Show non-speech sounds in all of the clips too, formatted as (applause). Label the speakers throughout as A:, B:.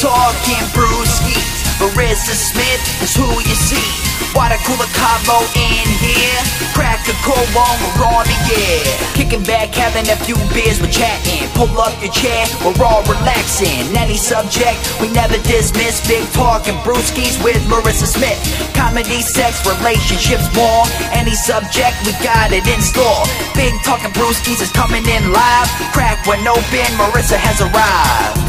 A: talking brewskis. Maryssa Smith is who you see. Water cooler combo in here. Crack a cold one, we're on the air. Kicking back, having a few beers, we're chatting. Pull up your chair, we're all relaxing. Any subject, we never dismiss. Big talking brewskis with Maryssa Smith. Comedy, sex, relationships, more. Any subject, we got it in store. Big talking brewskis is coming in live. Crack one open, Maryssa has arrived.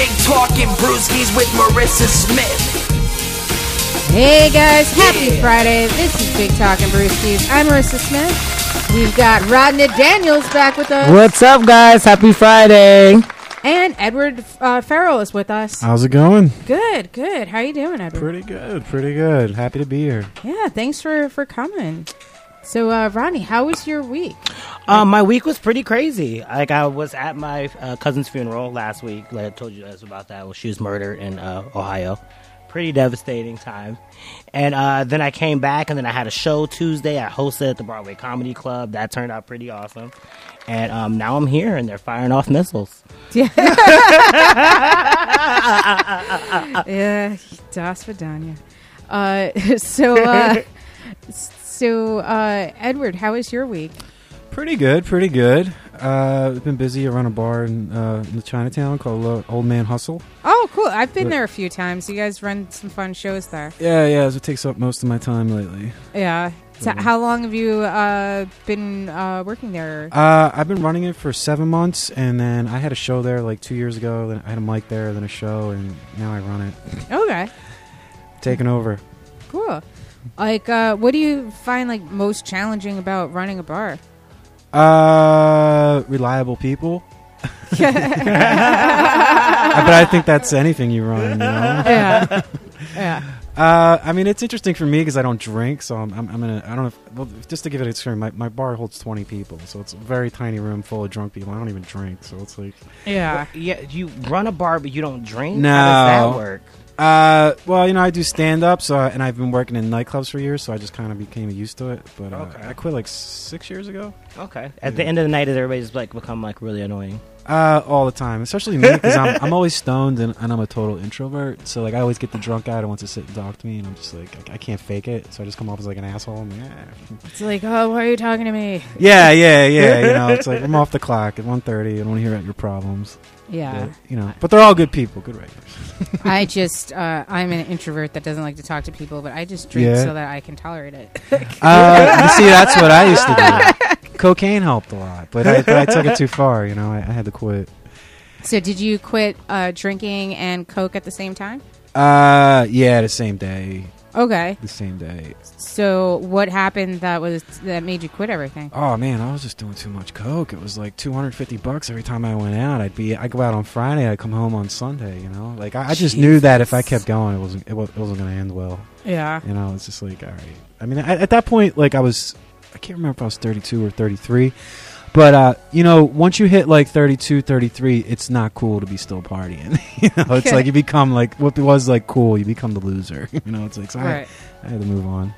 A: Big talking brewskis with Maryssa Smith.
B: Hey guys, happy
A: Yeah.
B: Friday. This is Big Talking Brewskis. I'm Maryssa Smith. We've got Rodney Daniels back with us.
C: What's up, guys? Happy Friday.
B: And Edward uh, Farrell is with us.
D: How's it going?
B: Good, good. How are you doing, Edward?
D: Pretty good, pretty good. Happy to be here.
B: Yeah, thanks for, for coming. So, uh, Rodney, how was your week?
C: Um, my week was pretty crazy. Like I was at my uh, cousin's funeral last week. Like I told you guys about that. Well, she was murdered in uh, Ohio. Pretty devastating time. And uh, then I came back, and then I had a show Tuesday. I hosted at the Broadway Comedy Club. That turned out pretty awesome. And um, now I'm here, and they're firing off missiles.
B: Yeah, (laughs) yeah. Das Vidania. Uh, (laughs) so, uh, (laughs) so uh, Edward, how was your week?
D: Pretty good, pretty good. Uh, I've been busy around a bar in, uh, in the Chinatown called uh, Old Man Hustle.
B: Oh, cool. I've been
D: But-
B: there a few times. You guys run some fun shows there.
D: Yeah, yeah. It takes up most of my time lately.
B: Yeah. So how long have you uh, been uh, working there?
D: Uh, I've been running it for seven months, and then I had a show there like two years ago. Then I had a mic there, then a show, and now I run it.
B: Okay,
D: Taking over.
B: cool. Like, uh, what do you find like most challenging about running a bar?
D: Uh, reliable people. (laughs) But I think that's anything you run. You know?
B: yeah, yeah.
D: Uh, I mean, it's interesting for me because I don't drink, so I'm, I'm, I'm gonna. I don't know. If, well, just to give it a experience, my, my bar holds 20 people, so it's a very tiny room full of drunk people. I don't even drink, so it's like.
B: Yeah.
C: Yeah, you run a bar, but you don't drink.
D: No.
C: How does that work?
D: Uh, well, you know, I do stand up, so and I've been working in nightclubs for years, so I just kind of became used to it. But uh,
C: Okay.
D: I quit like six years ago.
C: Okay. At the end of the night, everybody's like become like really annoying.
D: Uh, all the time, especially me because I'm, I'm always stoned and, and I'm a total introvert. So like I always get the drunk guy that wants to sit and talk to me, and I'm just like I, I can't fake it, so I just come off as like an asshole. I'm like, "Eh."
B: It's like, oh, why are you talking to me?
D: yeah, yeah, yeah. You know, it's (laughs) like I'm off the clock at 1.30. I don't want to hear about your problems.
B: Yeah.
D: But, you know, but they're all good people, good regulars. (laughs)
B: I just, uh, I'm an introvert that doesn't like to talk to people, but I just drink
D: Yeah.
B: so that I can tolerate it. (laughs)
D: Uh, you see, that's what I used to do. (laughs) Cocaine helped a lot, but I, but I took it too far. You know, I, I had to quit.
B: so, did you quit uh, drinking and coke at the same time?
D: Uh, yeah, the same day,
B: Okay.
D: the same day.
B: So, what happened that was that made you quit everything?
D: Oh man, I was just doing too much coke. It was like 250 bucks every time I went out. I'd be, I go out on Friday, I come home on Sunday. You know, like I, I just knew that if I kept going, it wasn't, it, wa- it wasn't going to end well.
B: Yeah.
D: You know, it's just like, all right. I mean, at, at that point, like I was, I can't remember if I was 32 or 33. But, uh, you know, once you hit like 32, 33, it's not cool to be still partying. (laughs) you know, it's like you (laughs) become like, what was like cool, you become the loser. (laughs) you know, it's like, so I,
B: Right.
D: I had to move on.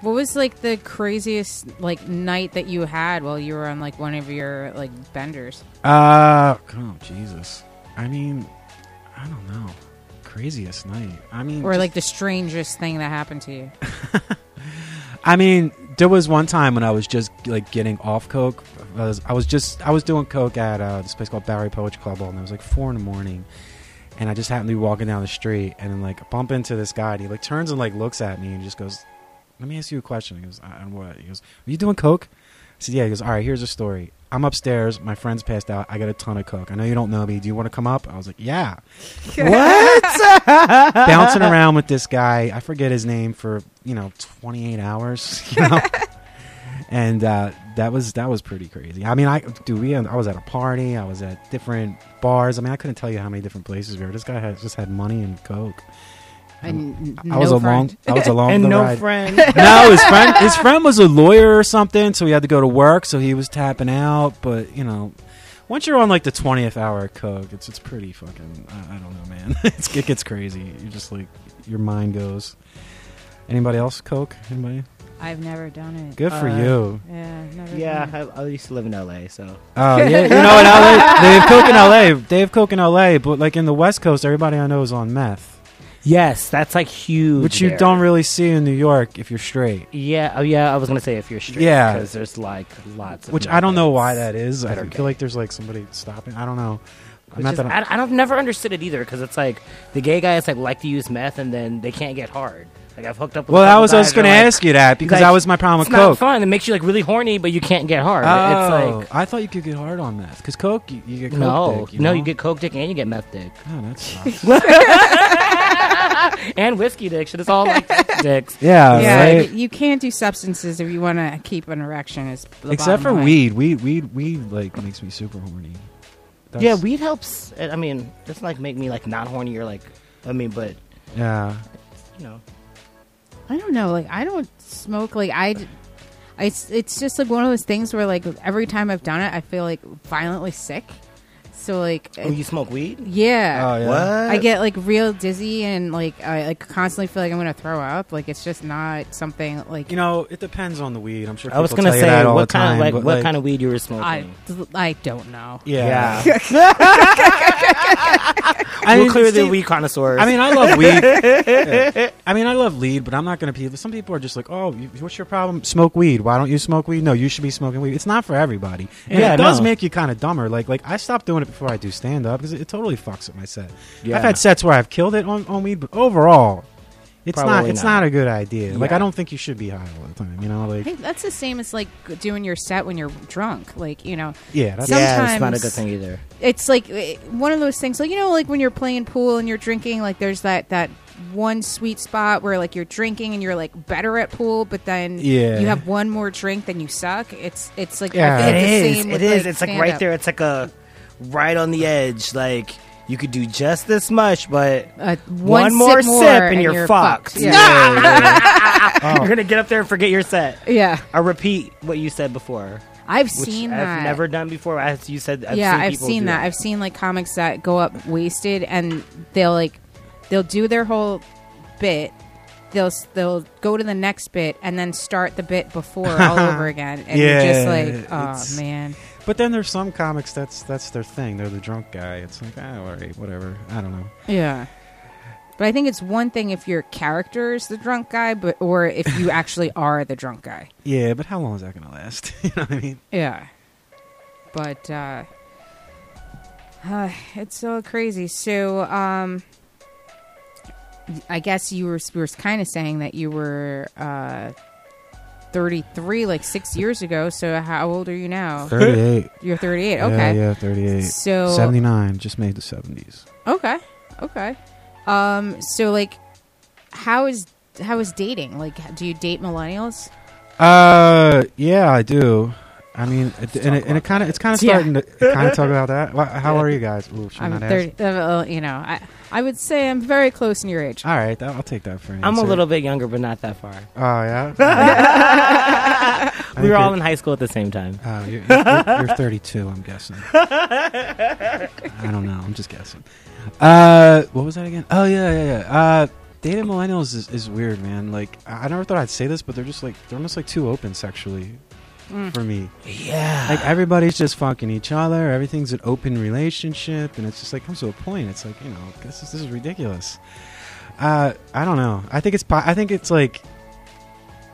B: What was like the craziest like night that you had while you were on like one of your like benders?
D: Uh, oh, Jesus. I mean, I don't know. Craziest night. I mean,
B: Or
D: just-
B: like the strangest thing that happened to you?
D: I mean, there was one time when I was just like getting off coke. I was, I was just I was doing coke at uh, this place called Bowery Poetry Club, and it was like four in the morning, and I just happened to be walking down the street and then like bump into this guy. And he like turns and like looks at me and just goes, "Let me ask you a question." He goes, "I don't what?" He goes, "Are you doing coke?" I said, "Yeah." He goes, "All right, here's a story. I'm upstairs. My friend's passed out. I got a ton of coke. I know you don't know me. Do you want to come up?" I was like, "Yeah." (laughs) what? (laughs) Bouncing around with this guy. I forget his name for you know 28 hours. You know. (laughs) and uh, that was that was pretty crazy. I mean, I do we I was at a party. I was at different bars. I mean, I couldn't tell you how many different places we were. This guy had just had money and coke.
B: And
D: I was
B: no
D: along.
B: friend.
D: I was along
C: and
D: the
C: no
D: ride.
C: friend. (laughs)
D: no, his friend. (laughs) His friend was a lawyer or something, so he had to go to work. So he was tapping out. But you know, once you're on like the twentieth hour of coke, it's it's pretty fucking. I, I don't know, man. (laughs) it's, it gets crazy. You're just like your mind goes. Anybody else coke? Anybody?
B: I've never done it.
D: Good for
C: Uh,
D: you.
B: Yeah, never.
C: Yeah. I, I used to live in LA, so
D: Oh yeah, you know in LA they have coke in LA. They have coke in LA, but like in the West Coast, everybody I know is on meth,
C: yes, that's like huge.
D: which you
C: there.
D: don't really see in New York if you're straight.
C: Yeah, oh yeah, I was gonna say if you're straight.
D: Yeah.
C: because there's like lots. of
D: Which I don't know why that is. I
C: that are
D: feel like there's like somebody stopping. I don't know.
C: Which
D: Not
C: is- I, I don't never understood it either because it's like the gay guys like like to use meth and then they can't get hard. Like I've hooked up. with
D: well, I was I was going to
C: like,
D: ask you that because
C: like,
D: that was my problem
C: It's
D: with
C: not
D: coke.
C: fun. It makes you like really horny, but you can't get hard.
D: Oh,
C: It's
D: I thought you could get hard on meth because coke you, you get coke
C: no,
D: dick, you
C: no,
D: know?
C: you get coke dick and you get meth dick
D: Oh, that sucks. (laughs) (laughs) (laughs)
C: and whiskey dick. Shit, it's all like (laughs) dicks.
D: yeah,
B: yeah,
D: right.
B: you can't do substances if you want to keep an erection. Is the
D: Except for
B: line.
D: weed. Weed, weed, weed, like makes me super horny. That's-
C: Yeah, weed helps. I mean, it doesn't like make me like not horny or like. I mean, but
D: Yeah.
C: you know,
B: I don't know. Like I don't smoke. Like I, d- it's it's just like one of those things where like every time I've done it, I feel like violently sick. So like,
C: oh, you smoke weed?
B: yeah,
D: Oh yeah.
C: What?
B: I get like real dizzy and like I like constantly feel like I'm gonna throw up. Like it's just not something like
D: You know, it depends on the weed. I'm sure.
C: I was gonna
D: tell
C: say
D: that
C: what kind
D: time,
C: of like
D: but,
C: what kind of weed you were smoking.
B: I I don't know.
D: Yeah.
C: I (laughs)
D: I
C: we're
D: mean,
C: clearly
D: Steve-
C: weed connoisseurs.
D: I mean, I love weed. (laughs) Yeah. I mean, I love lead, but I'm not going to be. Some people are just like, "Oh, you, what's your problem? Smoke weed. Why don't you smoke weed? No, you should be smoking weed. It's not for everybody. And
C: Yeah,
D: it does
C: no.
D: make you kind of dumber. Like, like I stopped doing it before I do stand up because it, it totally fucks up my set.
C: Yeah.
D: I've had sets where I've killed it on, on weed, but overall, it's not. It's
C: not.
D: not. a good idea. Like, I don't think you should be high all the time. You know,
B: I
D: like,
B: think that's the same as like doing your set when you're drunk. Like you know,
D: yeah, that's
B: Some-
C: yeah, it's not a good thing either.
B: it's like eh, one of those things like you know like when you're playing pool and you're drinking like there's that that one sweet spot where like you're drinking and you're like better at pool but then
D: Yeah.
B: you have one more drink then you suck it's it's like
D: Yeah.
B: I feel
C: It
B: like same
C: It
B: like,
C: it's like
B: stand-up.
C: right there. It's like a right on the edge. Like you could do just this much, but
B: uh,
C: one,
B: sip
C: more sip and,
B: and
C: you're, fucked.
B: yeah (laughs)
D: Oh. (laughs)
C: you're gonna get up there and forget your set.
B: yeah
C: I repeat what you said before,
B: I've
C: which
B: seen
C: I've
B: that
C: never done before. As you said, I've
B: yeah
C: seen
B: I've
C: people
B: seen
C: do
B: that. I've seen like comics that go up wasted and they'll like they'll do their whole bit they'll they'll go to the next bit and then start the bit before all (laughs) over again and you're just like oh
D: it's-
B: man
D: But then there's some comics that's that's their thing. They're the drunk guy. It's like, ah, all right, whatever. I don't know.
B: Yeah. But I think it's one thing if your character is the drunk guy, but or if you (laughs) actually are the drunk guy.
D: Yeah, but how long is that gonna last? (laughs) you know what I mean?
B: Yeah. But uh, uh (sighs) it's so crazy. So um I guess you were were kind of saying that you were uh 33 like 6 years ago. So how old are you now?
D: Thirty-eight.
B: You're 38.
D: Yeah,
B: Okay.
D: yeah, thirty-eight.
B: So
D: Seventy-nine. Just made the seventies.
B: Okay. Okay. Um so like how is how is dating? Like do you date millennials?
D: Uh, yeah, I do. I mean, it, and it, and it kind of it's kind of
B: Yeah.
D: starting to (laughs) kind of talk about that. Wha- How are you guys? Ooh, should I
B: I'm
D: not ask?
B: 30 uh, uh, you know, I I would say I'm very close in your age.
D: All right, that, I'll take that for an
C: I'm a
D: answer.
C: little bit younger, but not that far.
D: Oh yeah. (laughs)
C: We were all in high school at the same time.
D: Oh, you're, you're, you're 32. I'm guessing. (laughs) I don't know. I'm just guessing. Uh, what was that again? Oh yeah, yeah, yeah. Uh, dating millennials is, is weird, man. Like I I never thought I'd say this, but they're just like they're almost like too open sexually
B: Mm.
D: for me.
C: Yeah.
D: Like everybody's just fucking each other. Everything's an open relationship, and it's just like comes to a point. It's like you know, this is this is ridiculous. Uh, I don't know. I think it's po- I think it's like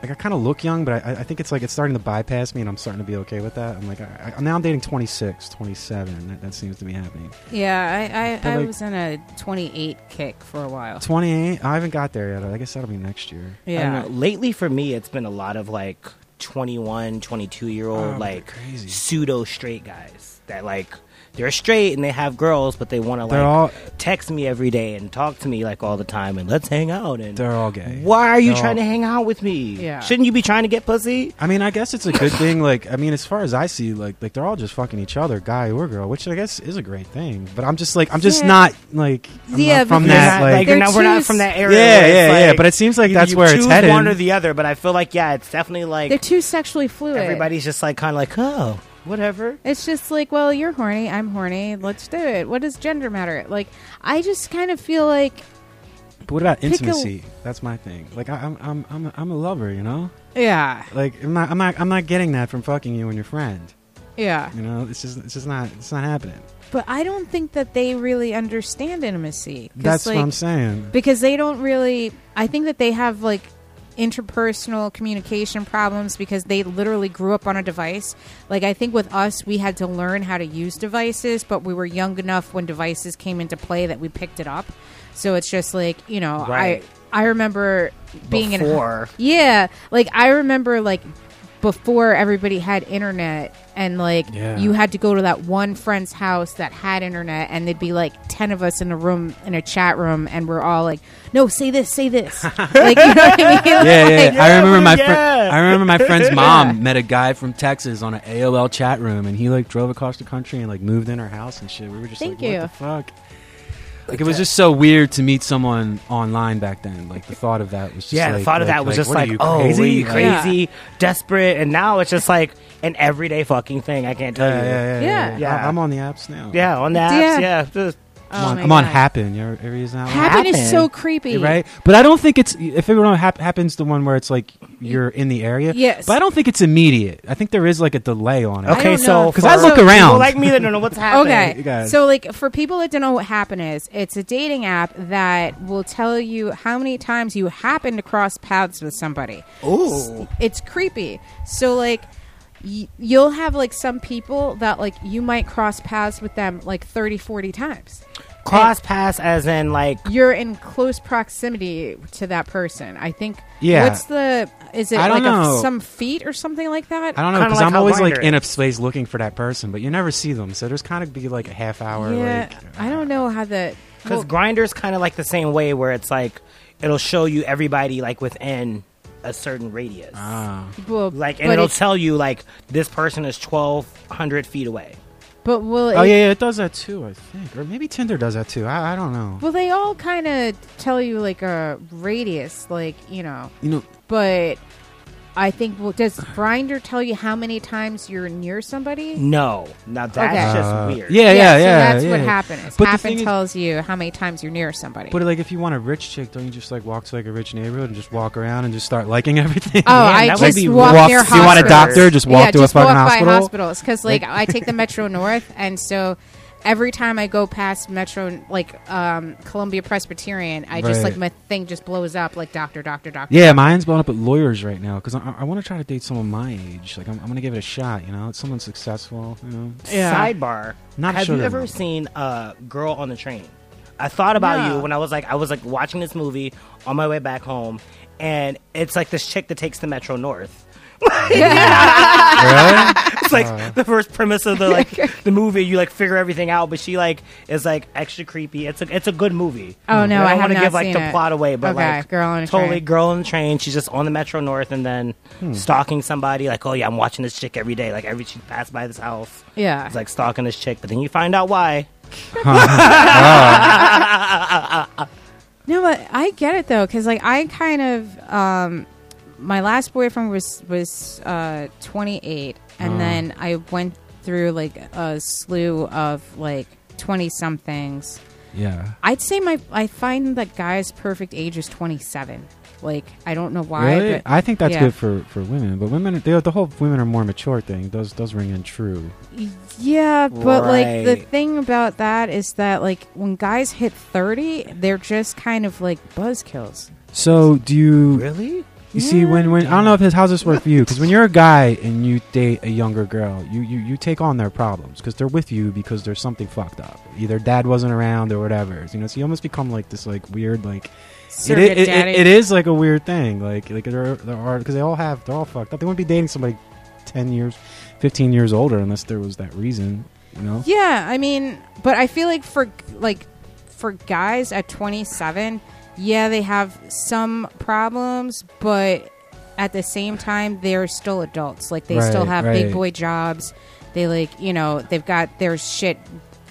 D: like I kind of look young, but I, I think it's like it's starting to bypass me, and I'm starting to be okay with that. I'm like, I, I, now I'm dating 26, 27. That, that seems to be happening.
B: Yeah, I I, I
D: like-
B: was in a 28 kick for a while.
D: 28. I haven't got there yet. I guess that'll be next year.
C: I don't
B: Yeah.
C: know. Lately, for me, it's been a lot of like 21, 22 year
D: Oh,
C: old,
D: but
C: like pseudo straight guys that like they're straight and they have girls, but they want to like
D: all
C: text me every day and talk to me like all the time and let's hang out and
D: they're all gay.
C: why are you
D: They're
C: trying
D: all-
C: to hang out with me?
B: Yeah.
C: Shouldn't you be trying to get pussy?
D: I mean, I guess it's a good thing. Like, I mean, as far as I see, like, like they're all just fucking each other, guy or girl, which I guess is a great thing. But I'm just like, I'm just
B: Yeah.
D: not like, I'm
B: Yeah,
D: not from that.
C: not,
D: like,
C: like, not, we're not from that area.
D: yeah,
C: where it's
D: yeah, yeah.
C: like,
D: But it seems like
C: you-
D: that's
C: you
D: where it's
C: choose
D: headed.
C: one or the other. But I feel like yeah, it's definitely like
B: They're too sexually fluid.
C: everybody's just like kind of like oh Whatever.
B: It's just like, well, you're horny, I'm horny, let's do it. What does gender matter? Like, I just kind of feel like,
D: But what about
B: Pick a-
D: intimacy? That's my thing. Like I, I'm, I'm, I'm, a, I'm a lover. You know.
B: yeah,
D: Like I'm not, I'm not, I'm not getting that from fucking you and your friend.
B: yeah.
D: You know, it's just, it's just not, it's not happening.
B: But I don't think that they really understand intimacy.
D: That's
B: like,
D: what I'm saying.
B: because they don't really i think that they have like interpersonal communication problems because they literally grew up on a device like i think with us we had to learn how to use devices but we were young enough when devices came into play that we picked it up so it's just like you know
C: Right.
B: i i remember being
C: Before.
B: in yeah like i remember like before everybody had internet and like
D: Yeah.
B: you had to go to that one friend's house that had internet and there'd be like 10 of us in a room in a chat room and we're all like no say this say this (laughs) like you know what i mean
D: Yeah, yeah.
B: Like,
D: I remember my
C: yeah.
D: friend. I remember my friend's (laughs) mom met a guy from Texas on an AOL chat room, and he like drove across the country and like moved in her house and shit. We were just
B: Thank
D: like,
B: you.
D: what the fuck? Like it was just so weird to meet someone online back then. Like the thought of that was just
C: Yeah,
D: like,
C: the thought of
D: like-
C: that was
D: like,
C: just
D: what
C: like,
D: you,
C: oh,
D: crazy,
C: we
D: Like,
C: desperate, and now it's just like an everyday fucking thing. I can't tell
D: Yeah,
C: you.
D: yeah, yeah,
B: Yeah.
D: yeah.
C: Yeah.
D: I- I'm on the apps now.
C: Yeah, on the apps,
B: Yeah.
C: yeah. just-
D: I'm
B: Oh
D: on,
B: my
D: I'm on
B: God.
D: Happn. You ever, ever use that one?
B: Happn is so creepy
D: right? But I don't think it's if it don't hap- happens the one where it's like you're in the area.
B: Yes.
D: but I don't think it's immediate. I think there is like a delay on it.
C: Okay, so
D: because I look
C: people
D: around.
C: like me that don't know what's (laughs) happening.
B: Okay, so like for people that don't know what Happn is, it's a dating app that will tell you how many times you happen to cross paths with somebody.
C: Oh,
B: It's creepy. So like you'll have like some people that like you might cross paths with them like 30 40 times.
C: Cross pass as in like
B: You're in close proximity to that person. I think
D: Yeah.
B: What's the is it
D: I
B: like
D: don't
B: a,
D: know.
B: some feet or something like that?
D: I don't know
C: Kinda
D: because
C: like
D: I'm
C: how
D: always like in a space looking for that person, but you never see them. So there's kind of be like a half hour.
B: yeah,
D: like,
B: I don't know how the
C: because
B: well,
C: Grindr's kind of like the same way where it's like it'll show you everybody like within a certain radius.
D: Ah.
B: well,
C: like and
B: but
C: it'll
B: it-
C: tell you like this person is twelve hundred feet away.
B: But will
D: Oh
B: it-
D: yeah, yeah, it does that too. I think, or maybe Tinder does that too. I, I don't know.
B: Well, they all kind of tell you like a radius, like you know.
D: You know,
B: But I think well, does Grindr tell you how many times you're near somebody?
C: No, now that's
B: Okay.
C: just
D: Uh,
C: weird.
D: Yeah, yeah,
B: so
D: yeah.
B: that's what
D: yeah.
B: Happn is.
D: But the
B: Happn
D: thing is-
B: tells you how many times you're near somebody.
D: But like, if you want a rich chick, don't you just like walk to like a rich neighborhood and just walk around and just start liking (laughs) everything?
B: Oh,
C: Man,
B: I
C: that would
B: just
C: be
B: walk
D: walk,
B: near
D: if you want a doctor, just walk
B: yeah,
D: to
B: just
D: a fucking
B: walk
D: hospital.
B: by hospitals because like I take the (laughs) Metro North, and so every time I go past Metro, like um, Columbia Presbyterian, I just
D: Right.
B: like my thing just blows up like doctor, doctor, doctor.
D: Yeah, mine's blown up at lawyers right now because I, I want to try to date someone my age. Like, I'm, I'm going to give it a shot. You know, it's someone successful. You know,
B: Yeah.
C: Sidebar:
D: Not
C: Have you
D: sugar
C: ever
D: mama.
C: seen uh, Girl on the Train? I thought about
B: No.
C: you when I was like I was like watching this movie on my way back home, and it's like this chick that takes the Metro North. (laughs)
D: really?
C: Like the first premise of the (laughs) like the movie. You like figure everything out, but she like is like extra creepy. It's a it's a good movie.
B: Oh, no, I
C: I don't
B: have
C: wanna give like the
B: it.
C: plot away, but
B: Okay,
C: like
B: Girl on a
C: totally
B: Train.
C: girl on the train. She's just on the Metro North and then
D: Hmm.
C: stalking somebody. Like oh yeah, I'm watching this chick every day. Like every she passed by this house,
B: yeah.
C: it's like stalking this chick. But then you find out why. (laughs) (laughs)
B: No, but I get it though, because like I kind of, um, my last boyfriend was was uh, 28, and
D: Oh.
B: then I went through like a slew of like 20 somethings.
D: Yeah.
B: I'd say my I find that guy's perfect age is 27. Like I don't know why,
D: really?
B: but
D: I think that's
B: yeah.
D: good for, for women, but women, the, the whole women are more mature thing does does ring in true.
B: Yeah, but like the thing about that is that like when guys hit 30, they're just kind of like buzzkills.
D: So do you
C: Really?
D: You see when when I don't know if his how's this work for you because when you're a guy and you date a younger girl, you you, you take on their problems because they're with you because there's something fucked up. Either dad wasn't around or whatever. You know, so you almost become like this like weird like it, it, it, it is like a weird thing. Like like there there are because they all have they're all fucked up. They wouldn't be dating somebody ten years, fifteen years older unless there was that reason. You know.
B: Yeah, I mean, but I feel like for like for guys at 27, yeah, they have some problems, but at the same time, they're still adults. Like they still have
D: right.
B: big boy jobs. They like, you know, they've got their shit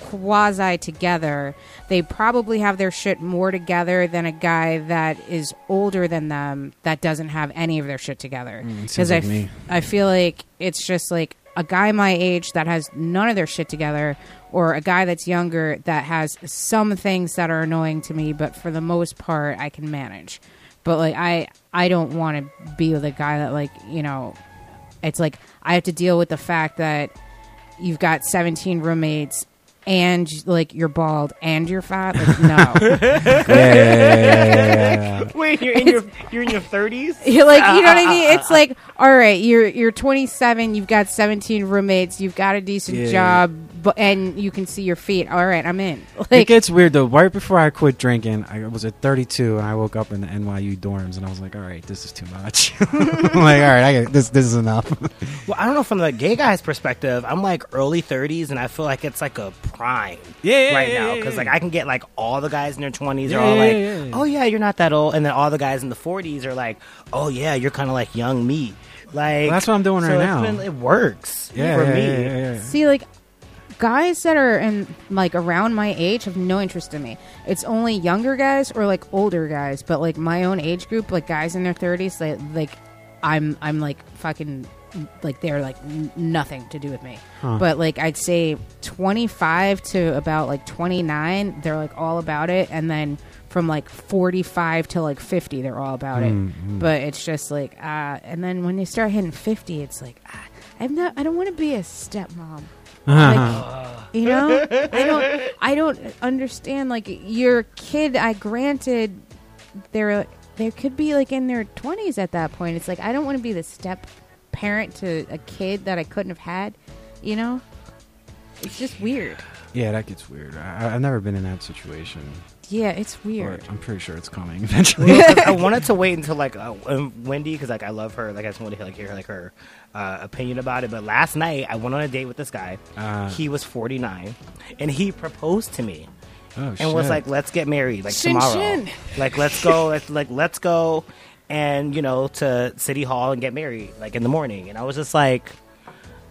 B: quasi together. They probably have their shit more together than a guy that is older than them that doesn't have any of their shit together.
D: Mm,
B: Because I,
D: like
B: f- I feel like it's just like a guy my age that has none of their shit together or a guy that's younger that has some things that are annoying to me but for the most part I can manage. But like I I don't want to be with a guy that like, you know, it's like I have to deal with the fact that you've got 17 roommates and like you're bald and you're fat. Like no.
D: yeah, (laughs) yeah, yeah, yeah, yeah, yeah.
C: Wait, you're in your you're in your thirties. (laughs)
B: You're like, you know what I mean? It's like, all right, you're you're 27, you've got 17 roommates, you've got a decent
D: Yeah.
B: job, but and you can see your feet. All right, I'm in. (laughs)
D: It gets weird though. Right before I quit drinking, I was at 32 and I woke up in the NYU dorms and I was like, "All right, this is too much." (laughs) I'm like, "All right, I get, this this is enough." (laughs)
C: Well, I don't know from the gay guy's perspective. I'm like early 30s, and I feel like it's like a prime
D: Yeah, yeah,
C: right
D: yeah,
C: now because
D: yeah.
C: like I can get like all the guys in their 20s
D: Yeah,
C: are all
D: yeah,
C: like,
D: yeah, yeah.
C: "Oh yeah, you're not that old," and then all the guys in the 40s are like, "Oh yeah, you're kind of like young me." Like
D: Well, that's what I'm doing
C: so
D: right now.
C: been- it works
D: yeah,
C: for
D: yeah,
C: me.
D: yeah, yeah, yeah.
B: see, like guys that are in like around my age have no interest in me. It's only younger guys or like older guys, but like my own age group, like guys in their 30s, like like I'm I'm like fucking like they're like n- nothing to do with me.
D: Huh.
B: But like I'd say 25 to about like 29, they're like all about it, and then from like 45 to like 50, they're all about it. But it's just like uh, and then when they start hitting 50, it's like ah, I'm not. I don't want to be a stepmom. Like, you know, (laughs) I don't. I don't understand. Like your kid, I granted, they're they could be like in their twenties at that point. It's like I don't want to be the step parent to a kid that I couldn't have had. You know, it's just weird.
D: Yeah, that gets weird. I, I've never been in that situation,
B: Yeah, it's weird.
D: but I'm pretty sure it's coming (laughs) eventually.
C: I wanted to wait until like uh, um, Wendi because like I love her. Like I just wanted to like hear like her uh, opinion about it. But last night I went on a date with this guy.
D: Uh.
C: he was 49, and he proposed to me
D: oh,
C: and was like, "Let's get married like
B: Shin,
C: tomorrow.
B: shin.
C: Like let's go. (laughs) Let's like let's go." And you know to City Hall and get married like in the morning. And I was just like,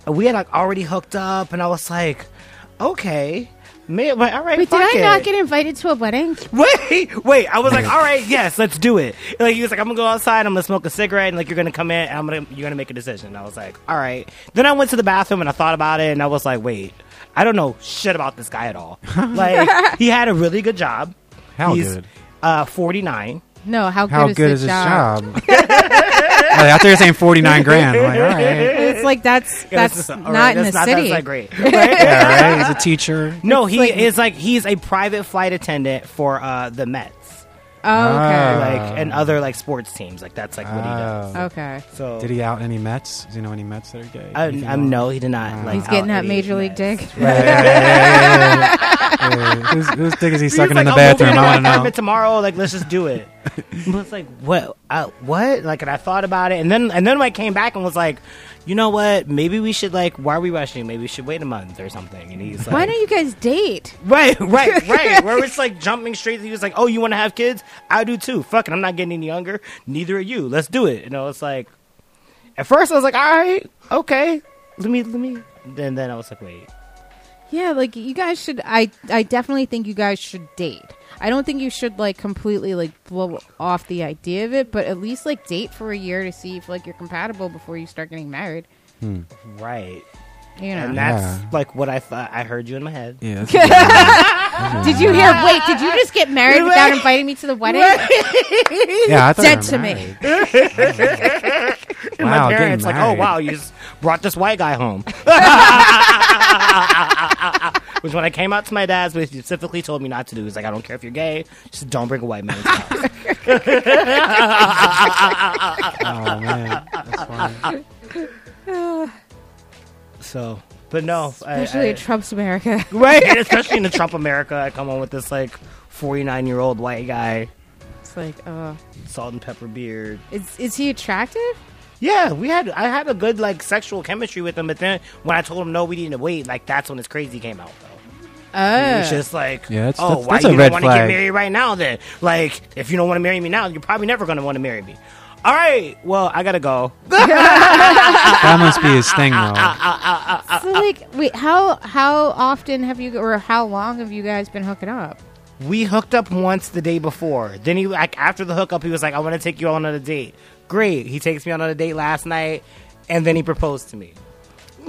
C: we had like already hooked up, and I was like, okay. May, but all right,
B: Wait, did
C: fuck
B: I not get invited to a wedding?
C: Wait, wait. I was like, all right, yes, let's do it. Like he was like, I'm gonna go outside. I'm gonna smoke a cigarette, and like you're gonna come in, and I'm gonna you're gonna make a decision. And I was like, all right. Then I went to the bathroom and I thought about it, and I was like, wait, I don't know shit about this guy at all. (laughs) like he had a really good job.
D: How
C: He's,
D: good?
C: Uh, 49.
B: No, how good
D: How
B: is
D: good
B: the
D: is his
B: job?
D: job? (laughs) (laughs) I thought you were saying 49 grand. I'm like, all right.
B: It's like that's
C: Yeah,
B: that's
C: all
B: not
C: right,
B: in
C: that's
B: the
C: not,
B: city.
C: That's not great. (laughs)
D: Yeah, right. He's a teacher.
C: no, he
B: like-
C: is like he's a private flight attendant for uh, the Mets,
B: Oh, okay,
C: like ah. and other like sports teams. Like that's like what he does.
D: Oh.
B: okay.
C: So
D: Did he out any Mets? Does he know any Mets that are gay?
C: I,
D: Anything
C: um,
D: I'm
C: no, he did not. Ah. Like
B: He's getting
C: out
B: that
C: any
B: major league
C: Mets.
B: dick.
D: Yeah, yeah, yeah, yeah, yeah, yeah. Yeah, Whose, whose dick is he (laughs)
C: He
D: sucking
C: like,
D: in the
C: "I'm
D: bathroom?
C: moving
D: I
C: to
D: want to know.
C: tomorrow. Like, let's just do it. (laughs) I was like, what? Uh, what? Like, and I thought about it, and then and then I came back and was like, you know what? Maybe we should like. Why are we rushing? Maybe we should wait a month or something. And he's like,
B: Why don't you guys date?
C: Right, right, (laughs) right. Where it's like jumping straight. He was like, "Oh, you want to have kids? I do too. Fucking, I'm not getting any younger. Neither are you. Let's do it." You know, it's like. At first, I was like, "All right, okay, let me, let me." Then, then I was like, "Wait,
B: Yeah, like you guys should. I I definitely think you guys should date. I don't think you should like completely like blow off the idea of it, but at least like date for a year to see if like you're compatible before you start getting married. Hmm.
C: right."
B: You know.
C: And that's
D: Yeah.
C: like what I thought. I heard you in my head.
D: Yeah. that's- (laughs) (laughs)
B: Did you hear? Wait, did you just get married without inviting me to the wedding?
D: yeah, I thought
B: Dead
D: you
B: to
D: were
B: me.
D: married.
C: And (laughs)
D: Wow,
C: my parents like, "Oh wow, you just brought this white guy home." (laughs) (laughs) Which when I came out to my dad's, but he specifically told me not to do. He's like, "I don't care if you're gay, just don't bring a white man." into the house." (laughs)
D: Oh man, that's funny.
C: so, but no, I-
B: Especially
C: I-
B: in Trump's America.
C: right? Especially in the Trump America, I come on with this like 49 year old white guy,
B: It's like, uh,
C: salt and pepper beard.
B: is is he attractive?
C: Yeah, we had I had a good like sexual chemistry with him, but then when I told him no, we need to wait, like that's when his crazy came out though.
B: Oh, ah.
C: It's just like,
D: Yeah, that's-
C: oh,
D: that's-
C: why
D: that's
C: you
D: red
C: don't want to get married right now? Then, like, if you don't want to marry me now, you're probably never going to want to marry me. All right, well, I gotta go. (laughs)
D: That must be his thing, though. (laughs)
B: Ah, ah, so like, wait, how how often have you or how long have you guys been hooking up?
C: We hooked up once the day before. Then he like after the hookup, he was like, "I want to take you on a date." Great. He takes me on a date last night, and then he proposed to me.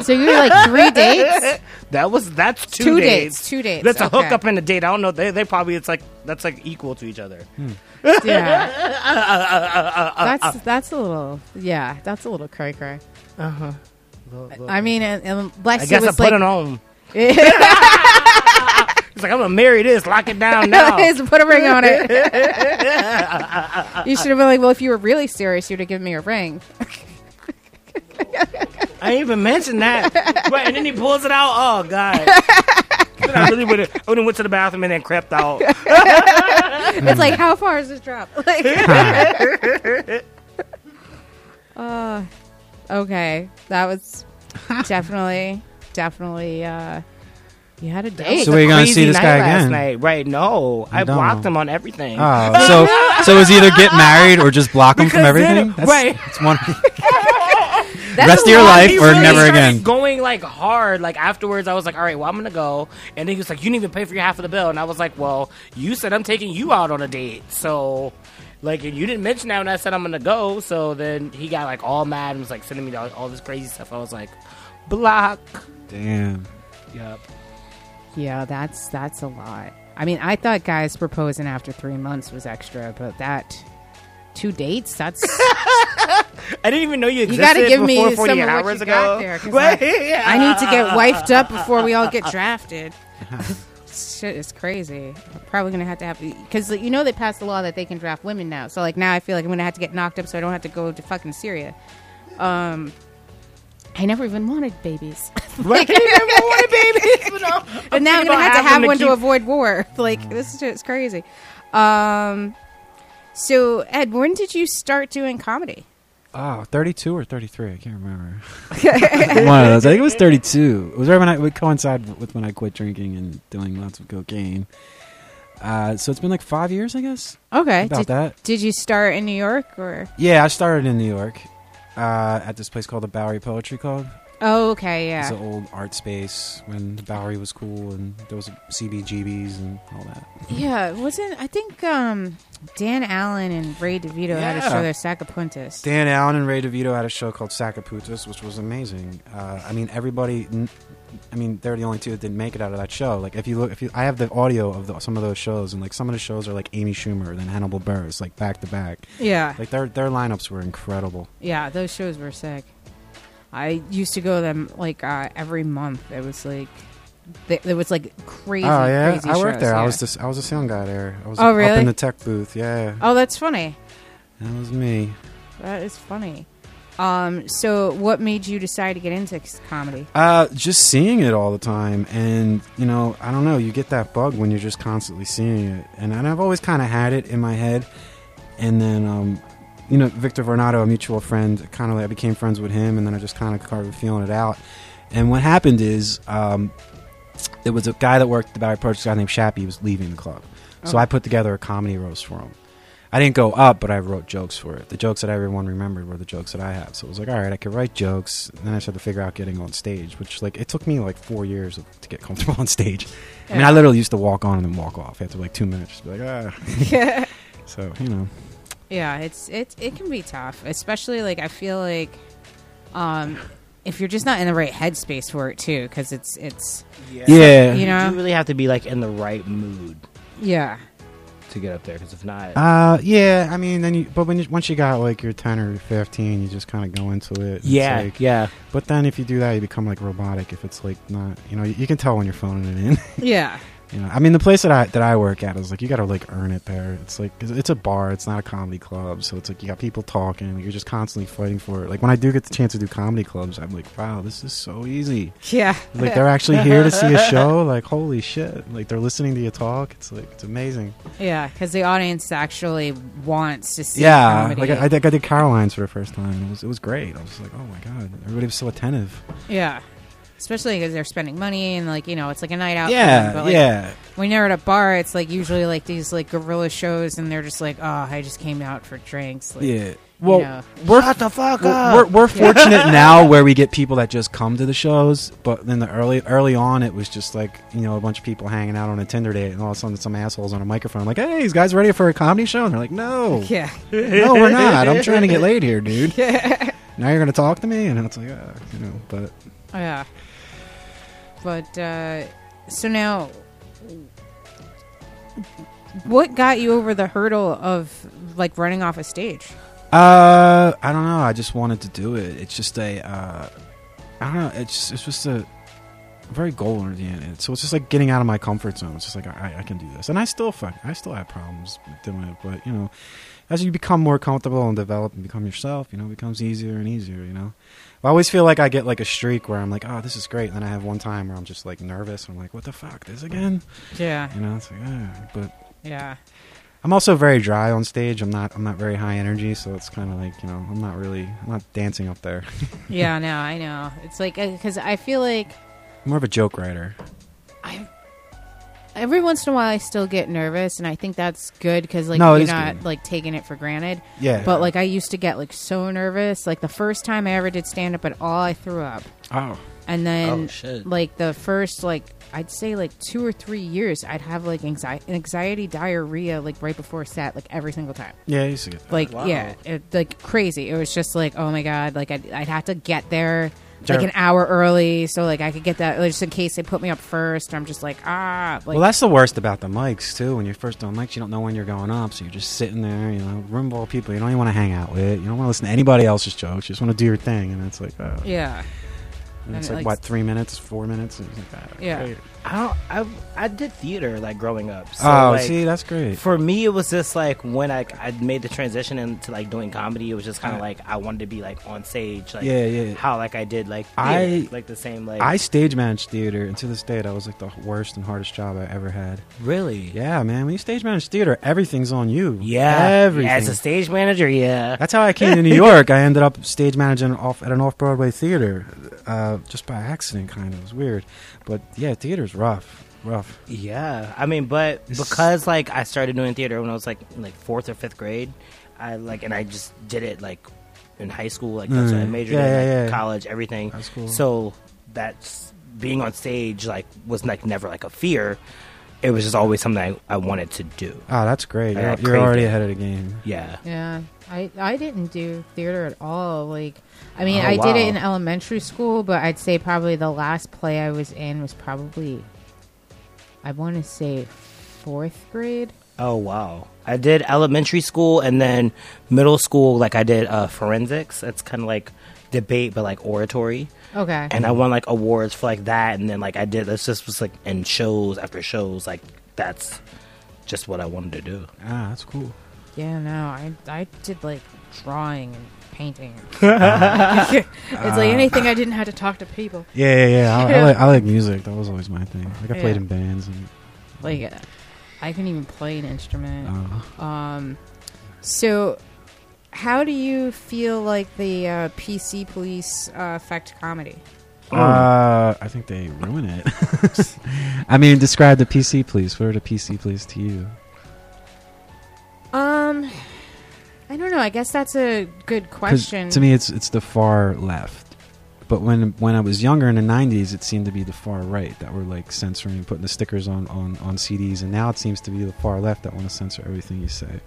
B: So you were like three (laughs) dates.
C: That was that's two,
B: Two
C: dates.
B: dates, two dates,
C: That's a hookup and a date. I don't know. They they probably it's like that's like equal to each other.
B: Yeah. that's that's a little yeah. That's a little cray cray. Uh huh. I mean, un- unless
C: I guess
B: it
C: I put
B: like
C: it on. (laughs) (laughs) He's like, I'm gonna marry this. Lock it down (laughs) now.
B: Put a ring on it. (laughs) you should have been like, well, if you were really serious, you'd have given me a ring.
C: I didn't even mention that. right, and then he pulls it out. Oh god. (laughs) Then I really would have. I would have went to the bathroom and then crept out.
B: it's like, how far is this drop? Like, uh, okay, that was definitely, definitely. Uh, you had a date.
D: So wait, you gonna see this
C: night
D: guy
C: last
D: again?
C: Night. Right? No, I
D: don't.
C: blocked him on everything.
D: Oh, (laughs) so so is either get married or just block him from
C: Because then-
D: everything? That's,
C: right.
D: It's one. (laughs)
B: That's
D: rest of your life or
C: really
D: never again.
C: Going like hard. Like afterwards, I was like, "All right, well, I'm gonna go." And then he was like, "You didn't even pay for your half of the bill." And I was like, "Well, you said I'm taking you out on a date, so." Like and you didn't mention that when I said I'm gonna go, so then he got like all mad and was like sending me all, all this crazy stuff. I was like, block.
D: Damn.
C: Yep.
B: Yeah, that's that's a lot. I mean, I thought guys proposing after three months was extra, but that two dates, that's (laughs)
C: I didn't even know you existed You
B: gotta give me
C: before 40
B: some of what
C: hours
B: you
C: ago.
B: got there, 'cause (laughs)
C: Right?
B: I need to get wifed up before we all get (laughs) drafted. Shit is crazy. I'm probably gonna have to have because you know they passed the law that they can draft women now. So like now I feel like I'm gonna have to get knocked up so I don't have to go to fucking Syria. Um, I never even wanted babies, (laughs)
C: Right? You never wanted (laughs) babies. But no, (laughs)
B: but now I'm gonna
C: about
B: have to have one to
C: keep-
B: avoid war. Like this is just crazy. Um, so Ed, when did you start doing comedy?
D: Oh, 32 or 33. I can't remember. One of those. I think it was 32. It was right when I would coincide with when I quit drinking and doing lots of cocaine. Uh, so it's been like five years, I guess,
B: Okay,
D: about
B: did,
D: that.
B: did you start in New York or?
D: Yeah, I started in New York uh, at this place called the Bowery Poetry Club.
B: Oh, okay, yeah.
D: It's an old art space when the Bowery was cool and there was CBGBs and all that.
B: Yeah, wasn't I think um, Dan Allen and Ray DeVito had a show there, Sacapuntas.
D: Dan Allen and Ray DeVito had a show called Sacapuntas, which was amazing. Uh, I mean, everybody. n- I mean, they're the only two that didn't make it out of that show. Like, if you look, if you, I have the audio of the, some of those shows, and like some of the shows are like Amy Schumer, then Hannibal Buress, like back to back.
B: Yeah,
D: Like their their lineups were incredible.
B: yeah, those shows were sick. I used to go to them like uh, every month. It was like th- it was like crazy.
D: oh yeah,
B: crazy
D: I worked
B: shows,
D: there. I was just I was a sound guy there. I was
B: Oh,
D: up
B: really?
D: in the tech booth. Yeah,
B: Oh, that's funny.
D: that was me.
B: That is funny. Um, so what made you decide to get into comedy?
D: Uh, just seeing it all the time, and you know, I don't know. You get that bug when you're just constantly seeing it, and, and I've always kind of had it in my head. And then, um, you know, Victor Varnado, a mutual friend, kind of like I became friends with him, and then I just kind of started feeling it out. And what happened is, um, there was a guy that worked at the Poetry, a guy named Shappy, was leaving the club, so
B: Oh.
D: I put together a comedy roast for him. I didn't go up, but I wrote jokes for it. The jokes that everyone remembered were the jokes that I had. So it was like, all right, I could write jokes. And then I started to figure out getting on stage, which like it took me like four years to get comfortable (laughs) on stage. I mean, I literally used to walk on and then walk off after like two minutes. Just be like, ah. Yeah. (laughs) (laughs) so you know,
B: Yeah, it's it it can be tough, especially like I feel like um if you're just not in the right headspace for it too cuz it's it's
D: yeah,
B: you know
C: You really have to be like in the right mood
B: yeah.
C: To get up there, because if not,
D: Uh, yeah. I mean, then you, but when you, once you got like your ten or fifteen, you just kind of go into it. It's
C: yeah,
D: like-
C: yeah.
D: But then if you do that, you become like robotic. If it's like not, you know, you, you can tell when you're phoning it in.
B: Yeah. (laughs)
D: You know, I mean, the place that I that I work at is like you got to like earn it there. It's like 'cause it's a bar, it's not a comedy club, so it's like you got people talking. You're just constantly fighting for it. Like when I do get the chance to do comedy clubs, I'm like, wow, this is so easy.
B: Yeah.
D: Like they're actually here to see a (laughs) show. Like holy shit! Like they're listening to you talk. It's like it's amazing.
B: Yeah, cuz the audience actually wants to see
D: yeah,
B: comedy.
D: like I, I, think I did Caroline's for the first time. It was it was great. I was like, oh my god, everybody was so attentive.
B: yeah. Especially because they're spending money and like you know it's like a night out.
D: Yeah,
B: them, but, like,
D: yeah.
B: When you're at a bar, it's like usually like these like guerrilla shows, and they're just like, oh, I just came out for drinks. Like,
D: Yeah. Well,
B: know.
D: we're
C: Shut the fuck
D: we're,
C: up.
D: we're, we're (laughs) fortunate now where we get people that just come to the shows, but then the early early on it was just like you know a bunch of people hanging out on a Tinder date, and all of a sudden some assholes on a microphone like, "Hey, these guys ready for a comedy show?" And they're like, "No,
B: Yeah.
D: no, we're not. I'm trying to get (laughs) laid here, dude. Now you're gonna talk to me?" And it's like, uh, you know, but
B: Yeah. But uh so now what got you over the hurdle of like running off a stage?
D: Uh, I don't know. I just wanted to do it. It's just a, uh, I don't know. It's just, it's just a very goal oriented. So it's just like getting out of my comfort zone. It's just like I, I can do this, and I still find I still have problems doing it. But you know, as you become more comfortable and develop and become yourself, you know, it becomes easier and easier. You know, I always feel like I get like a streak where I'm like, oh, this is great, and then I have one time where I'm just like nervous. And I'm like, what the fuck, this again?
B: Yeah.
D: You know, it's like, ah. but
B: Yeah.
D: I'm also very dry on stage. I'm not. I'm not very high energy, so it's kind of like you know. I'm not really. I'm not dancing up there.
B: Yeah, (laughs) no, I know. It's like cuz I feel like
D: I'm more of a joke writer.
B: I every once in a while I still get nervous and I think that's good cuz like
D: No, it
B: you're
D: is
B: not
D: good.
B: like taking it for granted.
D: Yeah.
B: But like I used to get like so nervous. Like the first time I ever did stand up at all, I threw up.
D: oh,
B: And then
C: Oh, shit.
B: like the first like I'd say like 2 or 3 years I'd have like anxiety anxiety diarrhea like right before set like every single time.
D: yeah. I used to get that.
B: Like
C: Wow.
B: yeah, it, like crazy. It was just like oh my god, like I'd, I'd have to get there
D: Sure.
B: like an hour early so like I could get that like, just in case they put me up first. I'm just like ah like
D: well, that's the worst about the mics too. When you're first on mics, you don't know when you're going up, so you're just sitting there. You know, room full of people you don't even want to hang out with. You don't want to listen to anybody else's jokes. You just want to do your thing, and it's like, uh,
B: yeah.
D: And it's
B: And,
D: like,
B: like,
D: what three minutes, four minutes. And like, ah,
B: Yeah.
D: great.
C: I. I I did theater like growing up. So,
D: oh,
C: like,
D: see, that's great.
C: For me, it was just like when I I made the transition into like doing comedy. It was just kind of
D: Yeah.
C: like I wanted to be like on stage, like
D: Yeah, yeah.
C: how like I did like
D: I-
C: like the same like
D: I stage managed theater, and to this day, that was like the worst and hardest job I ever had.
C: really
D: Yeah, man. When you stage manage theater, everything's on you.
C: yeah
D: everything.
C: as a stage manager yeah
D: That's how I came to New (laughs) York. I ended up stage managing off at an off Broadway theater, uh, just by accident. Kind of it was weird, but yeah, theater's rough, rough.
C: yeah. I mean, but because like I started doing theater when I was like in, like fourth or fifth grade, I like and I just did it like in high school, like that's what I
D: Mm.
C: majored
D: Yeah,
C: in, like,
D: yeah, yeah.
C: college, everything.
D: That's cool.
C: So that's being on stage like was like never like a fear. It was just always something I, I wanted to do.
D: Oh, that's great.
C: I
D: You're, you're already ahead of the game.
C: Yeah.
B: Yeah, I I didn't do theater at all. Like, I mean,
C: Oh,
B: I did it in elementary school, but I'd say probably the last play I was in was probably, I want to say, fourth grade.
C: Oh wow. I did elementary school and then middle school like I did uh, forensics. It's kind of like debate but like oratory.
B: Okay.
C: And I won like awards for like that and then like I did this just was like in shows after shows like that's just what I wanted to do.
D: Ah, that's cool.
B: Yeah, no, I I did like drawing and painting. (laughs) (laughs) it's like anything I didn't have to talk to people.
D: Yeah, yeah, yeah. I, I, like, I like music. That was always my thing. Like I played
B: Yeah.
D: in bands and.
B: Like, I couldn't even play an instrument.
D: Uh,
B: Um, so, how do you feel like the uh, PC police uh, affect comedy?
D: uh, I think they ruin it. (laughs) I mean, describe the PC, please. What are the PC, please, to you?
B: I don't know. I guess that's a good question.
D: To me, it's it's the far left. But when when I was younger in the '90s, it seemed to be the far right that were like censoring, putting the stickers on on, on CDs, and now it seems to be the far left that want to censor everything you say.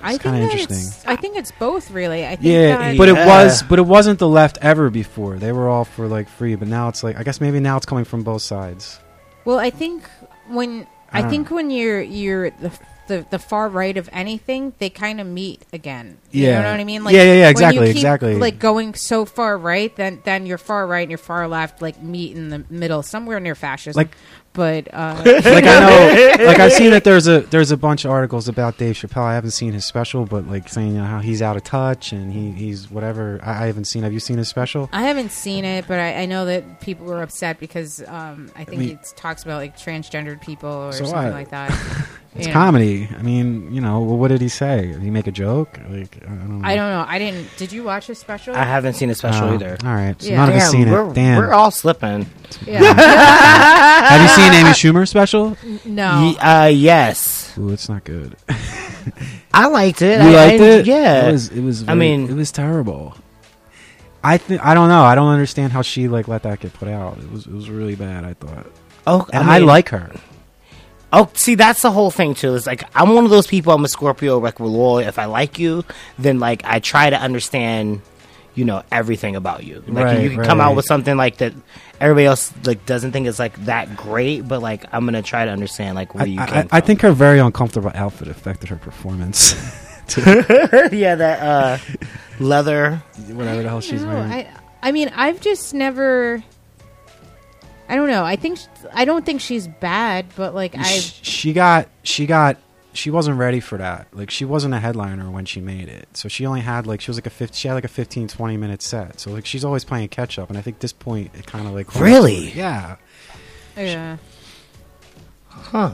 B: I
D: it's
B: think
D: kinda interesting.
B: It's, I think it's both, really. I think
D: Yeah,
B: that,
D: but it was but it wasn't the left ever before. They were all for like free, but now it's like I guess maybe now it's coming from both sides.
B: Well, I think when
D: I
B: I,
D: don't
B: think when you're you're the the, the far right of anything, they kind of meet again. You
D: Yeah.
B: know what I mean?
D: Like, Yeah, yeah,
B: yeah,
D: exactly,
B: keep,
D: exactly.
B: Like going so far right, then then your far right and your far left like meet in the middle, somewhere near fascism.
D: Like-
B: but uh, (laughs)
D: like I know, (laughs) like I've seen that there's a there's a bunch of articles about Dave Chappelle. I haven't seen his special, but like saying you know, how he's out of touch and he, he's whatever. I, I haven't seen. Have you seen his special?
B: I haven't seen it, but I, I know that people were upset because um, I think
D: mean-
B: it talks about like transgendered people or
D: So
B: something
D: what?
B: like that. (laughs)
D: It's
B: Yeah.
D: comedy. I mean, you know, well, what did he say? Did he make a joke? Like, I don't know.
B: I don't know. I didn't. Did you watch his special?
C: I haven't seen a special
D: Oh,
C: either.
D: All right, so
B: Yeah.
D: none of us
C: Damn,
D: seen
C: we're,
D: it. Damn.
C: we're all slipping.
B: yeah. (laughs)
D: Have you seen Amy Schumer's special?
B: no.
C: Ye- uh, yes,
D: Ooh, it's not good. (laughs)
C: I liked it.
D: You
C: I,
D: liked
C: I-
D: it?
C: Yeah.
D: It was. It was.
C: I
D: Very,
C: mean-
D: it was terrible. I think I don't know. I don't understand how she like let that get put out. It was. It was really bad. I thought,
C: oh,
D: and I,
C: mean-
D: like her.
C: Oh, see, that's the whole thing too. It's like I'm one of those people. I'm a Scorpio. Like, we're. If I like you, then like I try to understand you know everything about you. Like
D: Right,
C: you can come out with something like that everybody else like doesn't think it's like that great, but like I'm gonna try to understand like where
D: I,
C: you
D: I-
C: came
D: I,
C: from.
D: I think her very uncomfortable outfit affected her performance. (laughs) (laughs)
C: yeah, that uh, leather.
D: Whatever the hell she's
B: No,
D: wearing.
B: I, I mean, I've just never. I don't know. I think I don't think she's bad, but like I,
D: she got she got she wasn't ready for that. Like she wasn't a headliner when she made it. So she only had like she was like a 50, she had like a 15 20 minute set. So like she's always playing catch up and i think this point it kind of like
C: Really?
D: yeah.
B: Oh, yeah,
C: Huh.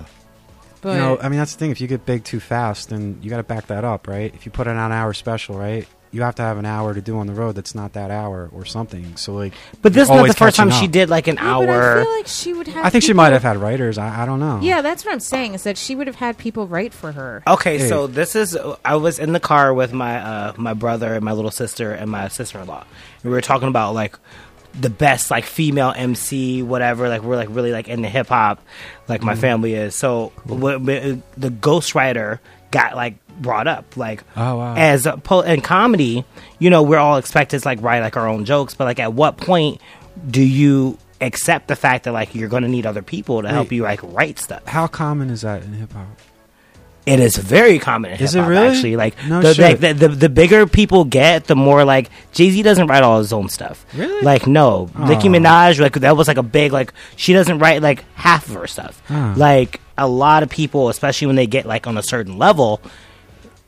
B: but
D: you know i mean that's the thing. If you get big too fast then you got to back that up right? If you put an hour special right you have to have an hour to do on the road that's not that hour or something so like
C: But this is not the first time
D: catching
C: she did like an
B: Yeah, but I
C: hour.
B: feel like she would have.
D: i think she might have had writers i, I don't know
B: Yeah, that's what I'm saying. Is that she would have had people write for her.
C: Okay,
D: Hey.
C: so this is I was in the car with my uh, my brother and my little sister and my sister in law, and we were talking about like the best like female MC whatever. Like we're like really like into hip hop, like my family is. So wh- wh- the ghostwriter got like brought up like
D: Oh, wow.
C: as a in comedy, you know, we're all expected to like write like our own jokes, but like at what point do you accept the fact that like you're going to need other people to help you like write stuff?
D: how common is that in hip-hop
C: It is very common in
D: Is it
C: hip hop.
D: really?
C: Actually, like
D: No
C: the, like, the, the the bigger people get, the more like Jay Z doesn't write all his own stuff.
D: Really?
C: Like no, Nicki Minaj like that was like a big like she doesn't write like half of her stuff.
D: Huh.
C: Like a lot of people, especially when they get like on a certain level,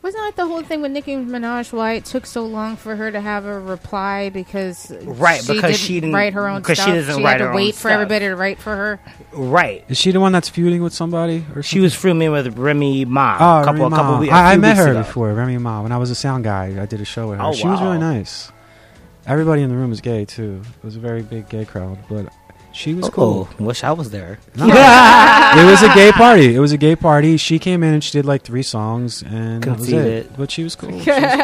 B: Wasn't that the whole thing with Nicki Minaj? Why it took so long for her to have a reply because
C: Right,
B: she
C: because
B: didn't
C: she didn't-
B: write her own
C: because she doesn't
B: had
C: write
B: to
C: her own
B: wait for
C: stuff.
B: everybody to write for her.
C: right?
D: is she the one that's feuding with somebody or
C: She was filming with Remy Ma
D: Oh,
C: a couple
D: Remy
C: a couple
D: Ma.
C: weeks.
D: I, I met her before, Remy Ma. When I was a sound guy, I did a show with her.
C: Oh,
D: she was really nice. Everybody in the room was gay too. It was a very big gay crowd, but she was
C: Oh,
D: cool.
C: wish I was there.
D: No. (laughs) it was a gay party. It was a gay party. She came in and she did like three songs, and that was
C: Conceited.
D: it. But she was cool. (laughs) She was cool.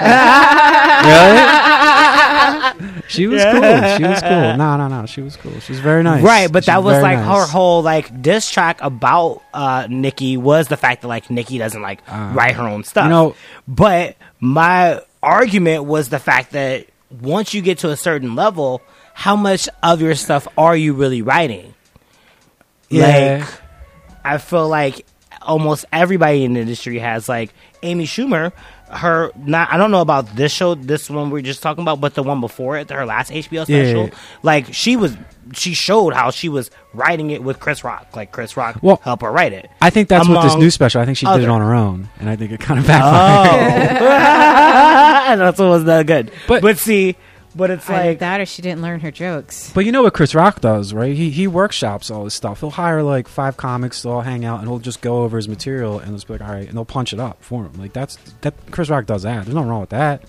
D: really? She was cool. She was cool. No, no, no. She was cool. She was very nice.
C: Right, but
D: She
C: that was
D: very
C: like
D: nice.
C: her whole like diss track about uh Nicki was the fact that like Nicki doesn't like
D: Ah.
C: write her own stuff.
D: You know-
C: but my argument was the fact that once you get to a certain level, how much of your stuff are you really writing?
D: Yeah.
C: Like I feel like almost everybody in the industry has like Amy Schumer. Her not I don't know about this show, this one we're just talking about, but the one before it, her last HBO
D: Yeah.
C: special. Like she was, she showed how she was writing it with Chris Rock. Like Chris Rock
D: Well,
C: helped her write it.
D: I think that's what this new special. I think she did it on her own, and I think it kind of oh. backfired.
C: Oh, (laughs) that's what was that good.
D: But-
C: But see, but it's
B: Either
C: like
B: that or she didn't learn her jokes.
D: But you know what Chris Rock does, right? He he workshops all this stuff. He'll hire like five comics to all hang out, and he'll just go over his material and just be like, "All right," and they'll punch it up for him. Like that's that. Chris Rock does that. There's nothing wrong with that.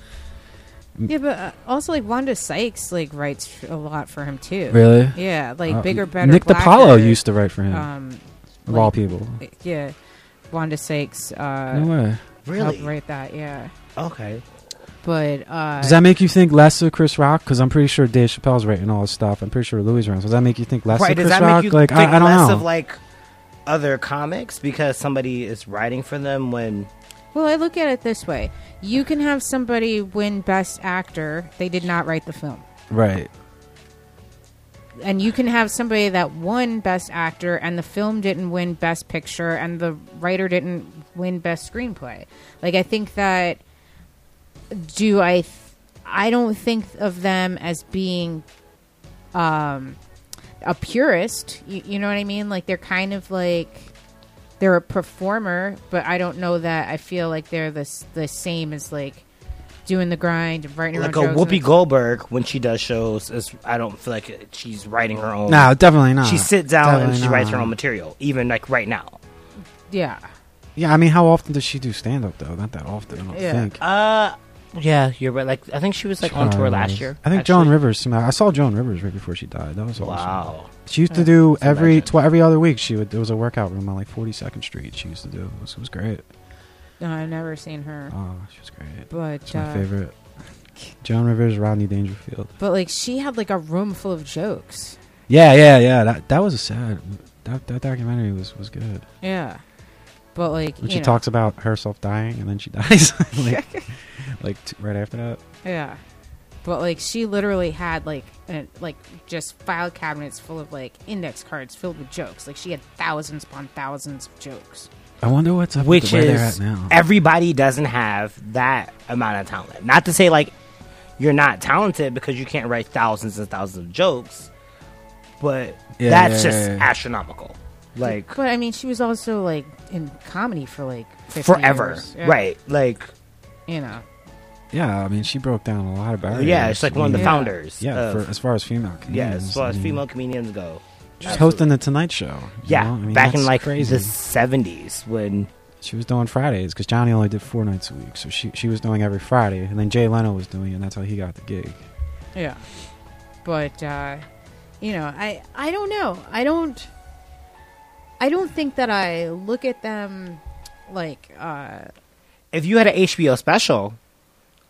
B: Yeah, but uh, also like Wanda Sykes like writes a lot for him too.
D: Really?
B: Yeah, like
D: Uh,
B: bigger, better.
D: Nick
B: blacker,
D: DiPaolo used to write for him.
B: Um,
D: of all people.
B: Yeah, Wanda Sykes. Uh,
D: No way.
C: really
B: helped write that. Yeah,
C: okay.
B: But uh,
D: Does that make you think less of Chris Rock? Because I'm pretty sure Dave Chappelle's writing all his stuff. I'm pretty sure Louis writes. Does that make you think less
C: right?
D: of
C: Does
D: Chris
C: that
D: Rock?
C: make you
D: like
C: think
D: I, I don't
C: less
D: know.
C: of like other comics because somebody is writing for them when
B: well, I look at it this way: you can have somebody win Best Actor. They did not write the film.
D: right.
B: and you can have somebody that won best actor and the film didn't win best picture and the writer didn't win best screenplay like i think that do i th- i don't think of them as being um a purist you, you know what i mean like they're kind of like they're a performer but i don't know that i feel like they're the, the same as like doing the grind and writing
C: like
B: her
C: a
B: own jokes
C: Whoopi Goldberg when she does shows. Is I don't feel like she's writing her own.
D: No, definitely not.
C: she sits down and
D: Definitely
C: she writes her own material, even like right now.
B: yeah
D: Yeah, I mean, how often does she do stand up though? Not that often. I don't
B: Yeah.
D: think.
C: Uh, yeah, you're right. Like I think she was like on tour last year.
D: I think
C: actually.
D: Joan Rivers. I saw Joan Rivers right before she died. That was awesome.
C: Wow.
D: She used to do
C: That's
D: every
C: legend.
D: tw- every other week. She would there was a workout room on like Forty Second Street. She used to do. It was, it was great.
B: no, i've never seen her
D: Oh, she was great.
B: but
D: It's my
B: uh,
D: favorite. Joan Rivers, Rodney Dangerfield.
B: But like she had like a room full of jokes.
D: Yeah, yeah, yeah. That that was a sad. That that documentary was was good.
B: Yeah. But like
D: When
B: you
D: she
B: know,
D: talks about herself dying and then she (laughs) dies, (laughs) like (laughs) like t- right after that.
B: Yeah. but like she literally had like a, like just file cabinets full of like index cards filled with jokes. Like she had thousands upon thousands of jokes.
D: I wonder what's up
C: which
D: with where they're
C: is
D: at now.
C: everybody doesn't have that amount of talent. Not to say like you're not talented because you can't write thousands and thousands of jokes, but
D: Yeah,
C: that's
D: yeah,
C: just
D: yeah, yeah.
C: astronomical. Like
B: But I mean, she was also like in comedy for like 50
C: forever,
B: years. Yeah.
C: right? Like
B: You know.
D: yeah, I mean, she broke down a lot of barriers.
C: yeah, it's like one of the
B: Yeah.
C: founders.
D: Yeah,
C: of-
D: for, as far as female
C: yeah,
D: comedians.
C: as far as
D: I mean,
C: female comedians go.
D: She's hosting the Tonight Show. you
C: Yeah,
D: know? I mean,
C: back in
D: that's
C: like
D: crazy.
C: the seventies when
D: She was doing Fridays because Johnny only did four nights a week, so she she was doing every Friday, and then Jay Leno was doing it, and that's how he got the gig.
B: Yeah. But uh you know, I I don't know. I don't I don't think that I look at them like uh
C: if you had an HBO special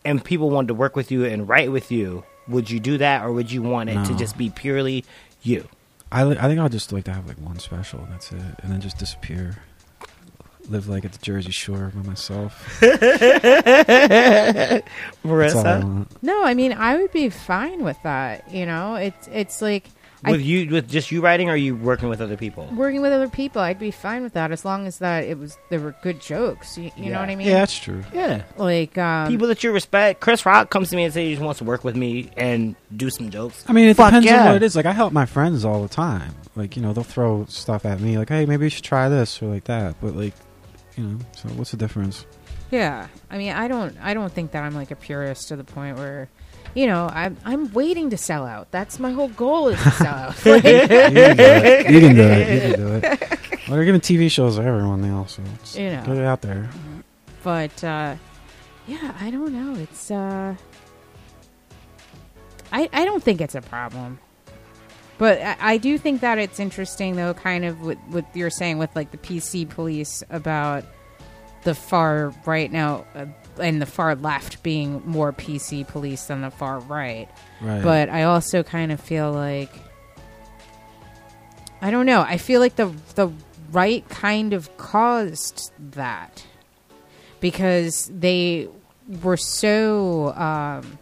C: and people wanted to work with you and write with you, would you do that or would you want it to just be purely you?
D: I, I think I'd just like to have like one special, and that's it, and then just disappear, live like at the Jersey Shore by myself. (laughs) That's all I Maryssa,
B: no, I mean I would be fine with that, you know. It's it's like I
C: with you with just you writing or are you working with other people?
B: working with other people, I'd be fine with that as long as that it was there were good jokes. You, you
C: Yeah.
B: know what I mean?
D: Yeah, that's true.
C: Yeah.
B: Like um,
C: people that you respect. Chris Rock comes to me and says he just wants to work with me and do some jokes.
D: I mean, it
C: Fuck
D: depends
C: yeah.
D: on what it is. Like, I help my friends all the time. Like, you know, they'll throw stuff at me, like, "Hey, maybe you should try this" or like that. But like, you know, so what's the difference?
B: Yeah, I mean, I don't, I don't think that I'm like a purist to the point where, you know, I'm, I'm waiting to sell out. That's my whole goal is to sell out. (laughs) (laughs) Like,
D: You can do it. You can do it. You can do it. Well, they're giving TV shows to everyone now, so
B: You know.
D: get it out there.
B: but uh, yeah, I don't know. It's, uh, I, I don't think it's a problem. But I, I do think that it's interesting, though, kind of with what you're saying with like the PC police about the far right now uh, and the far left being more PC police than the far right.
D: Right.
B: but I also kind of feel like I don't know. I feel like the the right kind of caused that because they were so. Um,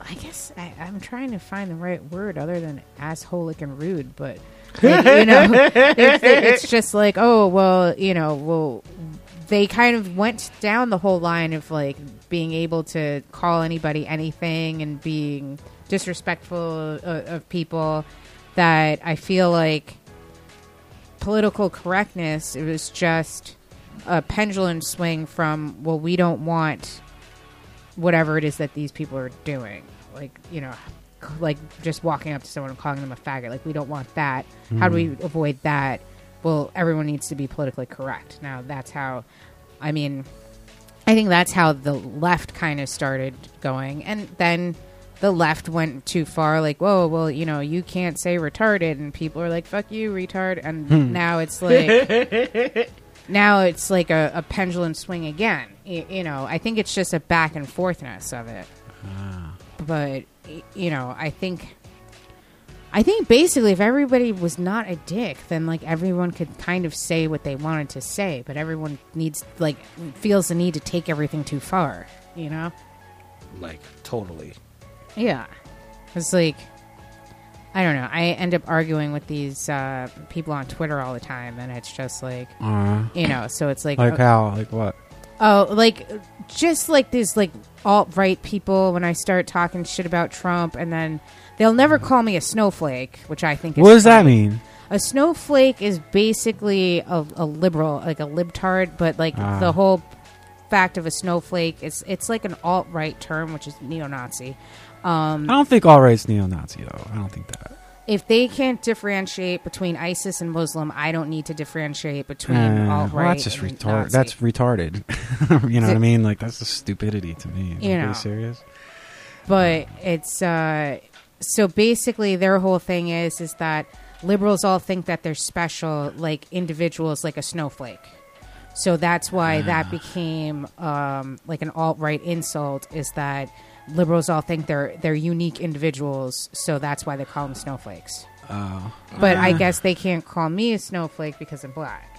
B: I guess I, I'm trying to find the right word other than assholic and rude, but like, you know, (laughs) it's, it's just like, oh well, you know, well, they kind of went down the whole line of like being able to call anybody anything and being disrespectful of, of people that I feel like political correctness it was just a pendulum swing from well we don't want whatever it is that these people are doing. Like you know like just walking up to someone and calling them a faggot. Like we don't want that. How do we hmm. avoid that well everyone needs to be politically correct. Now that's how i mean i think that's how the left kind of started going. And then the left went too far like whoa well you know you can't say retarded. And people are like fuck you retard. And hmm. now it's like (laughs) now it's like a, a pendulum swing again. Y- you know i think it's just a back and forthness of it. Ah. But y- you know i think i think basically if everybody was not a dick then like everyone could kind of say what they wanted to say but everyone needs like feels the need to take everything too far you know
C: Like totally.
B: yeah it's like i don't know i end up arguing with these uh, people on twitter all the time and it's just like
D: Uh,
B: you know so it's like
D: like
B: uh,
D: how? Like what?
B: Oh, like just like these like alt right people when I start talking shit about Trump, and then they'll never call me a snowflake, which I think. is
D: What does that
B: funny.
D: mean?
B: A snowflake is basically a, a liberal, like a libtard, but like
D: Ah.
B: the whole fact of a snowflake is it's like an alt right term, which is neo-Nazi. Um,
D: I don't think all right's neo-Nazi though. I don't think that.
B: if they can't differentiate between ISIS and Muslim, I don't need to differentiate between
D: Uh,
B: alt right.
D: well, that's just retarded. That's retarded. (laughs) you know what I mean? Like that's just stupidity to me. Are
B: You
D: you
B: know.
D: serious?
B: but it's uh so basically their whole thing is is that liberals all think that they're special like individuals like a snowflake. So that's why that became um like an alt-right insult is that liberals all think they're they're unique individuals so that's why they call them snowflakes.
D: Oh,
B: but i guess they can't call me a snowflake because i'm black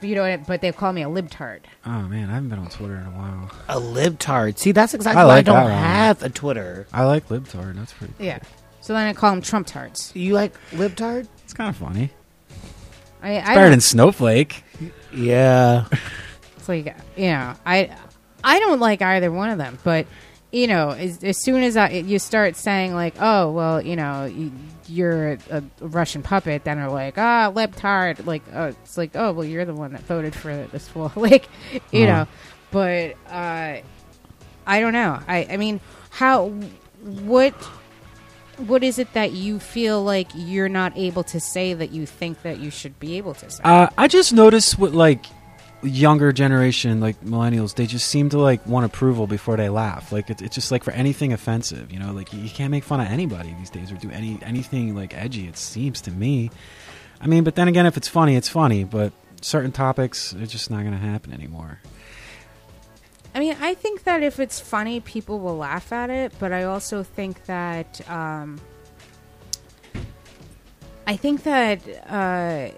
B: you know, but they call me a libtard.
D: Oh man, I haven't been on Twitter in a while.
C: A libtard. See, that's exactly
D: I
C: why I don't
D: that one.
C: have a Twitter.
D: I like libtard. That's pretty.
B: Yeah. So then I call them Trump tards.
C: You like libtard?
D: It's kind of funny.
B: I, I
D: Better
B: don't-
D: than snowflake.
C: Yeah.
B: It's like you know, I I don't like either one of them, but you know, as, as soon as I, you start saying like, oh well, you know, you, you're a, a Russian puppet, then they're like, ah, libtard. Like, oh, it's like, oh well, you're the one that voted for this fool. (laughs) like, you
D: Uh-huh.
B: know, but uh, I don't know. I I mean, how what. What is it that you feel like you're not able to say that you think that you should be able to say?
D: Uh, I just noticed with like younger generation, like millennials, they just seem to like want approval before they laugh. Like it's, it's just like for anything offensive, you know, like you, can't make fun of anybody these days or do any anything like edgy. It seems to me. I mean, but then again, if it's funny, it's funny. But certain topics, it's just not going to happen anymore.
B: I mean, I think that if it's funny, people will laugh at it, but I also think that um, I think that uh,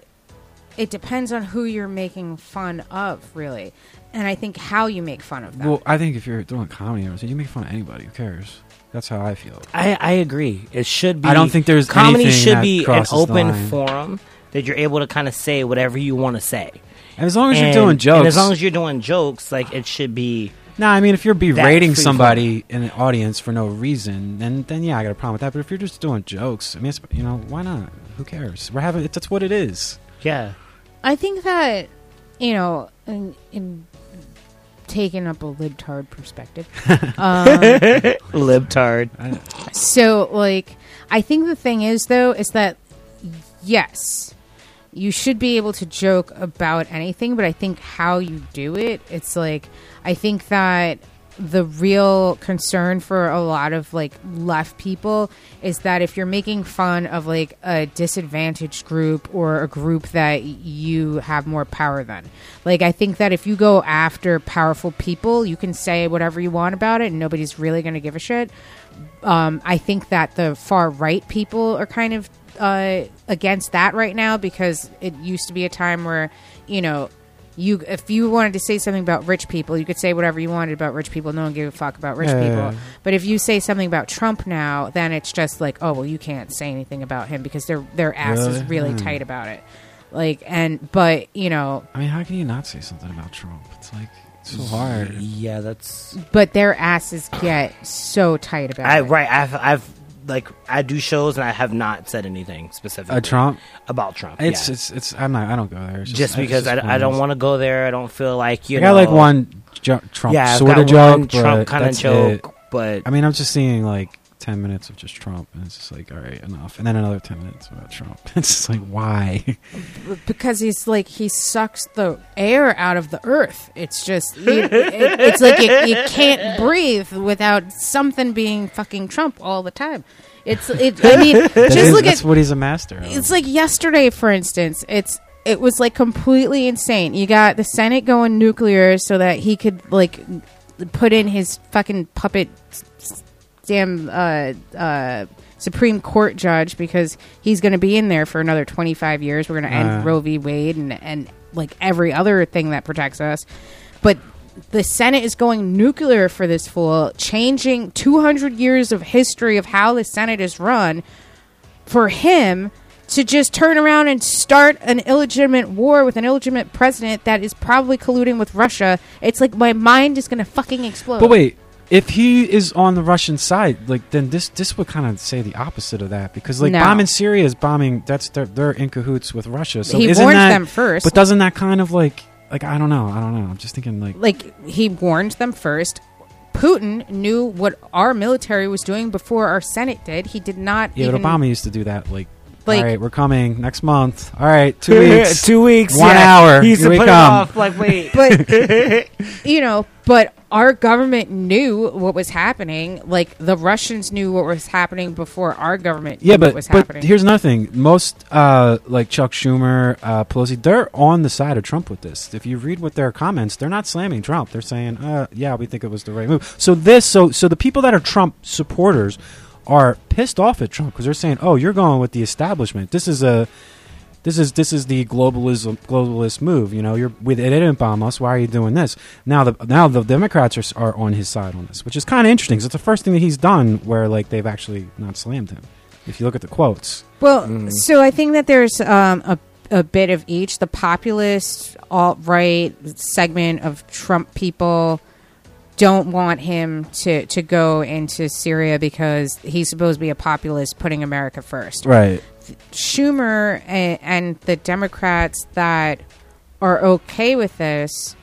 B: it depends on who you're making fun of, really, and I think how you make fun of them.
D: Well, I think if you're doing comedy, or something, you make fun of anybody. Who cares? That's how I feel.
C: I, I agree. It should be.
D: I don't think there's
C: comedy
D: anything
C: should be an open forum that you're able to kind of say whatever you want to say.
D: And as long as
C: and,
D: you're doing jokes,
C: and as long as you're doing jokes, like it should be.
D: No, I mean if you're berating
C: free
D: somebody in an audience for no reason, then then yeah, I got a problem with that. But if you're just doing jokes, I mean, it's, you know, why not? Who cares? We're having it, that's what it is.
C: Yeah.
B: I think that you know, in, in taking up a libtard perspective, (laughs) um,
C: Libtard.
B: So, like, I think the thing is, though, is that yes, you should be able to joke about anything, but I think how you do it, it's like, I think that the real concern for a lot of like left people is that if you're making fun of like a disadvantaged group or a group that you have more power than. Like i think that if you go after powerful people you can say whatever you want about it and nobody's really going to give a shit. Um, I think that the far right people are kind of uh, against that right now because it used to be a time where you know you if you wanted to say something about rich people you could say whatever you wanted about rich people no one gave a fuck about rich
D: Yeah, yeah,
B: people
D: yeah.
B: but if you say something about Trump now then it's just like oh well you can't say anything about him because their their ass is
D: Really?
B: really
D: Hmm.
B: tight about it like and but you know
D: I mean, how can you not say something about Trump? It's like it's so hard.
C: Yeah, that's.
B: but their asses get so tight about
C: I
B: it
C: right. I've I've like I do shows and I have not said anything specifically
D: Uh, Trump.
C: about Trump.
D: It's
C: yeah.
D: it's it's. I'm not. I don't go there.
C: Just,
D: it's
C: because
D: just
C: I, I don't want to go there. I don't feel like you.
D: I got like one Trump
C: yeah,
D: sort of joke,
C: Trump kind of joke,
D: it.
C: but
D: I mean, I'm just seeing like ten minutes of just Trump, and it's just like, all right, enough. And then another ten minutes about Trump. (laughs) It's just like, why? (laughs)
B: because he's like he sucks the air out of the earth. It's just you, it, it's like you, you can't breathe without something being fucking Trump all the time. It's it. I mean, (laughs) just
D: is-
B: look
D: that's
B: at
D: what he's a master. Of.
B: it's like yesterday, for instance. It's it was like completely insane. You got the Senate going nuclear so that he could like put in his fucking puppet s- damn uh, uh, Supreme Court judge because he's going to be in there for another 25 years. We're going to end
D: Uh.
B: Roe v. Wade and, and like every other thing that protects us. But the Senate is going nuclear for this fool, changing 200 years of history of how the Senate is run for him to just turn around and start an illegitimate war with an illegitimate president that is probably colluding with Russia. It's like my mind is going to fucking explode.
D: But wait, if he is on the Russian side, like then this this would kind of say the opposite of that because like
B: No.
D: bombing Syria is bombing. That's they're, they're in cahoots with Russia. So
B: he
D: isn't
B: warned
D: that,
B: them first.
D: But doesn't that kind of like like I don't know. I don't know. I'm just thinking like
B: like he warned them first. Putin knew what our military was doing before our Senate did. He did not
D: yeah,
B: even
D: but Obama used to do that. Like,
B: Like-
D: all right, we're coming next month. All right, two (laughs) weeks.
C: two weeks,
D: One
C: yeah.
D: hour.
C: He used
D: Here
C: to
D: we
C: put it
D: come.
C: off. Like, wait, (laughs)
B: but (laughs) you know, but our government knew what was happening. Like the Russians knew what was happening before our government
D: Yeah,
B: knew
D: but
B: what was
D: but
B: happening.
D: here's another thing. Most uh, like Chuck Schumer, uh, Pelosi, they're on the side of Trump with this. If you read what their comments, they're not slamming Trump. They're saying, uh, "Yeah, we think it was the right move." So this, so so the people that are Trump supporters are pissed off at Trump because they're saying, "Oh, you're going with the establishment. This is a." This is this is the globalism globalist move. You know, you're with they didn't bomb us. Why are you doing this? Now the now the Democrats are, are on his side on this, which is kind of interesting. 'cause it's the first thing that he's done where like they've actually not slammed him. If you look at the quotes,
B: Well, so I think that there's um, a a bit of each. The populist alt right segment of Trump people don't want him to to go into Syria because he's supposed to be a populist, putting America first.
D: right?
B: Schumer and, and the Democrats that are okay with this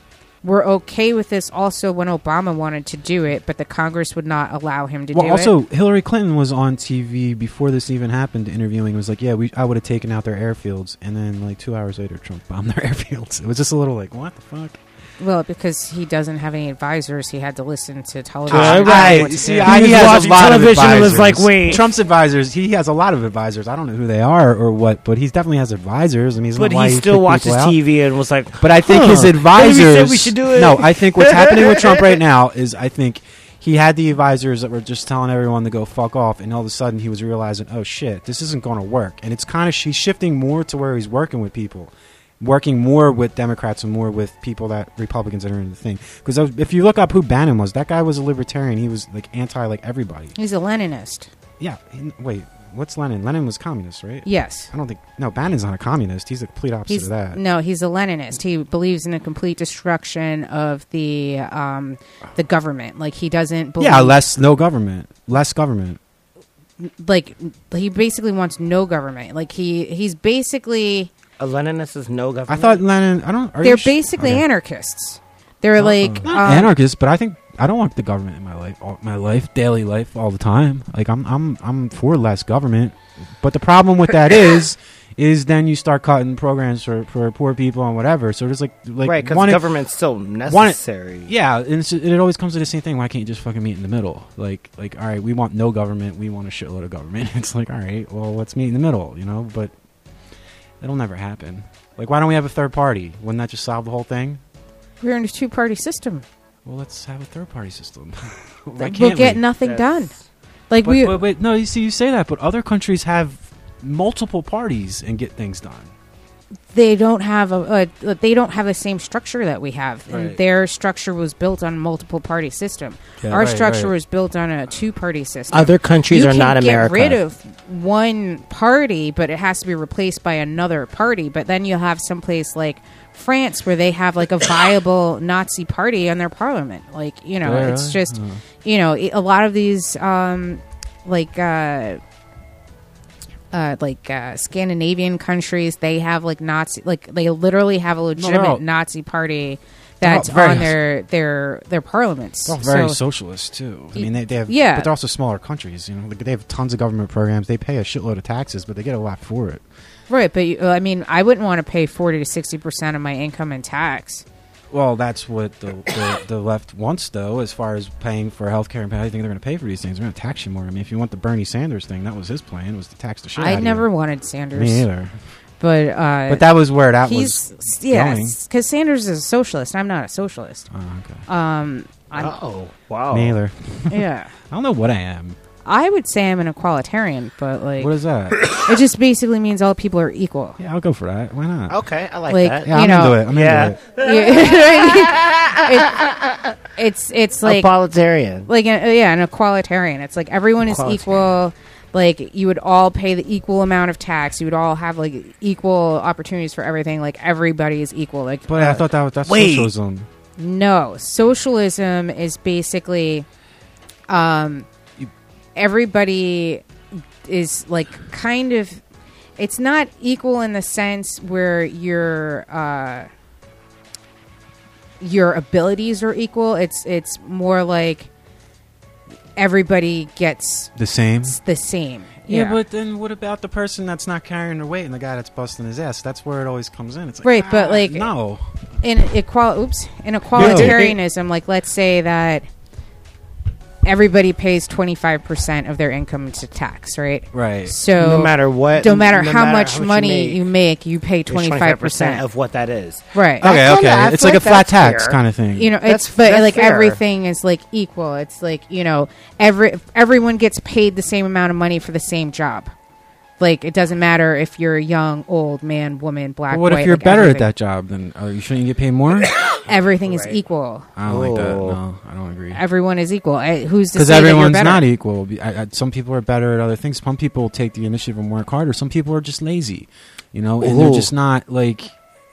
B: were okay with this also when Obama wanted to do it, but the Congress would not allow him to
D: Well,
B: do
D: also
B: it.
D: Also, Hillary Clinton was on TV before this even happened, interviewing. Was like, yeah, we I would have taken out their airfields, and then like two hours later, Trump bombed their (laughs) airfields. It was just a little like, what the fuck?
B: Well, because he doesn't have any advisors, he had to listen to television.
C: Uh,
D: I-
C: right.
D: I- see,
C: He
D: I-
C: was
D: he has a
C: watching
D: lot of
C: television and was like, wait.
D: Trump's advisors. He has a lot of advisors. I don't know who they are or what, but he definitely has advisors. I mean,
C: But he
D: he
C: still
D: kicked
C: watches
D: people out?
C: TV and was like,
D: But I think
C: Huh.
D: his
C: Maybe
D: advisors.
C: said we should do it.
D: No, I think what's happening with Trump right (laughs) now is I think he had the advisors that were just telling everyone to go fuck off, and all of a sudden he was realizing, oh shit, this isn't going to work. And it's kind of she's shifting more to where he's working with people, working more with Democrats and more with people that Republicans are in the thing. Because if you look up who Bannon was, that guy was a libertarian. He was like anti like everybody.
B: He's a Leninist.
D: Yeah. he- wait, what's Lenin? Lenin was communist, right?
B: Yes.
D: I don't think. No, Bannon's not a communist. He's the complete opposite
B: He's
D: of that.
B: no, he's a Leninist. He believes in a complete destruction of the um, the government. Like he doesn't believe.
D: yeah, less no government, less government.
B: like he basically wants no government. Like he he's basically
C: a Leninist is no government.
D: I thought Lenin. I don't. Are
B: they're
D: you sh-
B: basically
D: okay.
B: anarchists. They're like
D: Not
B: um,
D: anarchists, but I think I don't want the government in my life, all, my life, daily life, all the time. Like I'm, I'm, I'm for less government. But the problem with that (laughs) is, is then you start cutting programs for, for poor people and whatever. So there's like, like
C: right, because
D: one-
C: government's still necessary.
D: Yeah, and it's, it always comes to the same thing. Why can't you just fucking meet in the middle? Like, like, all right, we want no government. We want a shitload of government. (laughs) It's like, all right, well, let's meet in the middle, you know. But it'll never happen. Like, why don't we have a third party? Wouldn't that just solve the whole thing?
B: we're in a two party system.
D: Well, let's have a third party system. (laughs) why
B: we'll get
D: we?
B: nothing
C: That's-
B: done. Like
D: But,
B: we
D: but, but no, you see, you say that, but other countries have multiple parties and get things done.
B: They don't have a, a they don't have the same structure that we have. And their structure was built on a multiple party system.
D: Yeah,
B: Our
D: right,
B: structure
D: right.
B: was built on a two party system.
C: Other countries
B: you
C: are
B: can
C: not
B: get
C: America.
B: rid of one party, but it has to be replaced by another party. But then you'll have someplace like France where they have like a (coughs) viable Nazi party in their parliament. Like you know,
D: Yeah,
B: it's just
D: Oh.
B: you know a lot of these um, like. Uh, uh, like uh, Scandinavian countries, they have like Nazi, like they literally have a legitimate
D: all-
B: Nazi party that's
D: very-
B: on their their their parliaments.
D: They're all very
B: So-
D: socialist too. I mean, they, they have,
B: Yeah.
D: but they're also smaller countries. You know, like, they have tons of government programs. They pay a shitload of taxes, but they get a lot for it.
B: Right, but you, uh, I mean, I wouldn't want to pay forty to sixty percent of my income in tax.
D: Well, that's what the, the, the left wants, though, as far as paying for healthcare and how you think they're going to pay for these things. They're going to tax you more. I mean, if you want the Bernie Sanders thing, that was his plan, was to tax the shit out
B: I
D: of
B: never
D: you.
B: wanted Sanders,
D: Me either.
B: but uh,
D: But that was where that
B: he's
D: was.
B: yes, because Sanders is a socialist. I'm not a socialist.
D: Oh, okay.
B: Um,
C: Oh, wow.
D: Me either.
B: yeah, (laughs)
D: I don't know what I am.
B: I would say I'm an equalitarian, but like
D: What is that? (coughs)
B: it just basically means all people are equal.
D: yeah, I'll go for that. Why not?
C: Okay, I like,
B: Like,
C: that.
D: yeah,
B: you
D: I'm
B: know,
D: into it. I'm
C: yeah.
D: into it. (laughs) (laughs)
B: It- it's it's like
C: Equalitarian.
B: like a, yeah, an equalitarian. It's like everyone is equal. Like you would all pay the equal amount of tax. You would all have like equal opportunities for everything. Like everybody is equal. Like
D: But
B: uh,
D: I thought that was that's
C: Wait.
D: socialism.
B: no, socialism is basically, um,
D: You-
B: everybody is like kind of. It's not equal in the sense where your uh, your abilities are equal. It's it's more like everybody gets
D: The same.
B: the same.
D: Yeah, but then what about the person that's not carrying their weight and the guy that's busting his ass? That's where it always comes in. It's like,
B: Right, but,
D: ah,
B: like-
D: no,
B: in equal oops in equalitarianism like let's say that everybody pays 25% of their income to tax right
D: right?
B: so
C: no matter what,
B: no matter how much
C: you
B: money
C: make,
B: you make you pay 25%
C: of what that is.
B: right
C: I
D: Okay,
C: feel
D: okay,
C: that-
D: it's
C: feel
D: like a flat tax
C: fair.
D: kind of thing.
B: you know
C: That's-
B: it's but
C: that's
B: like
C: fair.
B: everything is like equal it's like you know every everyone gets paid the same amount of money for the same job Like it doesn't matter if you're a young, old, man, woman, black,
D: But what
B: white.
D: if you're
B: like,
D: better at that job? Then uh, you shouldn't you get paid more? (coughs)
B: Everything is equal.
D: I don't like that.
C: Oh.
D: No, I don't agree.
B: Everyone is equal. Uh, Who's to
D: Because
B: say that you're
D: everyone's not equal. I, I, some people are better at other things. Some people take the initiative and work harder. Some people are just lazy, you know, and they're just not like,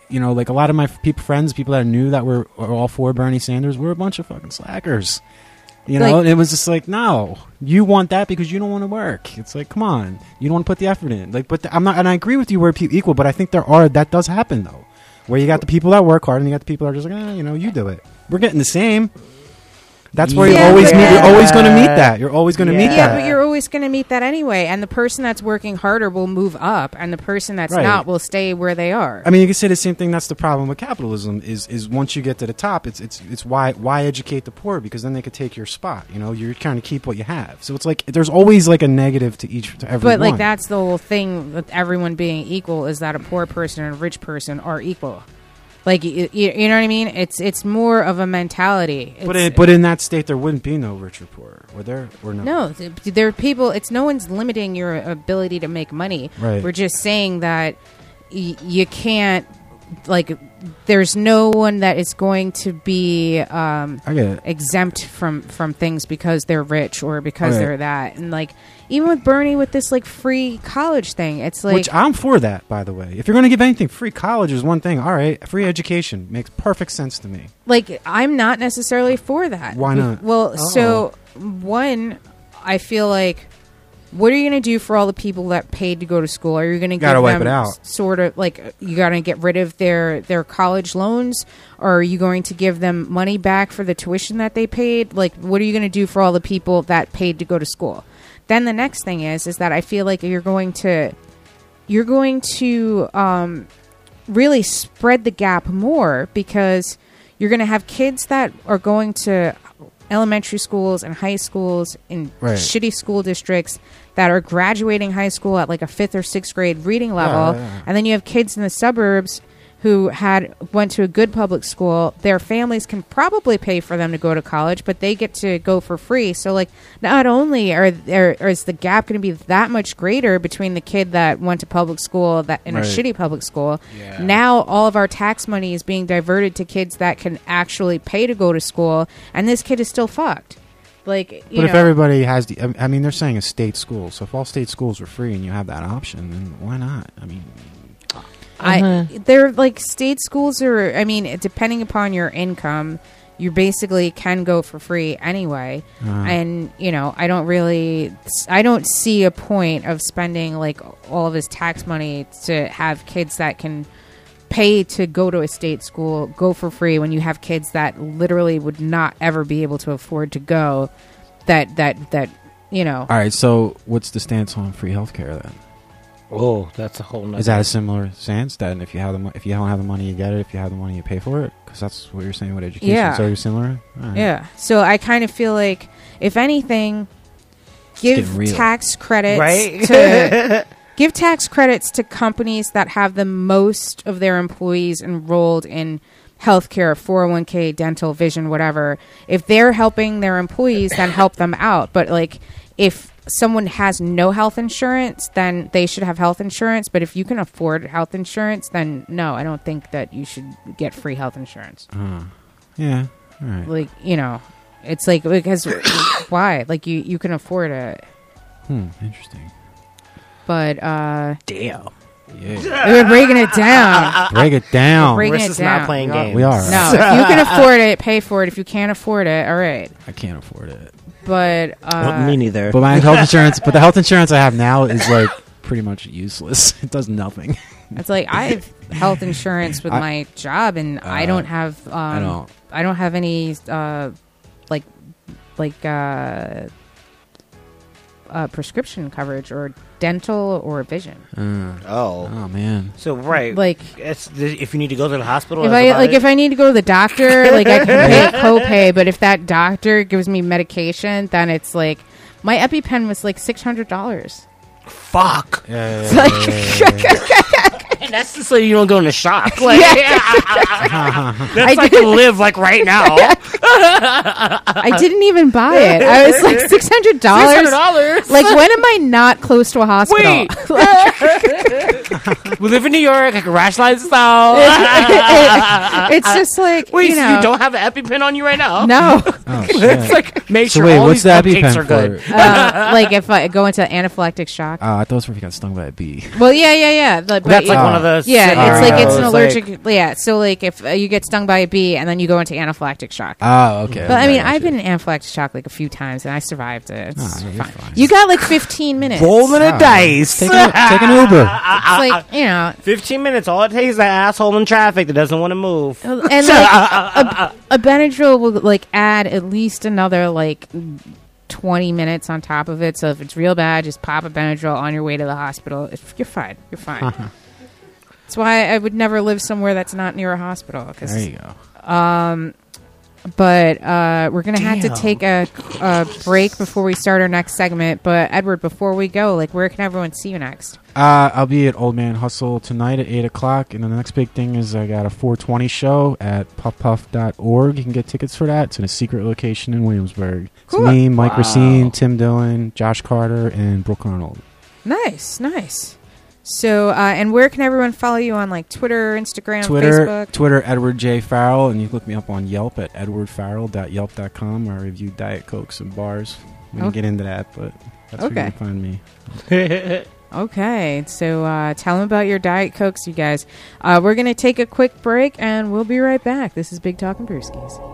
D: you know, like a lot of my people, friends, people that I knew that were, were all for Bernie Sanders were a bunch of fucking slackers. You know,
B: Like-
D: it was just like, no, you want that because you don't want to work. It's like, come on, you don't want to put the effort in. Like, but the, I'm not, and I agree with you where people equal, but I think there are that does happen though, where you got the people that work hard and you got the people that are just like, eh, you know, you do it. We're getting the same. That's where
B: Yeah,
D: you always
B: but-
D: meet. You're always going to meet that. You're always going to meet
C: Yeah.
B: Yeah,
D: that.
B: but you're always going to meet that anyway, and the person that's working harder will move up, and the person that's
D: Right.
B: not will stay where they are.
D: I mean, you can say the same thing. That's the problem with capitalism. Is is once you get to the top, it's it's it's why why educate the poor because then they could take your spot. You know, you're trying to keep what you have. So it's like there's always like a negative to each to every
B: but like that's the whole thing with everyone being equal is that a poor person and a rich person are equal. Like you, you know what I mean? It's it's more of a mentality.
D: But
B: It's-
D: it, but in that state, there wouldn't be no rich or poor, would there? Or no?
B: No, there are people. It's no one's limiting your ability to make money.
D: Right.
B: We're just saying that y- you can't. Like, there's no one that is going to be um, exempt from from things because they're rich or because they're that. And like, even with Bernie with this like free college thing, it's like
D: Which I'm for that, by the way. If you're going to give anything free, college is one thing. All right, free education makes perfect sense to me.
B: like I'm not necessarily for that.
D: Why not?
B: Well, so one, I feel like. What are you going to do for all the people that paid to go to school? Are you going to give
D: wipe
B: them
D: it out.
B: sort of like you got to get rid of their their college loans, or are you going to give them money back for the tuition that they paid? Like, what are you going to do for all the people that paid to go to school? Then the next thing is is that I feel like you're going to you're going to um, really spread the gap more because you're going to have kids that are going to elementary schools and high schools in
D: Right.
B: shitty school districts that are graduating high school at like a fifth or sixth grade reading level
D: yeah, yeah.
B: and then you have kids in the suburbs who had went to a good public school their families can probably pay for them to go to college but they get to go for free so like not only are there is the gap going to be that much greater between the kid that went to public school that in
D: Right.
B: a shitty public school
C: Yeah.
B: now all of our tax money is being diverted to kids that can actually pay to go to school and this kid is still fucked like you
D: But if everybody has the, I- I mean, they're saying a state school. So if all state schools were free and you have that option, then why not? I mean,
B: I they're like state schools are I mean depending upon your income you basically can go for free anyway
D: uh,
B: and you know I don't really I don't see a point of spending like all of his tax money to have kids that can pay to go to a state school go for free when you have kids that literally would not ever be able to afford to go that that that you know
D: all right. So what's the stance on free healthcare then?
C: Oh, that's a whole. Nother.
D: Is that a similar stance? That if you have the mo- if you don't have the money, you get it. If you have the money, you pay for it. Because that's what you're saying with education.
B: Yeah.
D: So you're similar. All right.
B: Yeah. So I kind of feel like, if anything, give tax credits
C: right?
B: to (laughs) give tax credits to companies that have the most of their employees enrolled in healthcare, 401k, dental, vision, whatever. If they're helping their employees, then help them out. But like if someone has no health insurance, then they should have health insurance. But if you can afford health insurance, then no, I don't think that you should get free health insurance
D: Uh, yeah. All right.
B: like you know it's like because why like you you can afford it
D: Hmm. Interesting.
B: But uh
C: Damn.
D: Yeah.
B: we're breaking it down (laughs)
D: Break it down.
B: Break- Breaking it
C: Maryssa's
B: down.
C: not playing
B: We are-
C: games.
D: We are.
B: no if you can afford it pay for it if you can't afford it all right
D: I can't afford it.
B: but
C: Well,
B: uh
C: me neither.
D: But my health (laughs) insurance, but the health insurance I have now is like pretty much useless. (laughs) It does nothing.
B: it's like i have health insurance with
D: I-
B: my job and i
D: Uh,
B: don't have um
D: I don't.
B: I don't have any uh like like uh uh prescription coverage or dental or vision
D: Uh,
C: oh.
D: oh man.
C: So right,
B: like
C: it's the, if you need to go to the hospital.
B: if I like
C: it?
B: if I need to go to the doctor, like I can pay (laughs) copay, but if that doctor gives me medication, then it's like my EpiPen was like six hundred dollars.
C: fuck,
D: Yeah.
B: It's like (laughs)
C: and (laughs) that's just so you don't go into shock. (laughs) Like, (laughs)
B: I
C: that's like
B: did-
C: to live like right now.
E: I didn't even buy it. I was like six hundred dollars.
C: dollars.
E: Like when am I not close to a hospital?
C: Wait.
E: Like,
C: we live in New York. I can rationalize this out.
E: it's just like
C: Wait,
E: you
C: so you don't have an EpiPen on you right now?
E: no,
D: Oh,
C: it's like make
D: so
C: sure
D: wait,
C: all
D: what's
C: these
D: the
C: cupcakes
D: EpiPen
C: are good.
E: uh, like if I go into anaphylactic shock.
D: Oh, I thought it was if you got stung by a bee.
E: Well, yeah, yeah, yeah. Like, but
C: That's like
E: it-
C: one of the
E: yeah, it's like it's an
C: scenarios,
E: allergic. yeah, so like if uh, you get stung by a bee and then you go into anaphylactic shock.
D: Oh, okay.
E: but I mean,
D: got
E: I've been in anaphylactic shock like a few times and I survived it. It's
D: Ah, you're
E: fine.
D: fine.
E: You got like 15 minutes.
C: rolling
D: Ah,
C: a dice.
D: Take an, take an Uber. (laughs)
E: It's like you know,
C: 15 minutes. All it takes is that asshole in traffic that doesn't want to move.
E: and like (laughs) a, a Benadryl will like add at least another like 20 minutes on top of it. So if it's real bad, just pop a Benadryl on your way to the hospital. If you're fine. You're fine. That's why I would never live somewhere that's not near a hospital. 'cause-
D: There you go.
E: Um, but uh, we're gonna have to take a, a break before we start our next segment. But Edward, before we go, like, where can everyone see you next?
D: Uh, I'll be at Old Man Hustle tonight at 8 o'clock. And then the next big thing is I got a 420 show at puffpuff.org. You can get tickets for that. It's in a secret location in Williamsburg. It's me, Mike
C: Wow.
D: Racine, Tim Dillon, Josh Carter, and Brooke Arnold.
E: Nice, nice. So, uh, and where can everyone follow you on like Twitter, Instagram,
D: Twitter,
E: Facebook?
D: Twitter, Edward J. Farrell. And you can look me up on Yelp at edwardfarrell.yelp.com where I review Diet Cokes and bars. We can
E: Okay.
D: get into that, but that's
E: Okay.
D: where you can find me. (laughs) (laughs)
E: Okay, so uh, tell them about your Diet Cokes, you guys. Uh, we're going to take a quick break and we'll be right back. This is Big Talking Brewskis.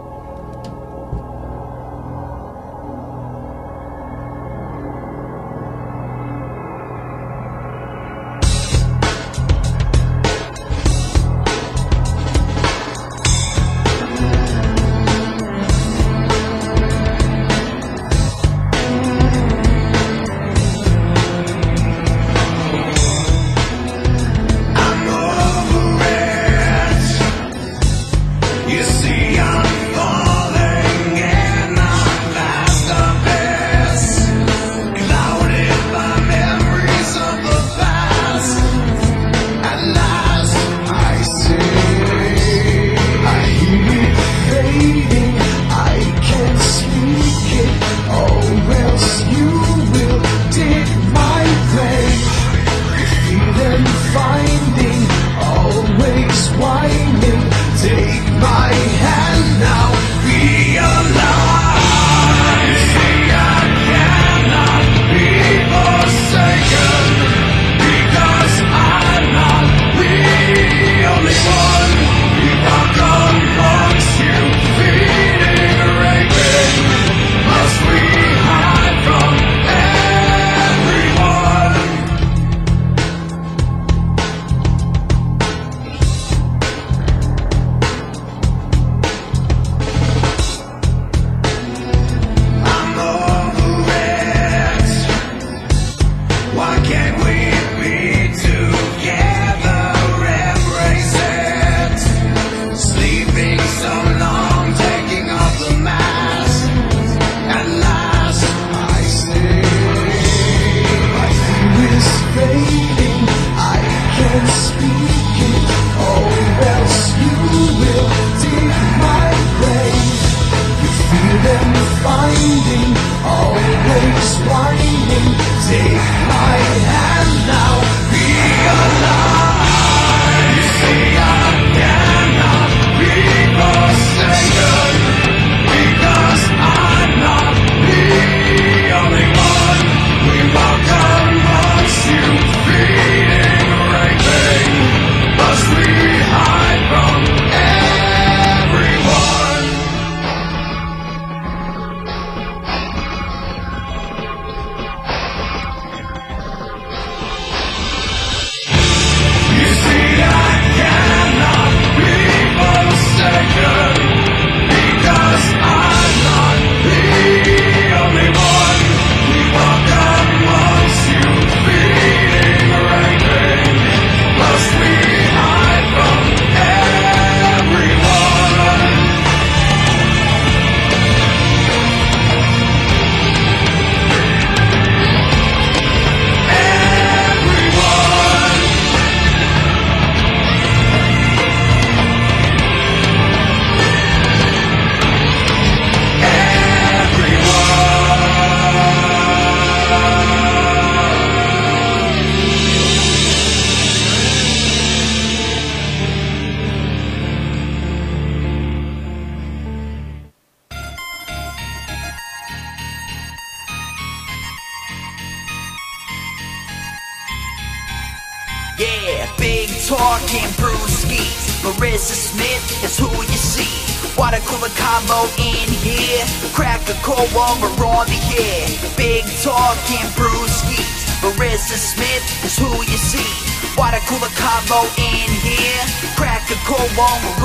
A: We're on the.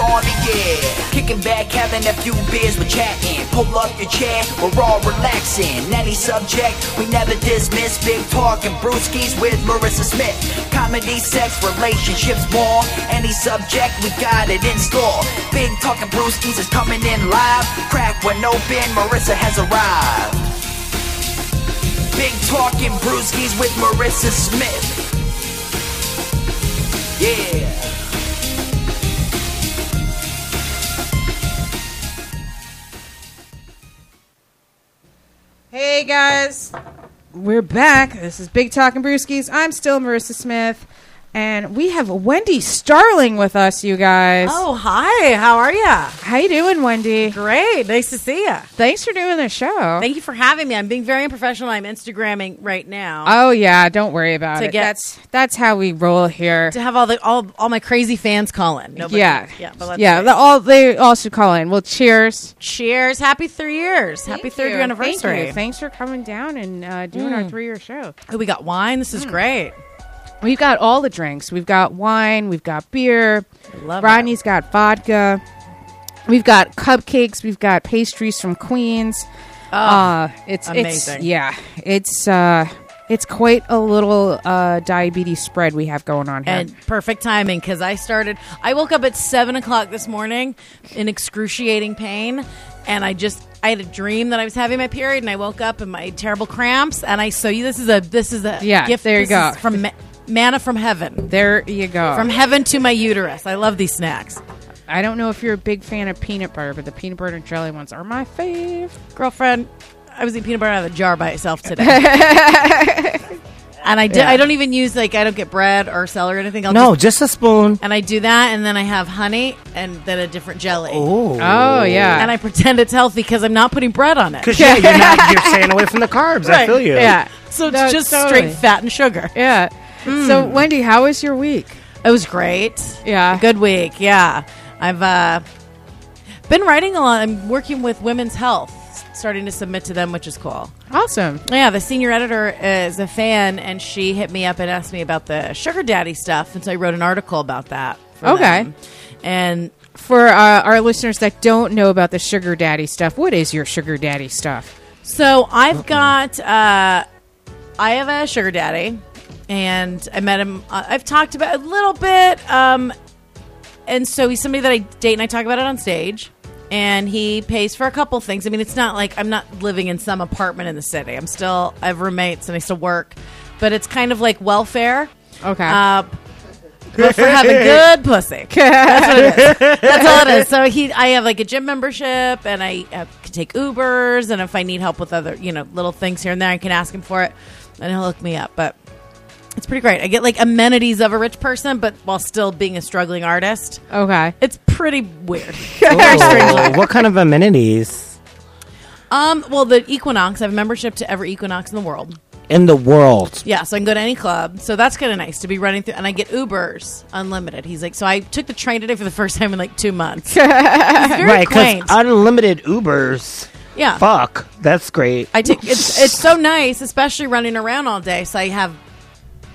A: Kicking back, having a few beers, we're chatting. Pull up your chair, we're all relaxing. Any subject, we never dismiss. Big talking brewskis with Maryssa Smith. Comedy, sex, relationships, more. Any subject, we got it in store. Big talking brewskis is coming in live. Crack one open, Maryssa has arrived. Big talking brewskis with Maryssa Smith. Yeah.
B: Hey guys, we're back. This is Big Talking Brewskis. I'm still Maryssa Smith, and we have Wendi Starling with us. You guys,
F: Oh, hi. How are ya?
B: how you doing, Wendi?
F: Great. Nice to see ya.
B: Thanks for doing the show.
F: Thank you for having me. I'm being very unprofessional. I'm Instagramming right now
B: oh yeah, don't worry about
F: To
B: it.
F: get-
B: that's that's how we roll here.
F: to have all the all all my crazy fans call in. Nobody,
B: yeah,
F: yeah,
B: yeah. all they all should call in. Well, cheers.
F: Cheers. Happy three years. Happy
B: Thank
F: third
B: you.
F: year anniversary.
B: Thank you. Thanks for coming down and uh, doing our three year show.
F: Oh, we got wine. This
B: Mm.
F: is great.
B: We've got all the drinks. We've got wine. We've got beer.
F: Love
B: Rodney's got vodka. We've got cupcakes. We've got pastries from Queens. uh, it's
F: amazing.
B: It's, yeah, it's uh, it's quite a little uh, diabetes spread we have going on here.
F: And perfect timing because I started. I woke up at seven o'clock this morning in excruciating pain, and I just I had a dream that I was having my period, and I woke up in my terrible cramps, and I so you. This is a this is a
B: Yeah,
F: gift.
B: there you
F: This
B: go.
F: from manna from heaven,
B: there you go.
F: from heaven to my uterus. I love these snacks,
B: I don't know if you're a big fan of peanut butter, but the peanut butter and jelly ones are my fave.
F: girlfriend. I was eating peanut butter out of a jar by itself today. (laughs) And I did.
B: Yeah.
F: I don't even use like I don't get bread or celery or anything. I'll
C: No,
F: just,
C: just a spoon.
F: and I do that, and then I have honey and then a different jelly.
C: Oh,
B: Oh yeah,
F: and I pretend it's healthy because I'm not putting bread on it.
C: Because yeah, you're not you're staying away from the (laughs) carbs. I feel you.
B: yeah,
F: So it's just
B: totally.
F: straight fat and sugar.
B: yeah. So Wendi, how was your week?
F: It was great.
B: Yeah.
F: Good week. Yeah. I've uh, been writing a lot. I'm working with Women's Health, starting to submit to them, which is cool.
B: Awesome.
F: Yeah, the senior editor is a fan, and she hit me up and asked me about the sugar daddy stuff, and so I wrote an article about that.
B: Okay.
F: them. And
B: For uh, our listeners that don't know about the sugar daddy stuff, what is your sugar daddy stuff?
F: So I've got uh, I have a sugar daddy, and I met him. Uh, I've talked about it a little bit, um, and so he's somebody that I date, and I talk about it on stage. And he pays for a couple things. I mean, it's not like I'm not living in some apartment in the city. I'm still I have roommates and I still work, but it's kind of like welfare.
B: Okay.
F: Uh, but for having good pussy. (laughs) That's what it is. That's all it is. So he, I have like a gym membership, and I uh, can take Ubers, and if I need help with other, you know, little things here and there, I can ask him for it, and he'll hook me up. But it's pretty great. I get like amenities of a rich person, but while still being a struggling artist.
B: okay.
F: It's pretty weird. (laughs)
C: What kind of amenities
F: Um, well, the Equinox, I have a membership to every Equinox in the world.
C: in the world?
F: Yeah, so I can go to any club. So that's kind of nice to be running through. And I get Ubers unlimited. He's like, so I took the train today for the first time in like two months. (laughs) He's very
C: right, because
F: quaint.
C: unlimited Ubers.
F: yeah.
C: Fuck, that's great.
F: I take it's it's so nice, especially running around all day. So I have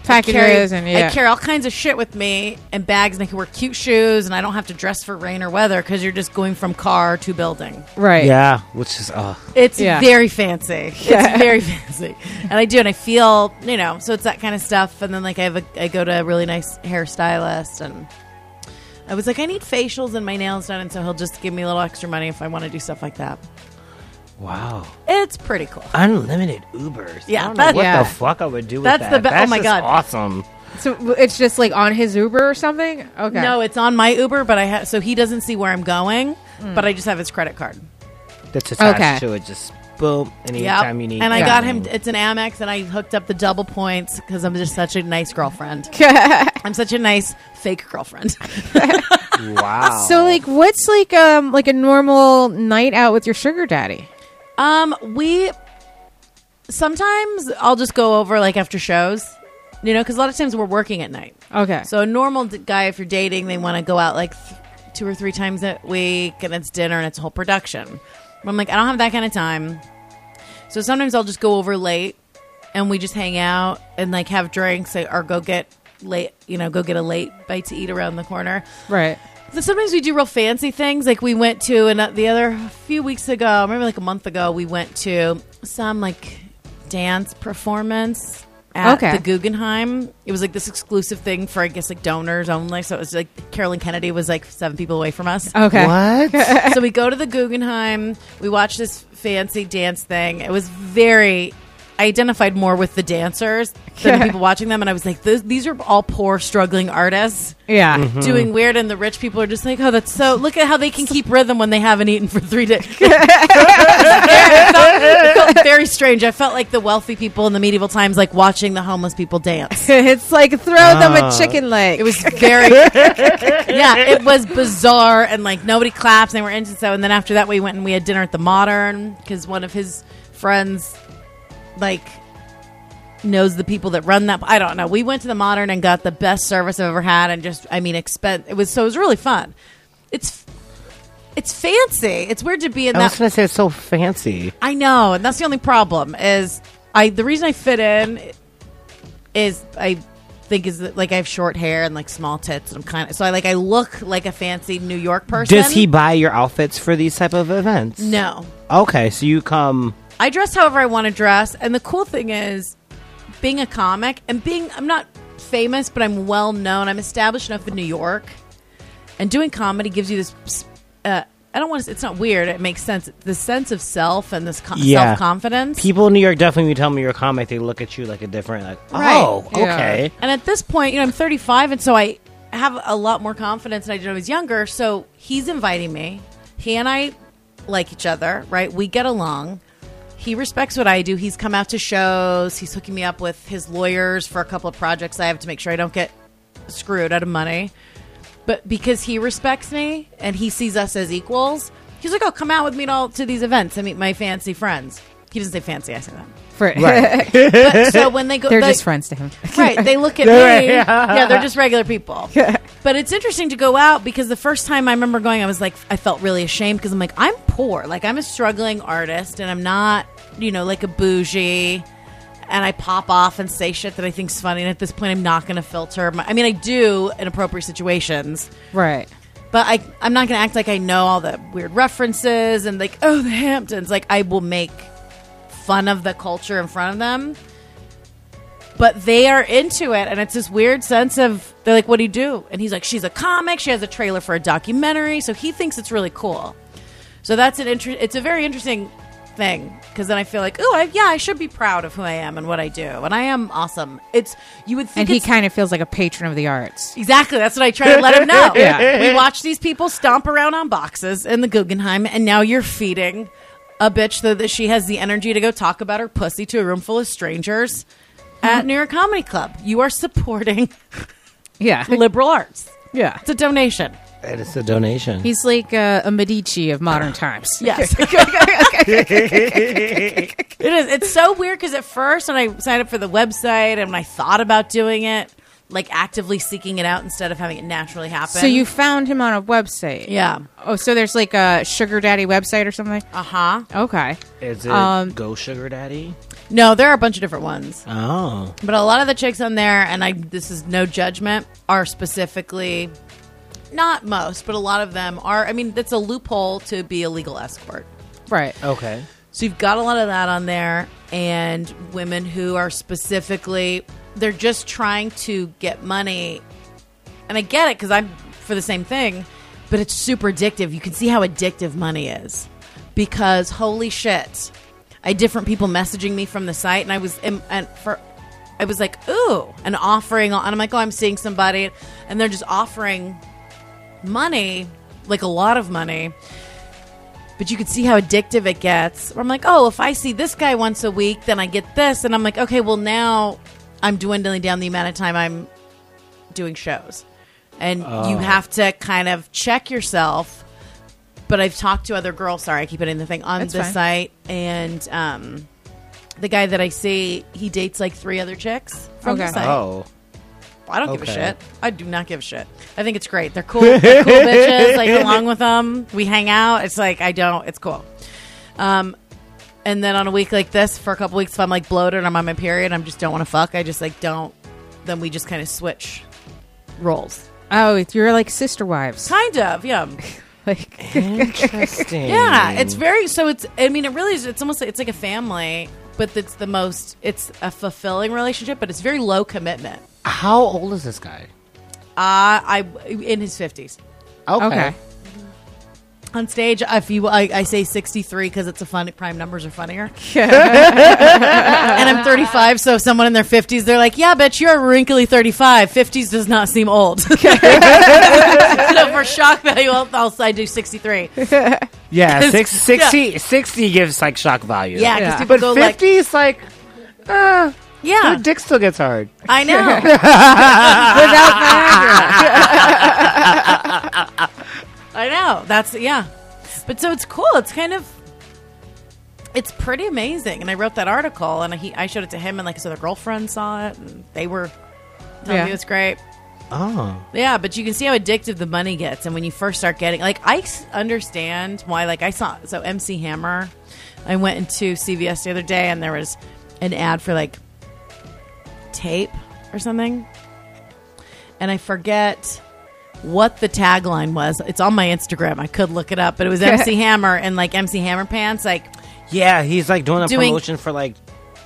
F: I carry,
B: and yeah.
F: I carry all kinds of shit with me and bags, and I can wear cute shoes, and I don't have to dress for rain or weather because you're just going from car to building.
B: right.
C: yeah, which is uh,
F: It's
B: Yeah.
F: very fancy. It's very (laughs) fancy, and I do, and I feel you know. So it's that kind of stuff, and then like I have a, I go to a really nice hairstylist, and I was like, I need facials and my nails done, and so he'll just give me a little extra money if I want to do stuff like that.
C: Wow.
F: It's pretty cool.
C: Unlimited Ubers.
F: Yeah,
C: I don't know
F: that's-
C: what
B: Yeah.
C: the fuck I would do with
F: That's
C: that.
F: the be- oh my
C: just
F: God.
C: awesome.
B: So it's just like on his Uber or something. Okay.
F: No, it's on my Uber, but I have so he doesn't see where I'm going, but I just have his credit card.
C: That's attached
B: Okay.
C: to it. Just boom.
F: Yep.
C: Anytime you need.
F: And I got him. It's an Amex, and I hooked up the double points because I'm just such a nice girlfriend. (laughs) I'm such a nice fake girlfriend. (laughs)
C: Wow.
B: So like, what's like um like a normal night out with your sugar daddy?
F: Um, we sometimes I'll just go over like after shows, You know, because a lot of times we're working at night.
B: Okay.
F: So a normal d- guy, if you're dating, they want to go out like th- two or three times a week, and it's dinner and it's a whole production. But I'm like, I don't have that kind of time. So sometimes I'll just go over late, and we just hang out and like have drinks, or or go get late, you know, go get a late bite to eat around the corner.
B: right.
F: So sometimes we do real fancy things. Like we went to, and the other a few weeks ago, maybe like a month ago, we went to some like dance performance at
B: Okay.
F: the Guggenheim. It was like this exclusive thing for I guess like donors only. So it was like Caroline Kennedy was like seven people away from us.
B: Okay.
C: What? (laughs)
F: so we go to the Guggenheim. We watch this fancy dance thing. It was very. I identified more with the dancers than the people watching them, and I was like, "These these are all poor, struggling artists."
B: Yeah.
C: Mm-hmm.
F: doing weird, and the rich people are just like, "Oh, that's so." Look at how they can keep rhythm when they haven't eaten for three days. (laughs) it, felt, it felt very strange. I felt like the wealthy people in the medieval times, like watching the homeless people dance. (laughs)
B: it's like throw them
C: Ah.
B: a chicken leg.
F: It was (laughs) very, yeah, it was bizarre, and like nobody claps, and they were into so. And then after that, we went and we had dinner at the Modern because one of his friends, like. Knows the people that run that. I don't know. We went to the Modern and got the best service I've ever had, and just, I mean, expen It was so. It was really fun. It's, it's fancy. It's weird to be in that.
C: I
F: that
C: was gonna say it's so fancy.
F: I know, and that's the only problem. Is I the reason I fit in is I think is that like I have short hair and like small tits, and I'm kind of so I like I look like a fancy New York person.
C: Does he buy your outfits for these type of events?
F: No,
C: Okay, so you come.
F: I dress however I want to dress, and the cool thing is being a comic and being I'm not famous, but I'm well known. I'm established enough in New York, and doing comedy gives you this. Uh, I don't want to. It's not weird. It makes sense. The sense of self and this co-
C: Yeah.
F: self confidence.
C: People in New York definitely. When you tell me you're a comic, they look at you like a different. Like,
F: Right.
C: oh,
B: Yeah.
C: okay.
F: And at this point, you know, I'm 35, and so I have a lot more confidence than I did when I was younger. So he's inviting me. He and I like each other, right? We get along. He respects what I do. He's come out to shows. He's hooking me up with his lawyers for a couple of projects I have to make sure I don't get screwed out of money. But because he respects me and he sees us as equals, he's like, "Oh, come out with me to, all, to these events and meet my fancy friends." He doesn't say fancy. I say that.
B: For-
C: Right.
F: But, (laughs) so when they go,
B: They're
F: they-
B: just friends to him.
F: right they look at (laughs) me yeah they're just regular people (laughs) but it's interesting to go out because the first time i remember going i was like i felt really ashamed because i'm like i'm poor like i'm a struggling artist and i'm not you know like a bougie and i pop off and say shit that i think's funny and at this point i'm not going to filter my, i mean i do in appropriate situations
B: Right.
F: but I, I'm not going to act like I know all the weird references and like, oh, the Hamptons. Like, I will make fun of the culture in front of them. But they are into it, and it's this weird sense of they're like, "What do you do?" And he's like, "She's a comic. She has a trailer for a documentary." So he thinks it's really cool. So that's an inter- It's a very interesting thing because then I feel like, oh, I, yeah, I should be proud of who I am and what I do, and I am awesome. It's you would think
B: And he kind of feels like a patron of the arts.
F: Exactly. That's what I try to let him know. (laughs)
B: Yeah.
F: We watch these people stomp around on boxes in the Guggenheim, and now you're feeding a bitch so that she has the energy to go talk about her pussy to a room full of strangers at New York Comedy Club. You are supporting (laughs)
B: Yeah.
F: liberal arts.
B: yeah.
F: It's a donation.
C: And it's a donation.
B: He's like uh, a Medici of modern times. (laughs)
F: Yes. (laughs) it is. It's so weird because at first, when I signed up for the website and when I thought about doing it, like actively seeking it out instead of having it naturally happen.
B: So you found him on a website.
F: Yeah.
B: Oh, so there's like a sugar daddy website or something?
F: Uh huh.
B: Okay.
C: Is it
B: Um,
C: Go Sugar Daddy?
F: No, there are a bunch of different ones.
C: Oh,
F: But a lot of the chicks on there, and I this is no judgment, are specifically not most, but a lot of them are. I mean, it's a loophole to be a legal escort.
B: Right.
C: okay.
F: So you've got a lot of that on there, and women who are specifically they're just trying to get money. And I get it because I'm for the same thing, but it's super addictive. You can see how addictive money is because holy shit, I had different people messaging me from the site, and I was and and for. I was like, ooh, an offering, and I'm like, oh, I'm seeing somebody, and they're just offering money, like a lot of money, but you could see how addictive it gets. Where I'm like, oh, if I see this guy once a week, then I get this, and I'm like, okay, well now I'm dwindling down the amount of time I'm doing shows, and you have to kind of check yourself. But I've talked to other girls. Sorry, I keep putting the thing on
B: That's
F: the
B: fine.
F: site, and um, the guy that I see, he dates like three other chicks from the site.
C: Oh,
F: I don't give a
C: Okay.
F: shit. I do not give a shit. I think it's great. They're cool. They're cool (laughs) bitches. Like along with them, we hang out. It's like I don't. It's cool. Um, and then on a week like this, for a couple weeks, if I'm like bloated and I'm on my period, I just don't want to fuck. I just like don't. Then we just kind of switch roles.
B: Oh, you're like sister wives.
F: Kind of, yeah. (laughs)
B: Like,
C: interesting.
F: Yeah, it's very so. It's I mean, it really is. It's almost it's like a family, but it's the most. It's a fulfilling relationship, but it's very low commitment.
C: How old is this guy?
F: Uh, I in his fifties
C: Okay.
B: okay.
F: on stage. If you, I, I say sixty three because it's a fun. Prime numbers are funnier. (laughs) and I'm 35, so if someone in their 50s, they're like, "Yeah, bitch, you're a wrinkly 35. 50s does not seem old." (laughs) (laughs) so for shock value, I'll, I'll I do 63.
C: Yeah, six, 60, 60 gives like shock value.
F: Yeah, because
B: Yeah.
F: people
C: But
F: go
C: 50
F: like,
C: is like, uh,
F: "Yeah,
C: your dick still gets hard.
F: I know." (laughs) (laughs) I know. That's yeah. But so it's cool. It's kind of it's pretty amazing. And I wrote that article and he I showed it to him and like his other girlfriend saw it and they were telling
B: Yeah.
F: me it was great.
C: Oh.
F: Yeah, but you can see how addictive the money gets and when you first start getting like I understand why like I saw so MC Hammer I went into CVS the other day and there was an ad for like tape or something. And I forget what the tagline was. It's on my Instagram. I could look it up, but it was (laughs) MC Hammer and like MC Hammer pants, like
C: Yeah, he's like doing a
F: Doing-
C: promotion for like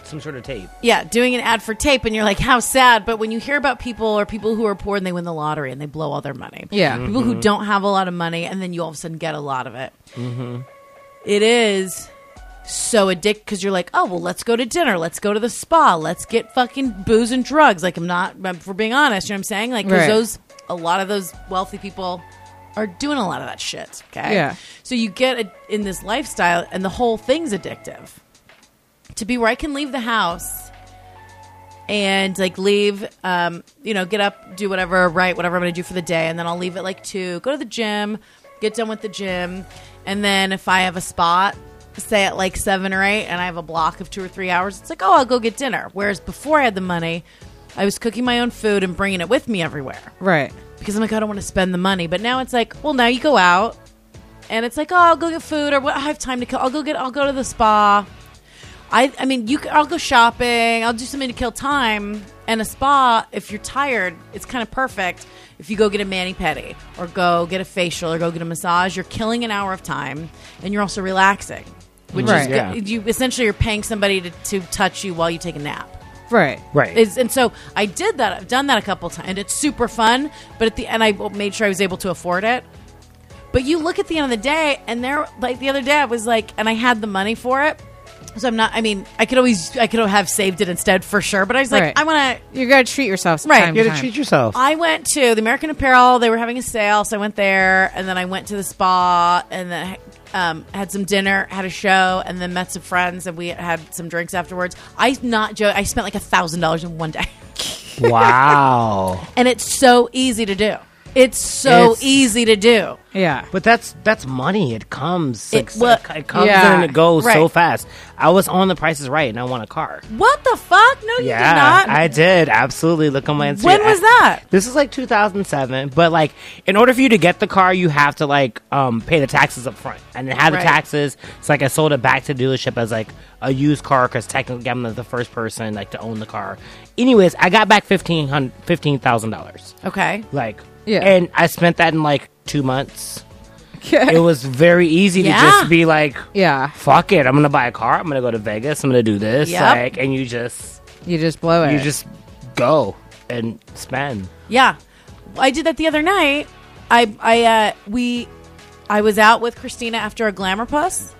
C: some sort of tape.
F: yeah, doing an ad for tape, and you're like, how sad. But when you hear about people or people who are poor and they win the lottery and they blow all their money,
B: Yeah.
F: people who mm-hmm. don't have a lot of money, and then you all of a sudden get a lot of it. Mm-hmm. It is so addictive because you're like, oh well, let's go to dinner, let's go to the spa, let's get fucking booze and drugs. Like I'm not, for being honest, you know what I'm saying? Like 'cause
B: Right.
F: those, a lot of those wealthy people are doing a lot of that shit. Okay,
B: Yeah.
F: So you get a, in this lifestyle, and the whole thing's addictive. To be where I can leave the house and like leave um you know get up do whatever write whatever i'm gonna do for the day and then i'll leave at like two go to the gym get done with the gym and then if i have a spot say at like seven or eight and i have a block of two or three hours it's like oh i'll go get dinner whereas before i had the money i was cooking my own food and bringing it with me everywhere
B: Right.
F: because i'm like i don't want to spend the money but now it's like well now you go out and it's like oh i'll go get food or what i have time to kill i'll go get i'll go to the spa I, I mean, you. c- I'll go shopping. I'll do something to kill time. And a spa, if you're tired, it's kind of perfect. If you go get a mani pedi, or go get a facial, or go get a massage, you're killing an hour of time, and you're also relaxing. Which
B: Right.
F: is
C: Yeah.
F: good. you essentially you're paying somebody to, to touch you while you take a nap.
B: Right.
C: Right.
F: Is and so I did that. I've done that a couple times, and it's super fun. But at the end, I made sure I was able to afford it. But you look at the end of the day, and there, like the other day, I was like, and I had the money for it. So I'm not. I mean, I could always, I could have saved it instead for sure. But I was like,
B: Right.
F: I want to.
B: You gotta treat yourself.
F: Right.
B: Time
C: you
B: to
C: gotta
B: time.
C: treat yourself.
F: I went to the American Apparel. They were having a sale, so I went there, and then I went to the spa, and then um, had some dinner, had a show, and then met some friends, and we had some drinks afterwards. I not joke. I spent like a thousand dollars in one day. (laughs)
C: wow.
F: and it's so easy to do. It's so
C: It's-
F: easy to do.
B: Yeah.
C: But that's that's money. It comes. Like,
F: It- well,
C: it comes
B: yeah.
C: and it goes so
F: Right.
C: fast. I was on the Price is Right, and I want a car.
F: What the fuck? No, you
C: yeah,
F: did not.
C: I did absolutely. Look on my Instagram.
F: When was that?
C: This is like 2007. But like, in order for you to get the car, you have to like um, pay the taxes up front, and then have
F: Right.
C: the taxes. It's like I sold it back to the dealership as like a used car because technically I'm the first person like to own the car. Anyways, I got back fifteen hundred fifteen thousand dollars.
F: okay.
C: Like,
B: Yeah.
C: and I spent that in like two months. it was very easy to just be like,
B: yeah.
C: "Fuck it, I'm gonna buy a car. I'm gonna go to Vegas. I'm gonna do this."
F: Yep.
C: Like, and you just
B: You just blow it.
C: you just go and spend.
F: Yeah, I did that the other night. I I uh, we I was out with Krystyna after a glamour puss.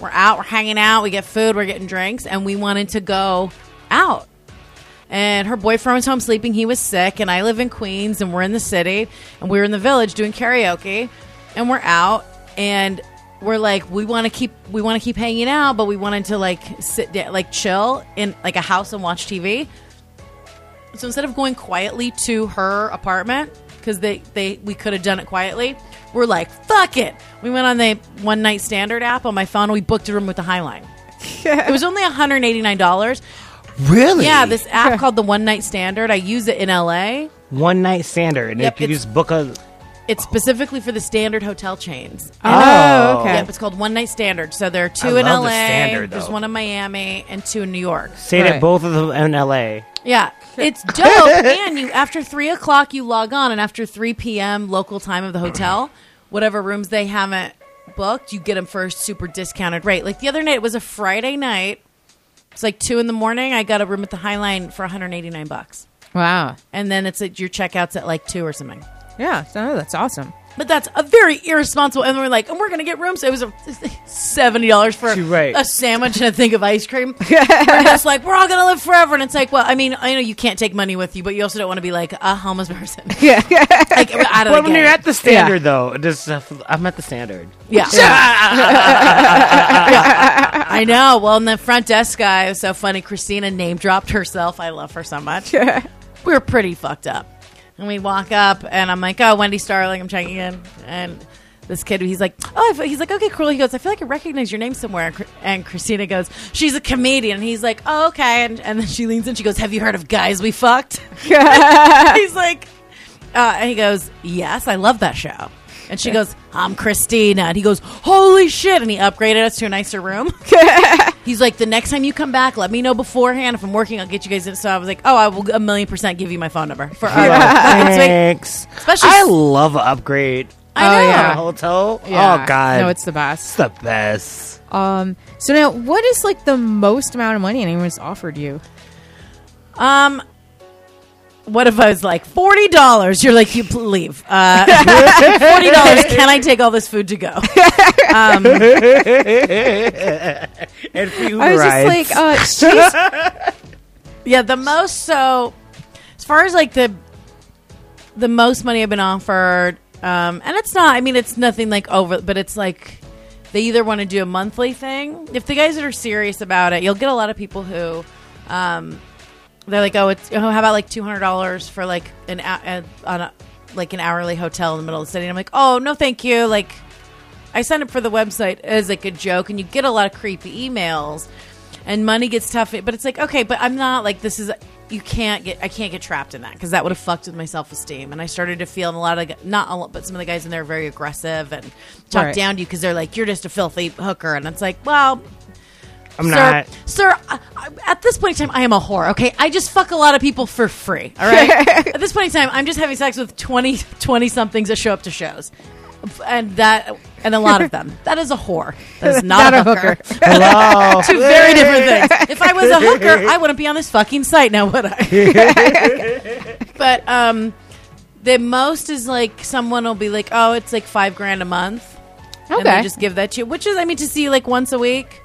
F: We're out. We're hanging out. We get food. We're getting drinks, and we wanted to go out and her boyfriend was home sleeping. He was sick, and I live in Queens, and we're in the city, and we were in the village doing karaoke, and we're out, and we're like, we want to keep, we want to keep hanging out, but we wanted to like sit, like chill in like a house and watch TV. So instead of going quietly to her apartment, because they, they, we could have done it quietly. We're like, fuck it. We went on the one night standard app on my phone. We booked a room with the Highline. Yeah. (laughs) It was only $189.
C: Really?
F: Yeah, this app (laughs) called the One Night Standard. I use it in LA.
C: one night standard. And
F: Yep,
C: if you
F: it's-
C: just book a
F: It's specifically for the standard hotel chains.
B: Oh, okay.
F: Yep, it's called One Night Standard. So there are two
C: I
F: in
C: love
F: LA.
C: the standard,
F: There's
C: though.
F: one in Miami and two in New York.
C: stayed
B: Right.
C: at both of them in L.A.
F: Yeah, it's dope. (laughs) and you after three o'clock you log on, and after three p.m. local time of the hotel, whatever rooms they haven't booked, you get them for a super discounted rate. Like the other night, it was a Friday night. It's like two in the morning. I got a room at the Highline for 189 bucks,
B: Wow.
F: and then it's at your checkouts at like two or something.
B: Yeah, so that's awesome.
F: But that's a very irresponsible. And we're like, and we're gonna get rooms. It was a seventy dollars for
C: Right.
F: a sandwich and a thing of ice cream. (laughs) we're just like, we're all gonna live forever. And it's like, well, I mean, I know you can't take money with you, but you also don't want to be like a homeless person.
B: Yeah.
F: like out of
C: Well, when you're at the standard, though, just uh, I'm at the standard.
F: yeah. Yeah. (laughs) I know. Well, and the front desk guy was so funny. Krystyna name dropped herself. I love her so much. we (laughs) were pretty fucked up. And we walk up, and I'm like, "Oh, Wendi Starling, I'm checking in." And this kid, he's like, "Oh," he's like, "Okay, cool." He goes, "I feel like I recognize your name somewhere." And Krystyna goes, "She's a comedian." And he's like, "Oh, okay." And, and then she leans in. She goes, "Have you heard of Guys We Fucked?" (laughs) (laughs) he's like, uh, and he goes, "Yes, I love that show." And she goes, "I'm Krystyna." And he goes, "Holy shit!" And he upgraded us to a nicer room. (laughs) He's like, "The next time you come back, let me know beforehand. If I'm working, I'll get you guys in." So I was like, "Oh, I will a million percent give you my phone number for our (laughs) next.
C: Thanks.
F: Especially-
C: I love upgrade.
F: I
B: Oh,
F: know.
B: yeah.
C: Hotel.
B: Yeah.
C: Oh God,
B: No, it's the best.
C: it's
B: best.
C: the best.
B: Um. So now, what is like the most amount of money anyone's offered you?
F: Um, what if I was like forty dollars? You're like, you pl- leave. Uh, forty dollars. Can I take all this food to go? (laughs) Um,
C: And for you
B: I was
C: rides.
B: just like, uh, she's (laughs)
F: Yeah, the most so as far as like the the most money I've been offered, um, and it's not. I mean, it's nothing like over, but it's like they either want to do a monthly thing. If the guys that are serious about it, you'll get a lot of people who. Um, they're like, oh, it's oh, how about like two hundred dollars for like an a, a, on a, like an hourly hotel in the middle of the city? And I'm like, oh no, thank you. Like, I signed up for the website as like a joke, and you get a lot of creepy emails, and money gets tough. But it's like, okay, but I'm not like this is. You can't get. I can't get trapped in that because that would have fucked with my self esteem. And I started to feel a lot of not a lot, but some of the guys in there are very aggressive and talk
B: Right.
F: down to you because they're like, you're just a filthy hooker, and it's like, well,
C: I'm
F: sir,
C: not.
F: sir. I, I- at this point in time, I am a whore. Okay, I just fuck a lot of people for free. All right. (laughs) at this point in time, I'm just having sex with 20, 20 somethings that show up to shows, and that and a lot of them. That is a whore. That is (laughs) not, a hooker.
C: Hello. (laughs)
F: Two very different things. If I was a hooker, I wouldn't be on this fucking site now, would I? but um, the most is like someone will be like, "Oh, it's like five grand a month." Okay. And they just give that to you, which is, I mean, to see like once a week.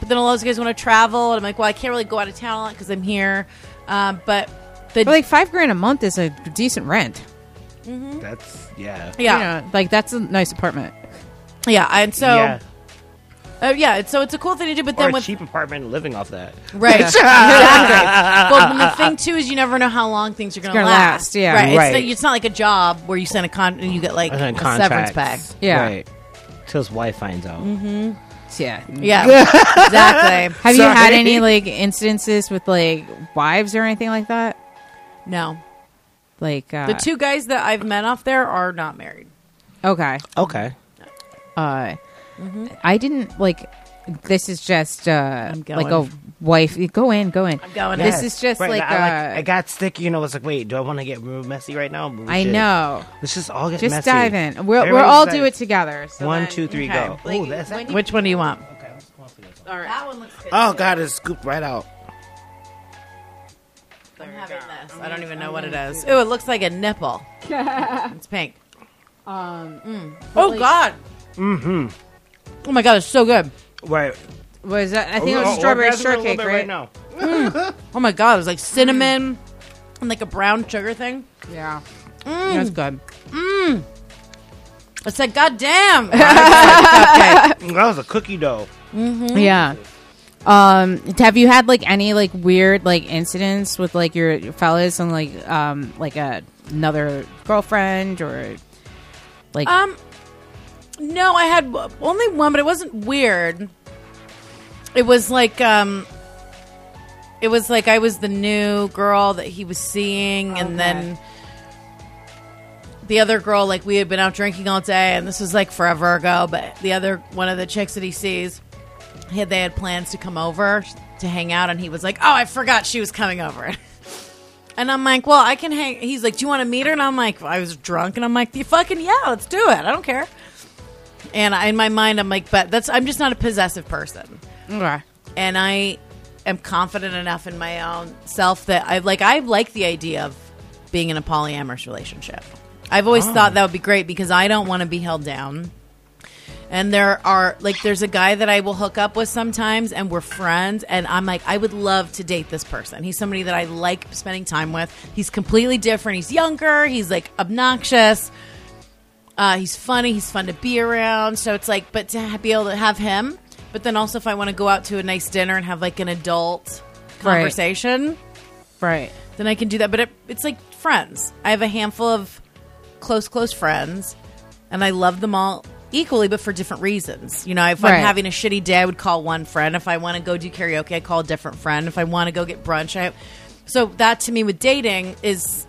F: But then a lot of those guys want to travel, and I'm like, well, I can't really go out of town a lot because I'm here. Um, but the
B: but like five grand a month is a decent rent.
C: That's yeah.
F: yeah,
B: You know, like that's a nice apartment.
F: yeah, and so
C: yeah.
F: uh, yeah, it's, so it's a cool thing to do. But
C: Or
F: then
C: a
F: with
C: cheap apartment living off that.
F: right, (laughs) (laughs) exactly. well, and the thing too is you never know how long things are going to
B: gonna
F: last.
B: last, yeah.
F: right. It's,
C: Right.
F: not, it's not like a job where you send a con and you get like
C: And then
F: a severance pay.
C: contracts.
B: Yeah.
C: Right. Till his wife finds out.
B: Yeah.
F: Yeah, (laughs) exactly.
B: Have you had
C: Sorry.
B: any like incidences with like wives or anything like that?
F: No,
B: Like uh,
F: the two guys that I've met off there are not married.
B: Okay.
C: Okay.
B: Uh, I didn't like. This is just uh,
F: I'm
B: like a wife. Go in, go in.
F: I'm going
B: This
F: in.
B: is just
C: Right,
B: like,
C: I,
B: uh,
C: I got sticky, you know. It's like, wait, do I want to get real messy right now? But we
B: I
C: should.
B: know.
C: Let's just all get
B: Just
C: messy.
B: dive in. We'll, we'll
C: Everybody
B: all do it together. So
C: One,
B: then-
C: two, three,
B: okay.
C: go.
B: Like,
C: Ooh, that's
B: when you-
F: Which one do you want?
C: Okay, let's go for this one.
B: all right.
F: That one looks good.
C: Oh god, it's scooped right out.
F: I'm having this. I don't even know what it is. Ooh, it looks like a nipple. (laughs) it's pink.
B: Um,
F: Oh God. Mm-hmm. Oh my God, it's so good.
C: Right.
B: Was that? I think it
C: Oh,
B: was
C: oh,
B: strawberry
C: orgasm a
B: shortcake,
C: bit
B: right?
C: now.
F: Oh my God, it was like cinnamon and like a brown sugar thing.
B: Yeah.
F: Mm.
B: That's good. (laughs)
F: It's like goddamn. (laughs) Okay.
C: That was a cookie dough.
B: Yeah. Um, have you had like any like weird like incidents with like your, your fellas and like um like a, another girlfriend or like
F: Um, no, I had w- only one, but it wasn't weird. It was like um it was like I was the new girl that he was seeing and then the other girl like we had been out drinking all day and this was like forever ago but the other one of the chicks that he sees he had, they had plans to come over to hang out and he was like oh i forgot she was coming over. (laughs) And i'm like well i can hang he's like do you want to meet her? And i'm like i was drunk and i'm like you fucking yeah let's do it i don't care. And I, in my mind i'm like but that's i'm just not a possessive person
B: Okay.
F: and I am confident enough in my own self that I like I like the idea of being in a polyamorous relationship. I've always thought that would be great because I don't want to be held down. And there are like there's a guy that I will hook up with sometimes and we're friends and I'm like I would love to date this person. He's somebody that I like spending time with. He's completely different. He's younger, he's like obnoxious. Uh, he's funny. He's fun to be around. So it's like, but to be able to have him, but then also if I want to go out to a nice dinner and have like an adult
B: Right.
F: conversation,
B: Right.
F: then I can do that. But it, it's like friends. I have a handful of close, close friends, and I love them all equally, but for different reasons. You know, if
B: Right.
F: I'm having a shitty day, I would call one friend. If I want to go do karaoke, I call a different friend. If I want to go get brunch, I. So that to me with dating is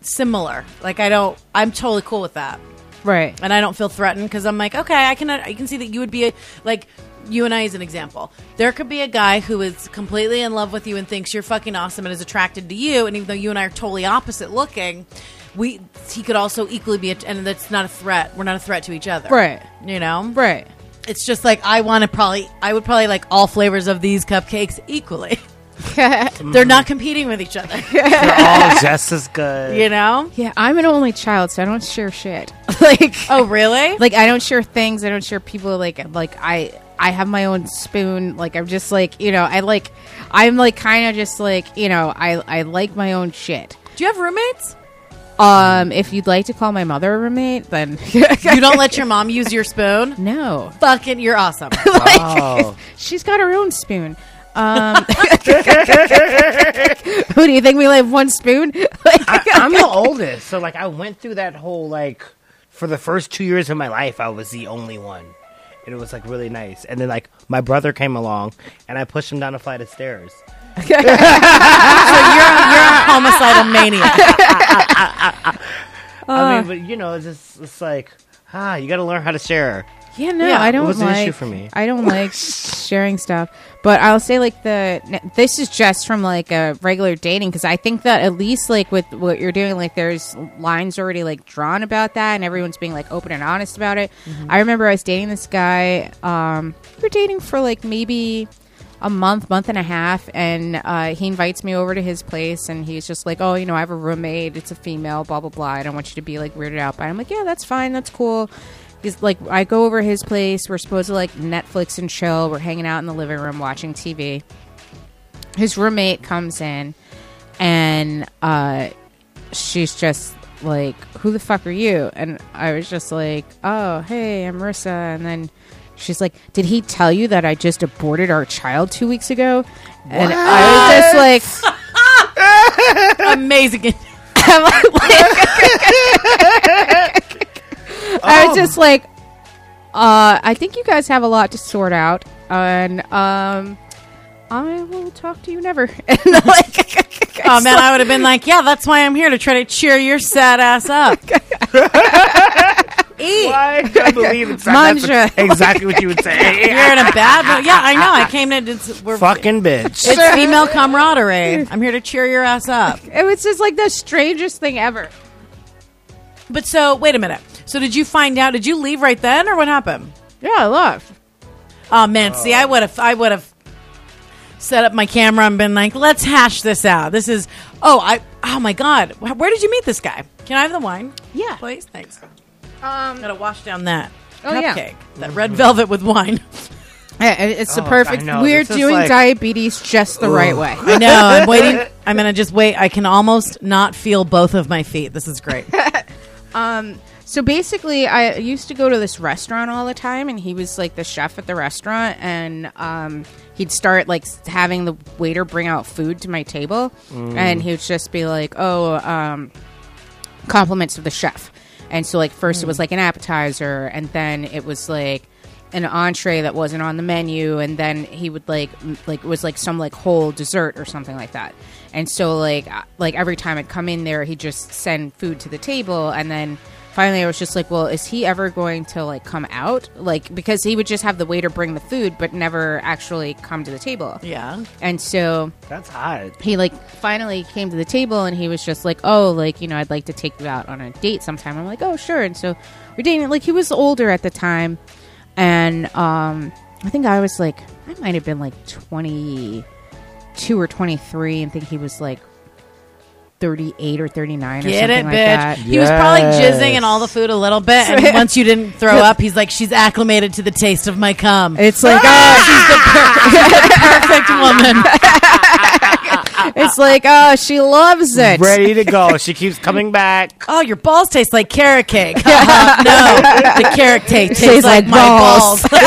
F: similar. Like I don't. I'm totally cool with that
B: Right.
F: and I don't feel threatened because I'm like, okay, I can I can see that you would be a, like you and I as an example. There could be a guy who is completely in love with you and thinks you're fucking awesome and is attracted to you, and even though you and I are totally opposite looking, we he could also equally be, a, and that's not a threat. We're not a threat to each other,
B: Right.
F: You know,
B: Right.
F: It's just like I want to probably I would probably like all flavors of these cupcakes equally. (laughs) (laughs) They're not competing with each other,
C: They're all (laughs) just as good.
F: you know.
B: yeah, I'm an only child, so I don't share shit. (laughs) like,
F: Oh, really?
B: like I don't share things. I don't share people. Like, like I, I have my own spoon. Like, I'm just like, you know, I like, I'm like kind of just like, you know, I, I like my own shit.
F: Do you have roommates?
B: Um, if you'd like to call my mother a roommate, then
F: You don't let your mom use your spoon?
B: no.
F: Fucking, you're awesome.
C: Oh,
B: She's got her own spoon. Um, (laughs) who do you think we have one spoon? (laughs) Like,
C: I, I'm the oldest, so like I went through that whole like for the first two years of my life, I was the only one, and it was like really nice. And then like my brother came along, and I pushed him down a flight of stairs. (laughs)
F: So you're, you're a homicidal maniac.
C: I mean, but you know, it's just it's like ah, you got to learn how to share.
B: Yeah, no,
F: Yeah,
B: I don't
C: was an
B: like.
C: issue for me.
B: I don't like (laughs) sharing stuff, but I'll say like the this is just from like a regular dating because I think that at least like with what you're doing, like there's lines already like drawn about that, and everyone's being like open and honest about it. I remember I was dating this guy. Um, we were dating for like maybe a month, month and a half, and uh, he invites me over to his place, and he's just like, "Oh, you know, I have a roommate. It's a female. Blah blah blah. I don't want you to be like weirded out by." it." I'm like, "Yeah, that's fine. That's cool." He's like, I go over his place. We're supposed to like Netflix and chill. We're hanging out in the living room watching TV. His roommate comes in, and uh, she's just like, "Who the fuck are you?" And I was just like, "Oh, hey, I'm Maryssa." And then she's like, "Did he tell you that I just aborted our child two weeks ago?" And I was just like, (laughs)
F: Amazing. (laughs) (laughs)
B: I was just like, uh, I think you guys have a lot to sort out, and um, I will talk to you never. (laughs) and like, (laughs)
F: Oh man, I would have been like, yeah, that's why I'm here to try to cheer your sad ass up. (laughs) Eat.
C: I can't believe it's
B: Manja.
C: that's exactly what you would say.
F: You're in a bad mood. Yeah, I know. I came to. It's, we're,
C: Fucking bitch.
F: it's female camaraderie. I'm here to cheer your ass up.
B: it was just like the strangest thing ever.
F: But so, wait a minute. So, did you find out? Did you leave right then, or what happened?
B: Yeah, I left.
F: Oh man, see, I would have, I would have set up my camera and been like, "Let's hash this out." This is, oh, I, oh my god, where did you meet this guy? Can I have the wine?
B: Yeah.
F: please, thanks.
B: Um,
F: Gotta wash down that
B: Oh, yeah.
F: cupcake, that red velvet with wine. (laughs)
B: yeah, it- it's the
C: Oh,
B: perfect. We're doing
C: like-
B: diabetes just the right way.
F: I know. I'm (laughs) waiting. I'm gonna just wait. I can almost not feel both of my feet. This is great. (laughs)
B: So basically, I used to go to this restaurant all the time, and he was like the chef at the restaurant, and um, he'd start like having the waiter bring out food to my table, and he would just be like, "Oh, um, compliments of the chef," and so like first it was like an appetizer, and then it was like an entree that wasn't on the menu, and then he would like m- like it was like some like whole dessert or something like that. And so like uh, like every time I'd come in there, he'd just send food to the table, and then finally I was just like, well, is he ever going to like come out? Like because he would just have the waiter bring the food, but never actually come to the table.
F: Yeah.
B: And so
C: That's hot.
B: he like finally came to the table and he was just like, "Oh, like you know, I'd like to take you out on a date sometime." I'm like, "Oh, sure." And so we're dating. Like he was older at the time, and um, I think I was like, I might have been like 22 or 23, and think he was like 38 or 39 or
F: Get
B: something
F: it,
B: like
F: bitch.
B: that.
F: He was probably
C: Yes.
F: jizzing in all the food a little bit, and (laughs) once you didn't throw up, he's like, "She's acclimated to the taste of my cum."
B: It's like, oh, (laughs) she's the
F: Perfect woman. (laughs)
B: it's like, oh, she loves it.
C: Ready to go. She keeps coming back.
F: Oh, your balls taste like carrot cake. Uh, no, the carrot cake tastes
B: Tastes
F: like,
B: like
F: my
B: balls.
F: balls.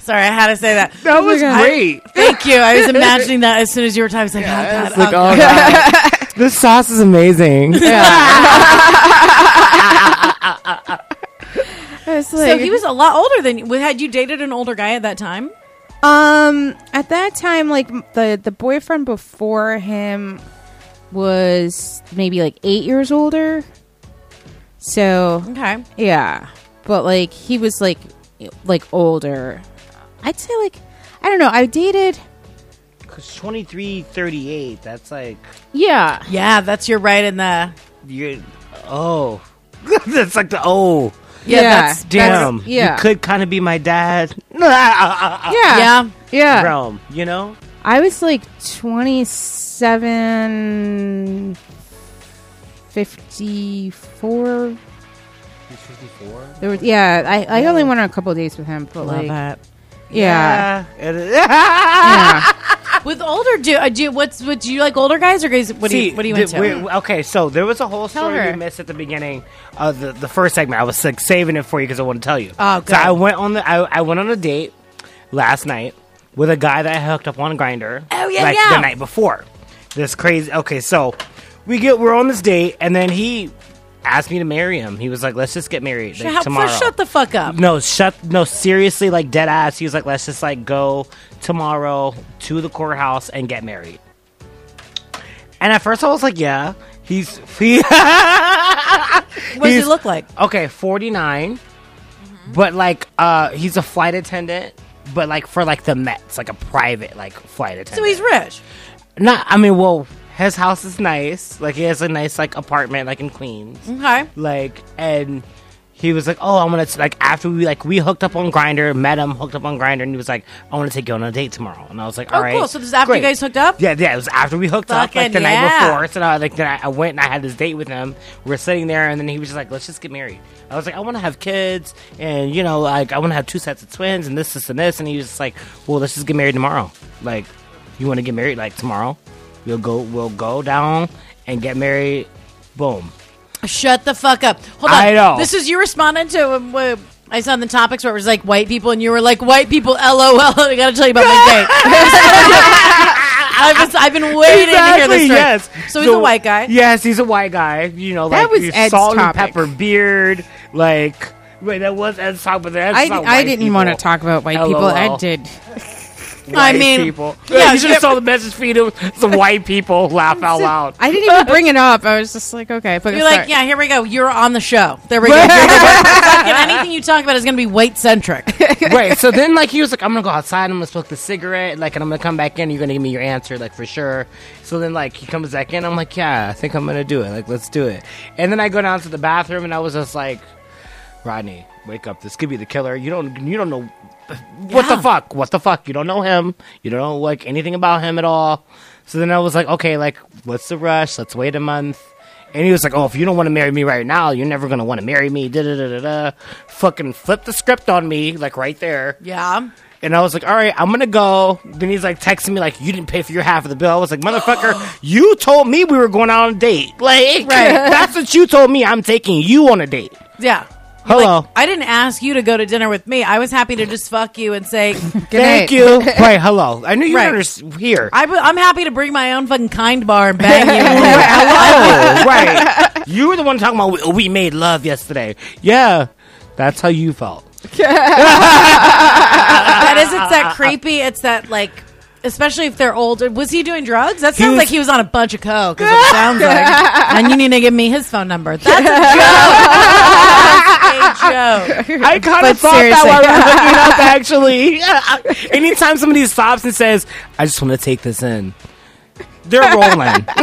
F: Sorry, I had to say that.
C: That was
B: God.
C: great.
F: Thank you. I was (laughs) imagining that as soon as you were talking. I was like, oh, God.
C: It's like,
F: oh,
C: oh, God. (laughs) this sauce is amazing. (laughs)
B: It's
F: So
B: like-
F: he was a lot older than you. Had you dated an older guy at that time?
B: Um, at that time, like m- the the boyfriend before him was maybe like eight years older. So
F: Okay.
B: yeah, but like he was like like older. I'd say like I don't know. I dated.
C: Because 23, 38, that's like,
B: Yeah,
F: Yeah, that's your right in the.
C: you're, oh. (laughs) that's like the, oh.
F: Yeah,
B: Yeah.
F: that's
C: Damn.
B: yeah.
C: You could kind of be my dad. (laughs)
B: yeah,
F: Yeah.
B: yeah.
C: Realm, you know?
B: I was like 27, 54.
C: 54?
B: There was, yeah, I, I only went on a couple dates with him, but like,
F: that.
B: yeah,
C: Yeah.
B: yeah. (laughs)
F: With older, do, uh, do what's what? Do you like older guys or guys? What do you what do you
C: the-
F: into?
C: we're- Okay, so there was a whole
F: Tell
C: story
F: her.
C: we missed at the beginning of the, the first segment. I was like saving it for you because I want to tell you.
F: Oh,
C: So. I went on the I, I went on a date last night with a guy that I hooked up on Grindr.
F: Oh, yeah,
C: like
F: yeah.
C: the night before. This crazy. Okay, so we get we're on this date, and then he asked me to marry him. He was like, "Let's just get married like,
F: Shut-
C: tomorrow."
F: shut the fuck up.
C: No, shut. No, seriously, like dead ass. He was like, "Let's just like go tomorrow to the courthouse and get married." And at first, I was like, "Yeah." He's (laughs) he.
F: What does he
C: he's-
F: look like?
C: Okay, forty but like uh, he's a flight attendant, but like for like the Mets, like a private like flight attendant.
F: So he's rich.
C: not. I mean, well, his house is nice. Like he has a nice like apartment like in Queens.
F: Okay.
C: like and he was like oh i'm gonna like after we like we hooked up on Grindr met him hooked up on Grindr and he was like i want to take you on a date tomorrow. And i was like
F: Oh,
C: all right
F: cool. So this is after you guys hooked up?
C: yeah yeah it was after we hooked up like
F: Fucking
C: the night before. So I, like then I, I went and i had this date with him. We were sitting there and then he was just like let's just get married. I was like i want to have kids and you know like i want to have two sets of twins and this this and this. And he was just like well let's just get married tomorrow. Like you want to get married like tomorrow we'll go we'll go down and get married boom
F: Shut the fuck up. Hold on.
C: I know.
F: This is you responding to. Um, what- I saw in the topics where it was like white people, and you were like white people. LOL. (laughs) I got to tell you about my date. (laughs) I've, been, I've been waiting to hear this. Story.
C: Yes.
F: So he's a white guy.
C: Yes, he's a white guy. You know,
B: That
C: like
B: was
C: he's
B: Ed's
C: salt
B: topic.
C: and pepper beard. Like, wait, that was Ed's topic, but that's
B: I, I didn't
C: people.
B: want to talk about white people.
C: LOL.
B: I did. (laughs)
F: I mean,
C: people.
F: yeah,
C: Yeah, you should
F: yeah.
C: have saw the message feed of some white people (laughs) laugh out loud.
B: I didn't even bring it up. I was just like, okay. But
F: You're like, yeah, here we go. You're on the show. There we go. (laughs) You're fucking anything you talk about is going to be white centric. (laughs)
C: Wait, so then like he was like, I'm gonna go outside, I'm gonna smoke the cigarette, like, and I'm gonna come back in. You're gonna give me your answer, like for sure. So then like he comes back in, I'm like, yeah, I think I'm gonna do it. Like, let's do it. And then I go down to the bathroom, and I was just like, Rodney, wake up. This could be the killer. You don't, you don't know what
F: Yeah.
C: the fuck. What the fuck? You don't know him. You don't know like anything about him at all. So then I was like, okay, like, what's the rush? Let's wait a month. And he was like, "Oh, if you don't want to marry me right now, you're never gonna want to marry me." Da da da da da. Fucking flip the script on me, like right there.
F: Yeah.
C: And I was like, "All right, I'm gonna go." Then he's like texting me like, "You didn't pay for your half of the bill." I was like, "Motherfucker, (gasps) you told me we were going out on a date. Like,
F: Right.
C: that's what you told me. I'm taking you on a date."
F: Yeah.
C: Hello.
F: Like, I didn't ask you to go to dinner with me. I was happy to just fuck you and say, (laughs)
C: Thank you. (laughs) right, hello. I knew you
F: Right.
C: were here.
F: I, am happy to bring my own fucking kind bar and bang you. (laughs)
C: hello. right. You were the one talking about we, made love yesterday. Yeah. That's how you felt.
F: that is, it's that creepy. It's that like, especially if they're older. Was he doing drugs? That sounds
C: was-
F: like he was on a bunch of coke. Is what it sounds like. and you need to give me his phone number. That's a joke. That's joke.
C: I kind of thought that while we
B: seriously.
C: were looking up. (laughs) Actually, anytime somebody stops and says, "I just want to take this in," they're rolling. (laughs)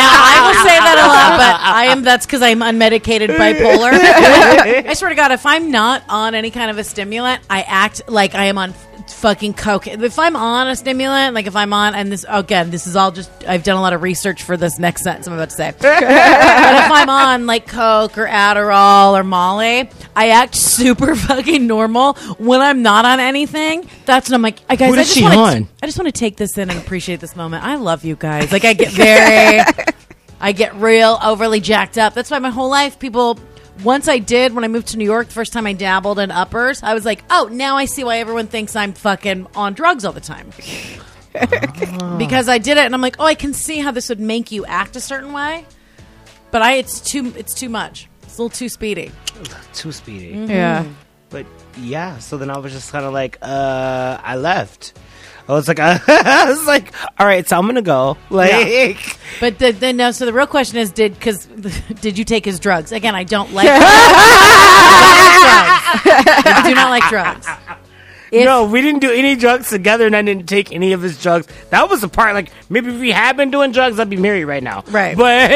F: Now, I will say that a lot, but I am. That's because I'm unmedicated bipolar. I swear to God, if I'm not on any kind of a stimulant, I act like I am on fucking coke. If I'm on a stimulant, like if I'm on, and this again, this is all just. I've done a lot of research for this next sentence I'm about to say. (laughs) but if I'm on like coke or Adderall or Molly, I act super fucking normal. When I'm not on anything, that's when I'm like, I guys,
C: What
F: I
C: is
F: just
C: she
F: want
C: on?
F: I just want to take this in and appreciate this moment. I love you guys. Like I get (laughs) very. I get real overly jacked up. That's why my whole life people once I did when I moved to New York, the first time I dabbled in uppers, I was like, "Oh, now I see why everyone thinks I'm fucking on drugs all the time." (laughs) because I did it and I'm like, "Oh, I can see how this would make you act a certain way." But I it's too it's too much. It's a little too speedy.
C: Too speedy.
B: Yeah.
C: But yeah, so then I was just kind of like, uh, I left. I was like, (laughs) I was like, all right, so I'm gonna go. Like,
F: But the, the no. So the real question is, did because (laughs) did you take his drugs? Again, I don't like. I don't like drugs. I do not like drugs. (laughs) If-
C: no, we didn't do any drugs together, and I didn't take any of his drugs. That was the part. Like, maybe if we had been doing drugs, I'd be married right now.
F: Right.
C: But.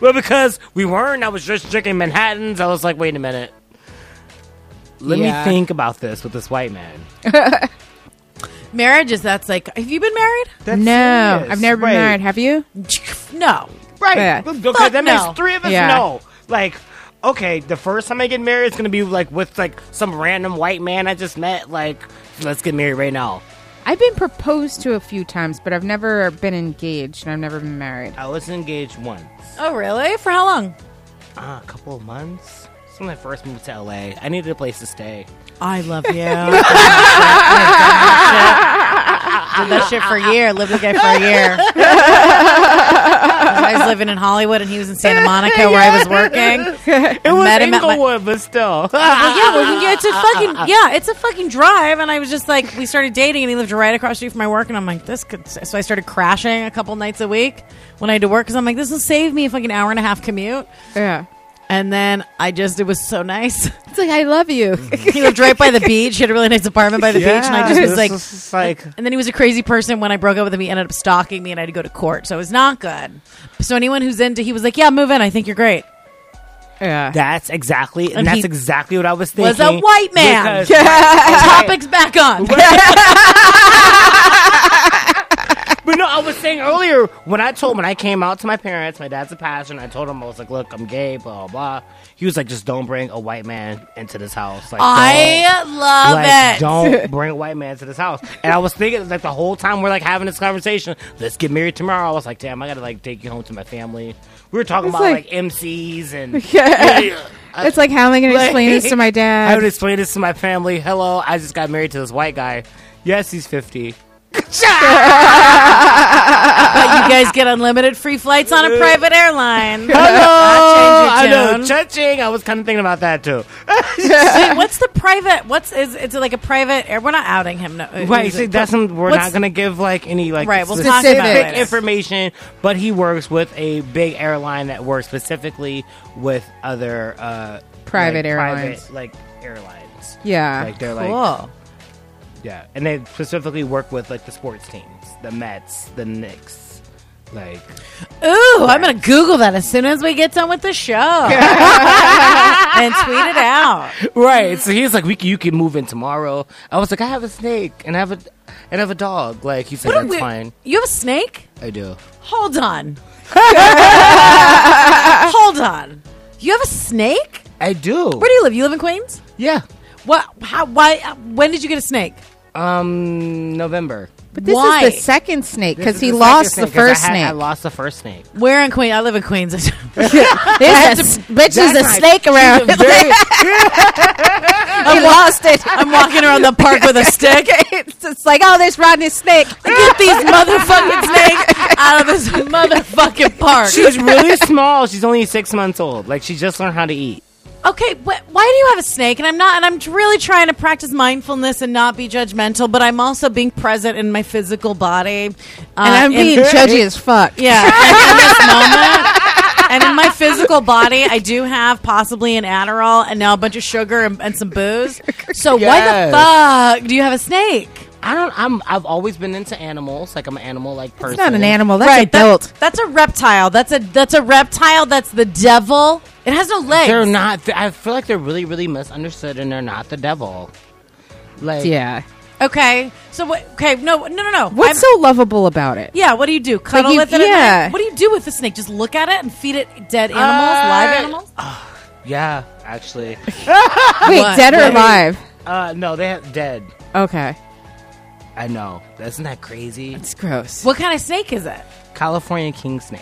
C: Well, because we weren't, I was just drinking Manhattans. I was like, wait a minute. Let
B: Yeah.
C: me think about this with this white man. (laughs)
F: Marriage is that's like. Have you been married?
C: That's
B: no,
C: serious.
B: I've never
C: Right.
B: been married. Have you? (laughs)
F: No.
C: Right.
B: Yeah.
C: Okay,
F: Fuck
C: that
F: no.
C: makes three of us
B: Yeah.
C: know. Like, okay, the first time I get married, it's gonna be like with like some random white man I just met. Like, let's get married right now.
B: I've been proposed to a few times, but I've never been engaged and I've never been married.
C: I was engaged once,
F: Oh, really? For how long?
C: uh, a couple of months. It's when I first moved to LA. I needed a place to stay.
F: I love (laughs) you. Did that shit for a year. Lived with the guy for a year. (laughs) I was living in Hollywood and he was in Santa Monica where I was (laughs) working.
C: It was
F: met him at my-
C: Inglewood, but still.
F: Well, yeah, well, yeah, it's a fucking yeah, it's a fucking drive. And I was just like, we started dating, and he lived right across the street from my work, and I'm like, this could. So I started crashing a couple nights a week when I had to work because I'm like, this will save me a fucking hour and a half commute.
B: Yeah.
F: And then I just, it was so nice. (laughs)
B: It's like, I love you. Mm-hmm. (laughs)
F: he lived right by the beach. He had a really nice apartment by the beach, and I just was like,
C: is just like
F: and then he was a crazy person. When I broke up with him, he ended up stalking me, and I had to go to court. So it was not good. So anyone who's into, he was like, yeah, move in. I think you're great.
B: yeah.
C: that's exactly, and,
F: And
C: that's exactly what I was thinking.
F: Was a white man.
C: Because- (laughs)
F: Topics back on.
C: But no, I was saying earlier when I told when I came out to my parents, my dad's a pastor, and I told him I was like, "Look, I'm gay." Blah blah. blah. He was like, "Just don't bring a white man into this house." Like,
F: I love
C: like,
F: it.
C: don't (laughs) bring a white man to this house. And I was thinking, like the whole time we're like having this conversation, let's get married tomorrow. I was like, "Damn, I gotta like take you home to my family." We were talking
B: It's
C: about
B: like-
C: like, MCs and (laughs)
B: Yeah.
C: I-
B: It's like, how am I going to explain this to my (laughs) dad?
C: I would explain this to my family. Hello, I just got married to this white guy. Yes, he's fifty.
F: But you (laughs) guys get unlimited free flights on a private airline. (laughs)
C: Hello,
F: I'll
C: I know.
F: tune.
C: Cha-ching. I was kind of thinking about that too.
F: Wait, (laughs) what's the private? What's is it's like a private? air- We're not outing him. No,
C: Right, see, that's some, we're not going to give like any like
F: Right, we'll
B: talk about it
C: specific
F: later.
C: information, but he works with a big airline that works specifically with other uh,
B: Private
C: like,
B: airlines.
C: private, like airlines.
B: yeah.
C: Like they're like
F: Cool.
C: Yeah, and they specifically work with like the sports teams, the Mets, the Knicks, like
F: Ooh, I'm gonna Google that as soon as we get done with the show (laughs) and tweet it out.
C: right. So he's like, we c- you can move in tomorrow. I was like, I have a snake and I have a and I have a dog. Like he said, that's
F: weird-
C: fine.
F: You have a snake?
C: I do.
F: Hold on. (laughs) Hold on. You have a snake?
C: I do.
F: Where do you live? You live in Queens?
C: yeah.
F: What? How? Why? When did you get a snake?
C: Um, November.
B: But this
F: Why?
B: is the second snake because he
C: the
B: lost
C: second
B: the first
C: I had-
B: snake.
C: I lost the first snake.
F: Where in Queens? I live in Queens. (laughs)
B: There's a s- bitch, there's a
C: That's
B: snake around. (laughs) (laughs) he lost it.
F: I'm walking around the park with a stick.
B: it's, it's like, oh, there's Rodney's snake.
F: Get these motherfucking snakes out of this motherfucking park.
C: She's really small. She's only six months old. Like she just learned how to eat.
F: Okay, wh- why do you have a snake? And I'm not, and I'm really trying to practice mindfulness and not be judgmental, but I'm also being present in my physical body. Uh,
B: And I'm
F: in-
B: being judgy as fuck.
F: yeah, in this moment. And in my physical body, I do have possibly an Adderall and now a bunch of sugar and, and some booze. So why the fuck do you have a snake?
C: I don't. I'm. I've always been into animals. Like I'm an animal like person.
B: It's not an animal. That's
F: right,
B: a built.
F: That, that's a reptile. That's a that's a reptile. That's the devil. It has no legs.
C: They're not. I feel like they're really, really misunderstood, and they're not the devil. Like
B: yeah.
F: Okay, so what? Okay, no, no, no, no.
B: What's
F: I'm-
B: so lovable about it?
F: Yeah, what do you do? Cuddle
B: you-
F: with it? at
B: yeah.
F: night? What do you do with the snake? Just look at it and feed it dead animals,
C: Uh,
F: live animals?
C: Yeah, actually. (laughs)
B: Wait,
F: What?
B: dead or
F: Wait.
B: alive?
C: Uh, no, they have dead.
B: Okay.
C: I know. Isn't that crazy?
B: It's gross.
F: What kind of snake is it?
C: California king snake.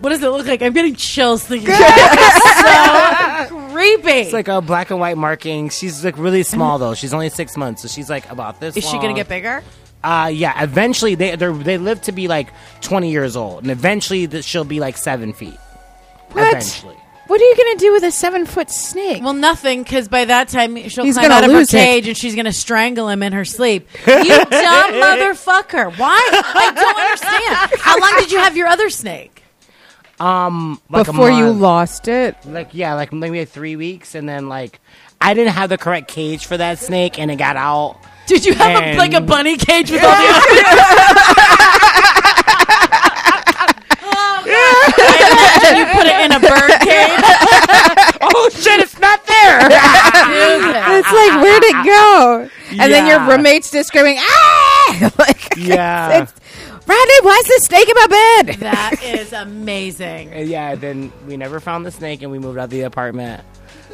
F: What does it look like? I'm getting chills thinking. it's so (laughs) creepy.
C: It's like a black and white marking. She's like really small though. She's only six months, so she's like about this.
F: is she gonna get bigger?
C: Uh, yeah. Eventually, they they they live to be like twenty years old, and eventually that she'll be like seven feet.
B: What?
C: Eventually.
B: What are you gonna do with a seven foot snake?
F: Well, nothing, because by that time she'll
B: He's
F: climb
B: gonna
F: out of her
B: lose it.
F: cage and she's gonna strangle him in her sleep. You (laughs) dumb motherfucker! Why? I don't understand. How long did you have your other snake?
C: Um, like
B: Before you lost it.
C: like yeah, like maybe like three weeks, and then like I didn't have the correct cage for that snake, and it got out.
F: Did you have a,
C: And-
F: like a bunny cage with all the other? (laughs) Did you put it in a bird cage? (laughs)
C: oh shit! It's not there. (laughs)
B: It's like where'd it go? And then your
C: Yeah.
B: roommate's just screaming, ah! like,
C: Yeah.
B: it's, Rodney, is the snake in my bed? (laughs)
F: That is amazing.
C: And yeah, then we never found the snake, and we moved out of the apartment.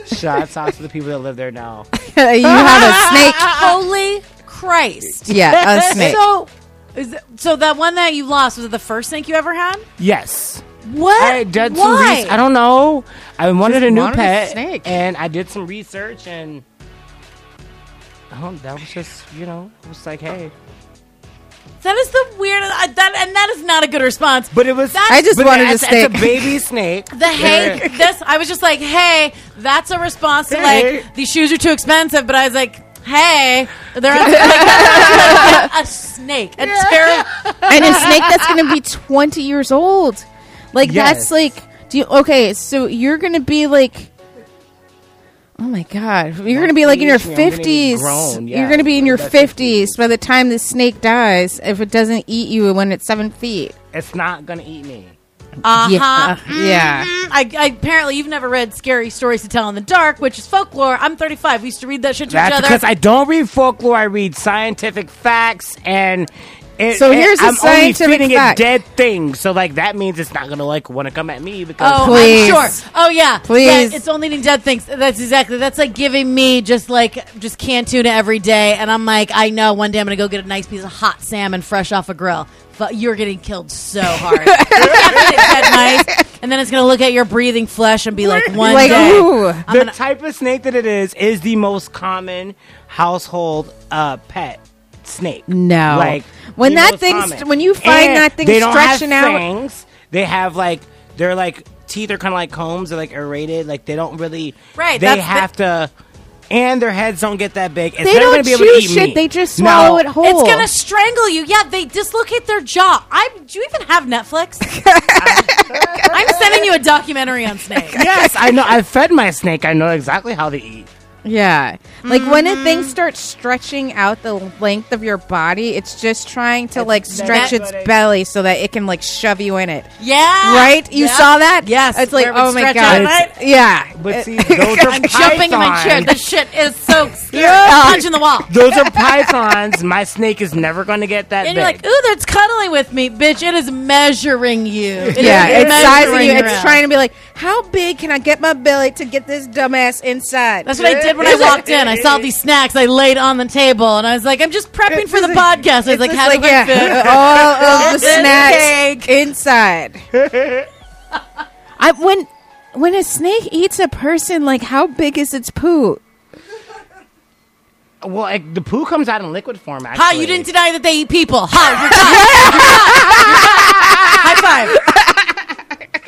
C: Shots out to the people that live there now. (laughs)
B: you have a snake. (laughs)
F: Holy Christ!
B: Yeah, a snake.
F: So, is it, so that one that you lost was it the first snake you ever had?
C: Yes.
F: What?
C: I did some
F: Why?
C: research. I don't know. I wanted
B: Just
C: a new
B: wanted a
C: pet,
B: snake.
C: and I did some research, and oh, that was just you know, it was like, hey,
F: That is the weirdest. Uh, that and that is not a good response.
C: but it was.
B: I just
C: but
B: wanted a
C: it's, it's a
B: snake.
C: baby snake.
F: The hey, (laughs) this I was just like, hey, that's a response to
C: Hey.
F: like these shoes are too expensive. But I was like, hey, they're like, (laughs) a snake, a terrible.
B: and a snake that's going to be 20 years old. Like that's like do you okay, so you're going to be like Oh my god. You're going to be like in your
C: I'm gonna be
B: 50s.
C: grown, yeah.
B: You're going to be in your
C: That's
B: 50s by the time the snake dies if it doesn't eat you when it's 7 feet.
C: It's not gonna eat me.
F: Uh
B: Yeah.
F: huh.
B: Yeah.
F: I, I apparently you've never read Scary Stories to Tell in the Dark, which is folklore. I'm 35. We used to read that shit to
C: That's
F: each other.
C: because I don't read folklore. I read scientific facts, and it,
B: So
C: it-
B: here's a
C: I'm only feeding
B: fact.
C: it dead things. So like that means it's not gonna like want to come at me because
F: Oh,
B: Please.
F: I'm sure. Oh yeah,
B: Please.
F: Yeah, it's only eating dead things. That's exactly. That's like giving me just like just canned tuna every day, and I'm like, I know one day I'm gonna go get a nice piece of hot salmon fresh off a grill. But you're getting killed so hard. (laughs) You can't eat it dead nice, and then it's gonna look at your breathing flesh and be like, (laughs) one
B: like
F: day.
B: ooh.
C: The
F: gonna-
C: type of snake that it is is the most common household uh, pet snake.
B: No.
C: like
B: When that
C: most
B: thing's-
C: common.
B: when you find
C: And
B: that thing
C: they don't
B: stretching
C: have
B: out-
C: fangs. They have like they're like teeth are kind of like combs. They're like aerated. Like they don't really.
F: Right,
C: They
F: that's the-
C: have to. And their heads don't get that big. It's
B: They
C: never
B: don't
C: gonna be able
B: chew
C: to eat
B: shit,
C: me.
B: they just
C: No.
B: swallow it whole.
F: It's gonna strangle you. Yeah, they dislocate their jaw. I do you even have Netflix? (laughs) I'm sending you a documentary on snakes.
C: yes, I know. I've fed my snake. I know exactly how they eat.
B: Yeah. Like when a
F: Mm-hmm.
B: thing starts stretching out the length of your body, it's just trying to like stretch its
C: what
B: belly so that it can like shove you in it.
F: Yeah,
B: Right? You
F: Yeah.
B: saw that?
F: Yes,
B: It's like,
F: it
B: oh my god.
F: out, right?
B: Yeah.
C: But see, (laughs) those are
F: I'm jumping in my chair.
C: pythons.
F: This shit is so (laughs) scary.
B: Yeah.
F: Punching the wall.
C: Those are pythons. My snake is never going to get that
F: And
C: big.
F: you're like, ooh, that's cuddling with me, bitch. It is measuring you. It
B: yeah,
F: is
B: it's sizing
F: measuring
B: you. It's trying to be like, how big can I get my belly to get this dumbass inside?
F: That's what I did did when I walked in. I saw (laughs) these snacks. I laid on the table, and I was like, "I'm just prepping for the podcast." I was like,
B: It's
F: "How do I
B: yeah,
F: fit?" (laughs)
B: all of the (laughs)
F: This
B: snacks inside. I when when a snake eats a person, like how big is its poo?
C: Well, like, the poo comes out in liquid form. Actually,
F: Ha! You didn't deny that they eat people. Ha! You're done. High five.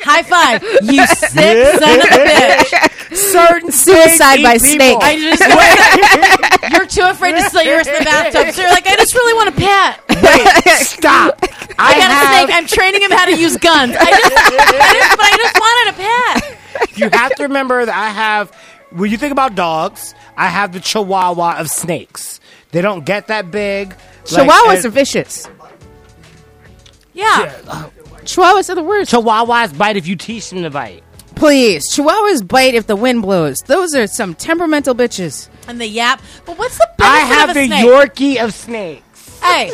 F: High five. You sick son of a bitch.
B: Certain suicide by
C: people.
B: snake.
F: I just (laughs) you're too afraid to slit yours in the bathtub. So you're like, I just really want a pet.
C: Stop.
F: I got a
C: have,
F: snake. I'm training him how to use guns. I just, I just, but I just wanted a pet.
C: You have to remember that I have. When you think about dogs, I have the Chihuahua of snakes. They don't get that big. Like,
B: Chihuahuas
C: and-
B: are vicious.
F: Yeah.
B: Chihuahuas are the worst.
C: Chihuahuas bite if you teach them to bite.
B: Please, Chihuahuas bite if the wind blows. Those are some temperamental bitches.
F: And the yap. But what's the benefit of a cat?
C: I have
F: of a
C: the
F: snake?
C: Yorkie of snakes.
F: Hey.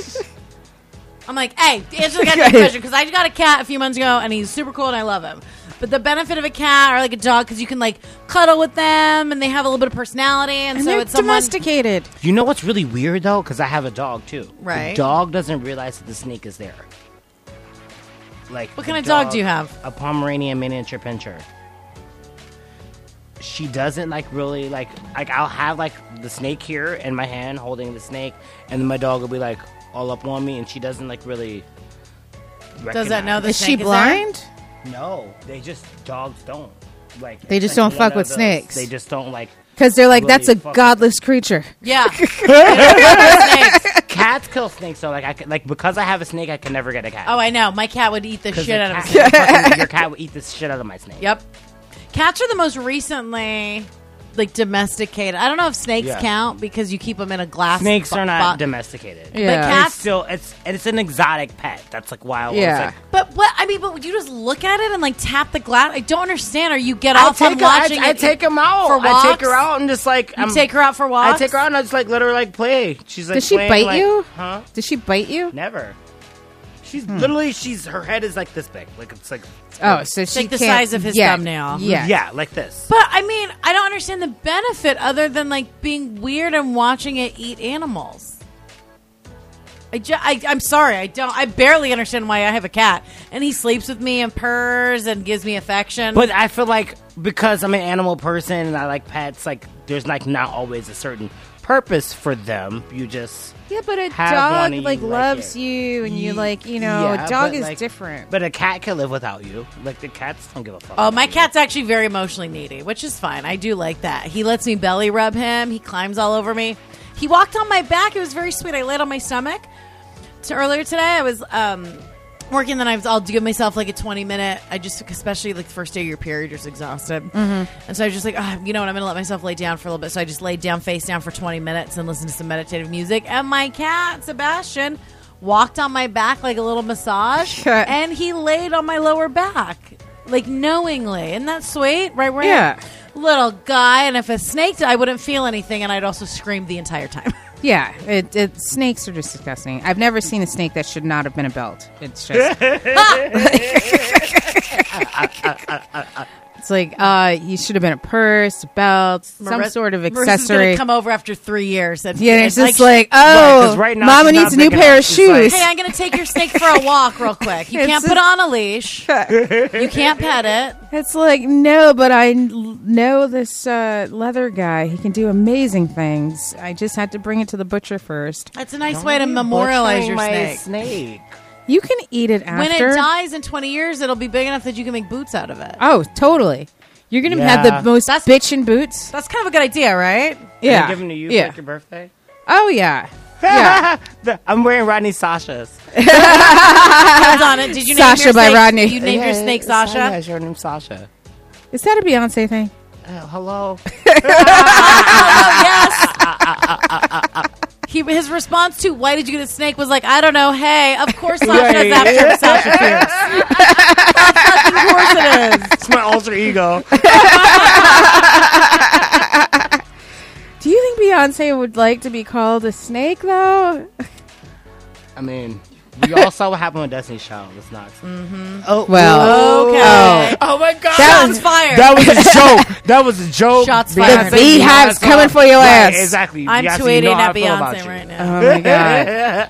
F: I'm like, hey, answer the (laughs) goddamn question because I got a cat a few months ago and he's super cool and I love him. But the benefit of a cat or like a dog because you can like cuddle with them and they have a little bit of personality and,
B: And
F: so
B: they're
F: it's someone.
B: domesticated.
C: You know what's really weird though? Because I have a dog too.
F: Right.
C: The dog doesn't realize that the snake is there. Like
F: What kind of dog do you have?
C: A Pomeranian miniature pinscher. She doesn't like really like like I'll have like the snake here in my hand holding the snake, and then my dog will be like all up on me, and she doesn't like really.
F: Does that know
C: recognize-
F: the
B: Is she
F: snake there?
B: blind?
C: No, they just dogs don't like.
B: They just
C: like
B: don't fuck with
C: those-
B: snakes.
C: They just don't like.
B: Because they're like, that's a
C: fuck
B: godless creature.
F: Yeah. They don't have snakes.
C: Cats kill snakes, so like I can, like because I have a snake, I can never get a cat.
F: Oh, I know. My cat would eat the
C: 'Cause
F: shit
C: the
F: out of a
C: cat-
F: snake.
C: fucking- your (laughs) cat will eat the shit out of my snake.
F: Yep. Cats are the most recently like domesticated. I don't know if snakes
C: Yeah.
F: count because you keep them in a glass.
C: Snakes
F: bo-
C: are not
F: bo-
C: domesticated.
B: Yeah.
F: But cats-
C: It's still it's and it's an exotic pet. That's like why I was
B: Yeah.
C: like
F: But what I mean, but would you just look at it and like tap the glass? I don't understand. Or you get
C: I
F: off on
C: take her, I,
F: watching
C: I
F: it?
C: take him out.
F: for
C: I take
F: walks?
C: her out and just like
F: You take her out for walks.
C: I take her out and I just like let her like play. She's like
B: Does she
C: playing,
B: bite
C: like-
B: you?
C: Huh?
B: Does she bite you?
C: Never. She's hmm. literally she's her head is like this big. Like it's like
B: Oh, so she
F: like the
B: can't-
F: size of his
B: yeah,
F: thumbnail.
B: Yeah.
C: yeah, like this.
F: But I mean, I don't understand the benefit other than like being weird and watching it eat animals. I, ju- I I'm sorry, I don't. I barely understand why I have a cat, and he sleeps with me and purrs and gives me affection.
C: But I feel like because I'm an animal person and I like pets, like there's like not always a certain purpose for them. You just
B: Yeah, but a
C: Have
B: dog
C: one
B: like
C: you
B: loves
C: it.
B: you, and you like you know
C: yeah,
B: a dog
C: but,
B: is
C: like-
B: different.
C: But a cat can live without you. Like the cats don't give a fuck.
F: Oh, my
C: you.
F: cat's actually very emotionally needy, which is fine. I do like that. He lets me belly rub him. He climbs all over me. He walked on my back. It was very sweet. I laid on my stomach. So earlier today, I was um, working. Then I was, I'll give myself like a twenty minute. I just, especially like the first day of your period, you're just exhausted. Mm-hmm. And so I was just like, "Ah, you know what? I'm gonna let myself lay down for a little bit. So I just laid down face down for twenty minutes and listened to some meditative music. And my cat Sebastian walked on my back like a little massage, and he laid on my lower back like knowingly. Isn't that sweet? Right where?
B: Yeah.
F: little guy. And if a snake, I wouldn't feel anything, and I'd also scream the entire time. (laughs)
B: yeah, it, it, snakes are just disgusting. I've never seen a snake that should not have been a belt. It's just. (laughs) (laughs) (laughs) Ah! It's like uh, you should have been a purse, a belt, some sort of accessory.
F: gonna come over after three years. And,
B: yeah, and
F: and,
B: it's just
F: like,
B: like, oh,
C: right now
B: Mama needs a new pair of
C: She's like-
B: shoes.
F: Hey, I'm going to take your snake for a (laughs) walk real quick. You can't
B: a-
F: put on a leash. (laughs) You can't pet it.
B: It's like no, but I know this uh, leather guy. He can do amazing things. I just had to bring it to the butcher first.
F: That's a nice way to memorialize your
C: my
F: snake.
C: snake.
B: You can eat it after.
F: When it dies in 20 years, it'll be big enough that you can make boots out of it.
B: Oh, totally. You're gonna
C: Yeah.
B: have the most
F: That's-
B: bitchin' boots.
F: That's kind of a good idea, right?
B: Yeah,
C: I give them to you
B: Yeah.
C: for like your birthday.
B: Oh yeah. (laughs) Yeah.
C: The- I'm wearing Rodney Sasha's. (laughs)
F: Hold on. it. Did you name
B: Sasha
F: your
B: by
F: snake,
B: Rodney.
F: You named your snake Sasha?
C: Yeah, your name Sasha.
B: Is that a Beyonce thing?
C: Uh, hello.
F: Oh, (laughs) yes. He, his response to "Why did you get a snake?" was like, "I don't know. Hey, of course Sasha's
C: Right.
F: after Sasha Fierce. (laughs) of course it is."
C: It's my alter ego. (laughs)
B: Do you think Beyonce would like to be called a snake though?
C: I mean, We all saw what happened with Destiny's Child. Let's not. Mm-hmm. Oh
B: Well,
F: Okay.
C: Oh my god.
B: That
F: Shots fired.
C: That was a (laughs) joke. That was a joke.
F: Shots fired.
B: The Beyhive's
C: Beyonce-
B: coming for your
C: Right,
B: ass.
C: Exactly.
F: I'm
C: Beyonce, you
F: tweeting
C: know
F: at
C: feel about
F: Beyonce
C: you.
F: right (laughs) now.
B: Oh my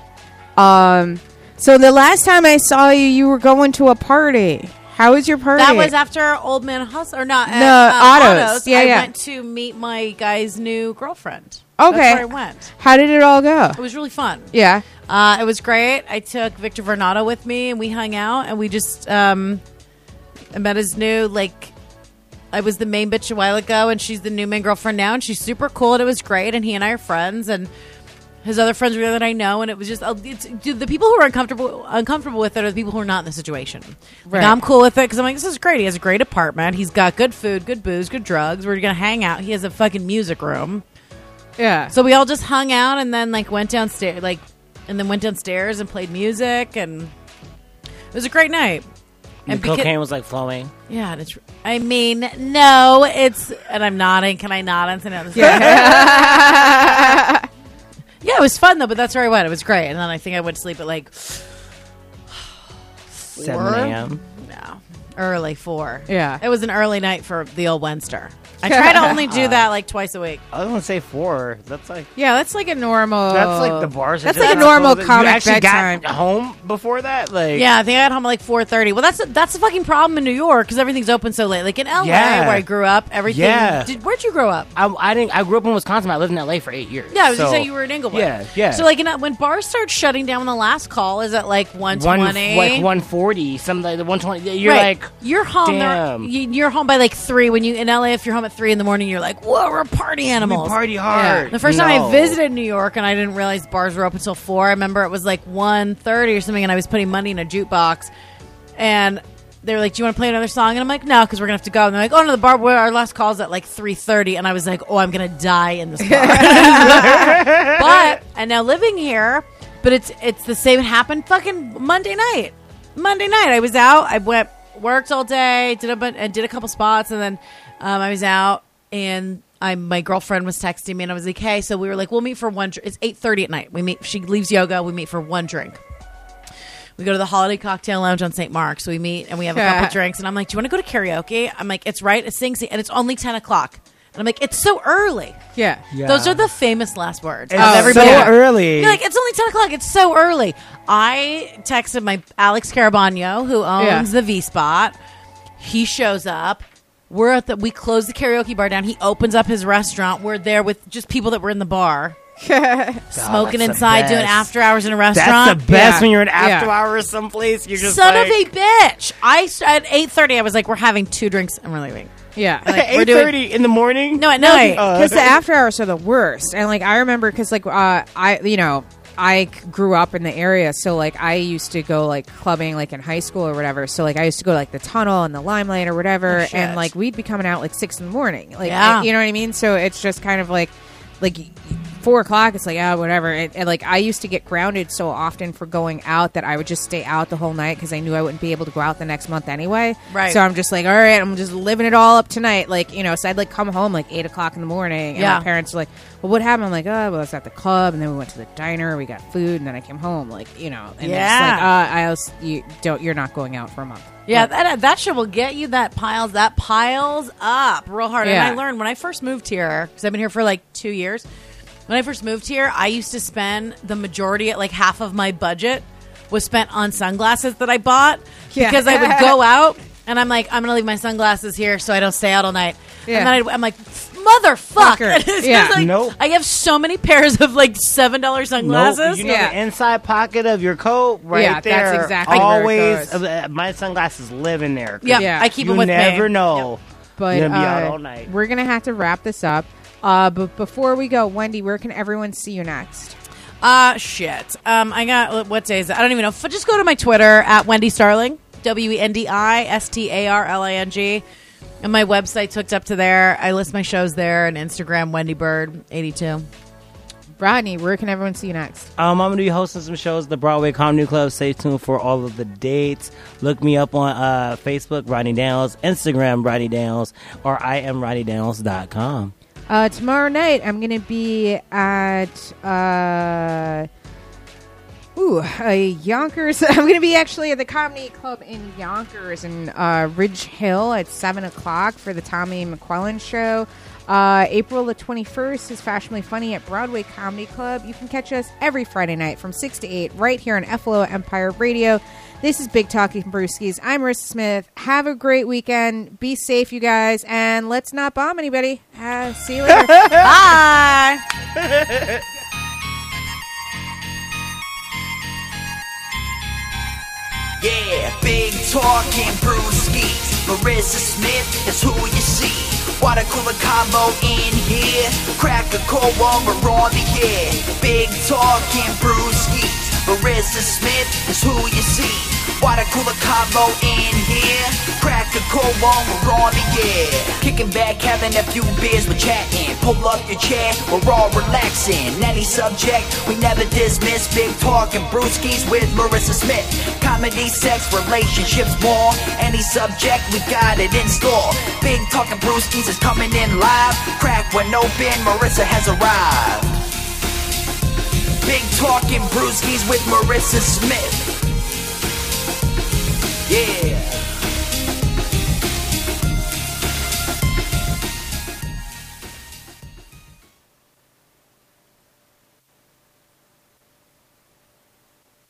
B: god. Um. So the last time I saw you, you were going to a party. How was your party?
F: That was after Old Man Hustle, or not? uh,
B: No,
F: uh,
B: Autos. Yeah,
F: I
B: yeah.
F: went to meet my guy's new girlfriend.
B: Okay.
F: That's where I went.
B: How did it all go?
F: It was really fun.
B: Yeah.
F: Uh, it was great. I took Victor Varnado with me, and we hung out, and we just um, I met his new like. I was the main bitch a while ago, and she's the new main girlfriend now, and she's super cool, and it was great. And he and I are friends, and his other friends are there that I know, and it was just uh, it's, dude, the people who are uncomfortable uncomfortable with it are the people who are not in the situation.
B: Right.
F: Like, I'm cool with it because I'm like, this is great. He has a great apartment. He's got good food, good booze, good drugs. We're gonna hang out. He has a fucking music room.
B: Yeah.
F: So we all just hung out and then like went downstairs, like, and then went downstairs and played music, and it was a great night.
C: The
F: And beca-
C: cocaine was like flowing.
F: yeah, and it's. I mean, no, it's. And I'm nodding. Can I nod and say no?
B: Yeah. (laughs)
F: Yeah, it was fun though. But that's where I went. It was great. And then I think I went to sleep at like (sighs)
C: Seven a.m.
F: no, early four.
B: Yeah.
F: it was an early night for the old Wenster. I try to (laughs) only do that like twice a week.
C: I was gonna say four. That's like
B: yeah, that's like a normal.
C: that's like the bars.
B: That's like a normal
C: supposed to-
B: comic
C: You actually
B: bedtime.
C: got home before that. Like
F: Yeah, I think I got home at like four thirty. Well, that's that's the fucking problem in New York because everything's open so late. Like in LA,
C: Yeah.
F: where I grew up, everything.
C: Yeah.
F: Did, where'd you grow up?
C: I, I didn't. I grew up in Wisconsin. I lived in LA for eight years.
F: Yeah, I was
C: so,
F: gonna say you were in Inglewood.
C: Yeah, yeah.
F: So like in, uh, when bars start shutting down, when the last call is at like one
C: one
F: twenty,
C: like one forty, something like the one twenty. You're
F: right.
C: like
F: you're home.
C: damn.
F: you- You're home by like three. When you in LA, if you're home at three in the morning, you're like, whoa, we're party animals.
C: we party hard.
F: The first time
C: No.
F: I visited New York and I didn't realize bars were open until four. I remember it was like 1.30 or something, and I was putting money in a jukebox, and they were like, "Do you want to play another song?" And I'm like, "No, because we're gonna have to go." And they're like, "Oh no, the bar. Our last call's at like 3.30. and I was like, "Oh, I'm gonna die in this bar." (laughs) but and now living here, but it's it's the same. It happened fucking Monday night. Monday night, I was out. I went worked all day, did a bun- and did a couple spots, and then um, I was out and. I, my girlfriend was texting me and I was like, "Hey," so we were like, "We'll meet for one." Dr- it's eight thirty at night. We meet. She leaves yoga. We meet for one drink. We go to the Holiday Cocktail Lounge on St. Mark's. We meet and we have a couple drinks. And I'm like, "Do you want to go to karaoke?" I'm like, "It's right it's Sing Sing, and it's only ten o'clock." And I'm like, "It's so early."
B: Yeah.
C: Yeah.
F: Those are the famous last words.
C: It's
F: of
B: Oh,
F: everybody.
C: so early.
F: You're like, it's only 10 o'clock. It's so early. I texted my Alex Carabano, who owns
B: Yeah.
F: the V Spot. He shows up. We're at the, we close the karaoke bar down. He opens up his restaurant. We're there with just people that were in the bar, (laughs) smoking
C: that's the
F: inside, doing
C: best.
F: after hours in a restaurant.
C: That's
F: restaurant.
C: the best
B: Yeah.
C: when you're in after
B: Yeah.
C: hours someplace. You're just
F: Son
C: like,
F: of a bitch! I at eight thirty. I was like, "We're having two drinks and we're leaving."
B: Yeah.
F: Like, we're doing-
C: in the morning.
F: No, at night.
B: because the after hours are the worst. And like I remember, because like uh, I, you know, I grew up in the area, so like I used to go like clubbing like in high school or whatever. So like I used to go like the tunnel and the limelight or whatever,
F: Oh,
B: and like we'd be coming out like six in the morning. Like
F: Yeah.
B: you know what I mean. So it's just kind of like like. Four o'clock, it's like, yeah, whatever. And, and like, I used to get grounded so often for going out that I would just stay out the whole night because I knew I wouldn't be able to go out the next month anyway.
F: Right.
B: So I'm just like, all right, I'm just living it all up tonight. Like, you know, so I'd like come home like eight o'clock in the morning. And
F: Yeah.
B: my parents were like, well, what happened? I'm like, oh, well, I was at the club, and then we went to the diner, we got food, and then I came home. Like, you know, and they're just like,
F: Yeah.
B: uh, I was, you don't, you're not going out for a month.
F: Yeah, that that shit will get you. That piles that piles up real hard.
B: Yeah.
F: And I learned when I first moved here because I've been here for like two years. When I first moved here, I used to spend the majority, like half of my budget, was spent on sunglasses that I bought
B: Yeah.
F: because I would go (laughs) out and I'm like, I'm gonna leave my sunglasses here so I don't stay out all night.
B: Yeah.
F: And then I'd, I'm like, motherfucker!
B: Fucker.
F: And (laughs) it's just
B: Yeah.
F: like,
C: Nope.
F: I have so many pairs of like seven dollar
C: Nope.
F: sunglasses.
C: You know
B: Yeah.
C: the inside pocket of your coat right
B: Yeah, that's
C: there.
B: exactly where it
C: always.
B: goes.
C: uh, my sunglasses live in there.
F: Yeah,
B: Yeah.
F: I keep
C: you
F: them with
C: never
F: me.
C: Never know.
B: But
C: gonna be out
B: uh,
C: all night.
B: we're gonna have to wrap this up. Uh, but before we go, Wendi, where can everyone see you next?
F: Uh shit. Um, I got what day is it? I don't even know. F- Just go to my Twitter at Wendi Starling, W E N D I S T A R L I N G, and my website's hooked up to there. I list my shows there and Instagram Wendy Bird eighty two.
B: Rodney, where can everyone see you next?
C: Um, I'm gonna be hosting some shows at the Broadway Comedy Club. Stay tuned for all of the dates. Look me up on uh, Facebook, Rodney Downs, Instagram, Rodney Downs, or I am Rodney RodneyDowns.com.
B: Uh, tomorrow night, I'm going to be at uh, Ooh, Yonkers. (laughs) I'm going to be actually at the Comedy Club in Yonkers in uh, Ridge Hill at 7 o'clock for the Tommy McQuillan show. Uh, April the 21st is Fashionably Funny at Broadway Comedy Club. You can catch us every Friday night from 6 to 8 right here on FLO Empire Radio. This is Big Talking Brewskis. I'm Maryssa Smith. Have a great weekend. Be safe, you guys, and let's not bomb anybody. Uh, see you later. (laughs)
F: Bye. (laughs)
A: Yeah, big talking brewskis. Maryssa Smith is who you see. Water cooler combo in here. Crack a cold one, we're on the air. Big talking brewskis. Maryssa Smith is who you see. Water cooler combo in here. Crack a cold one, we're on the air. Kicking back, having a few beers, we're chatting. Pull up your chair, we're all relaxing. Any subject, we never dismiss. Big talking brewskis with Maryssa Smith. Comedy, sex, relationships, more. Any subject, we got it in store. Big talking brewskis is coming in live. Crack when open, Maryssa has arrived. Big talking brewskis with Maryssa Smith. Yeah.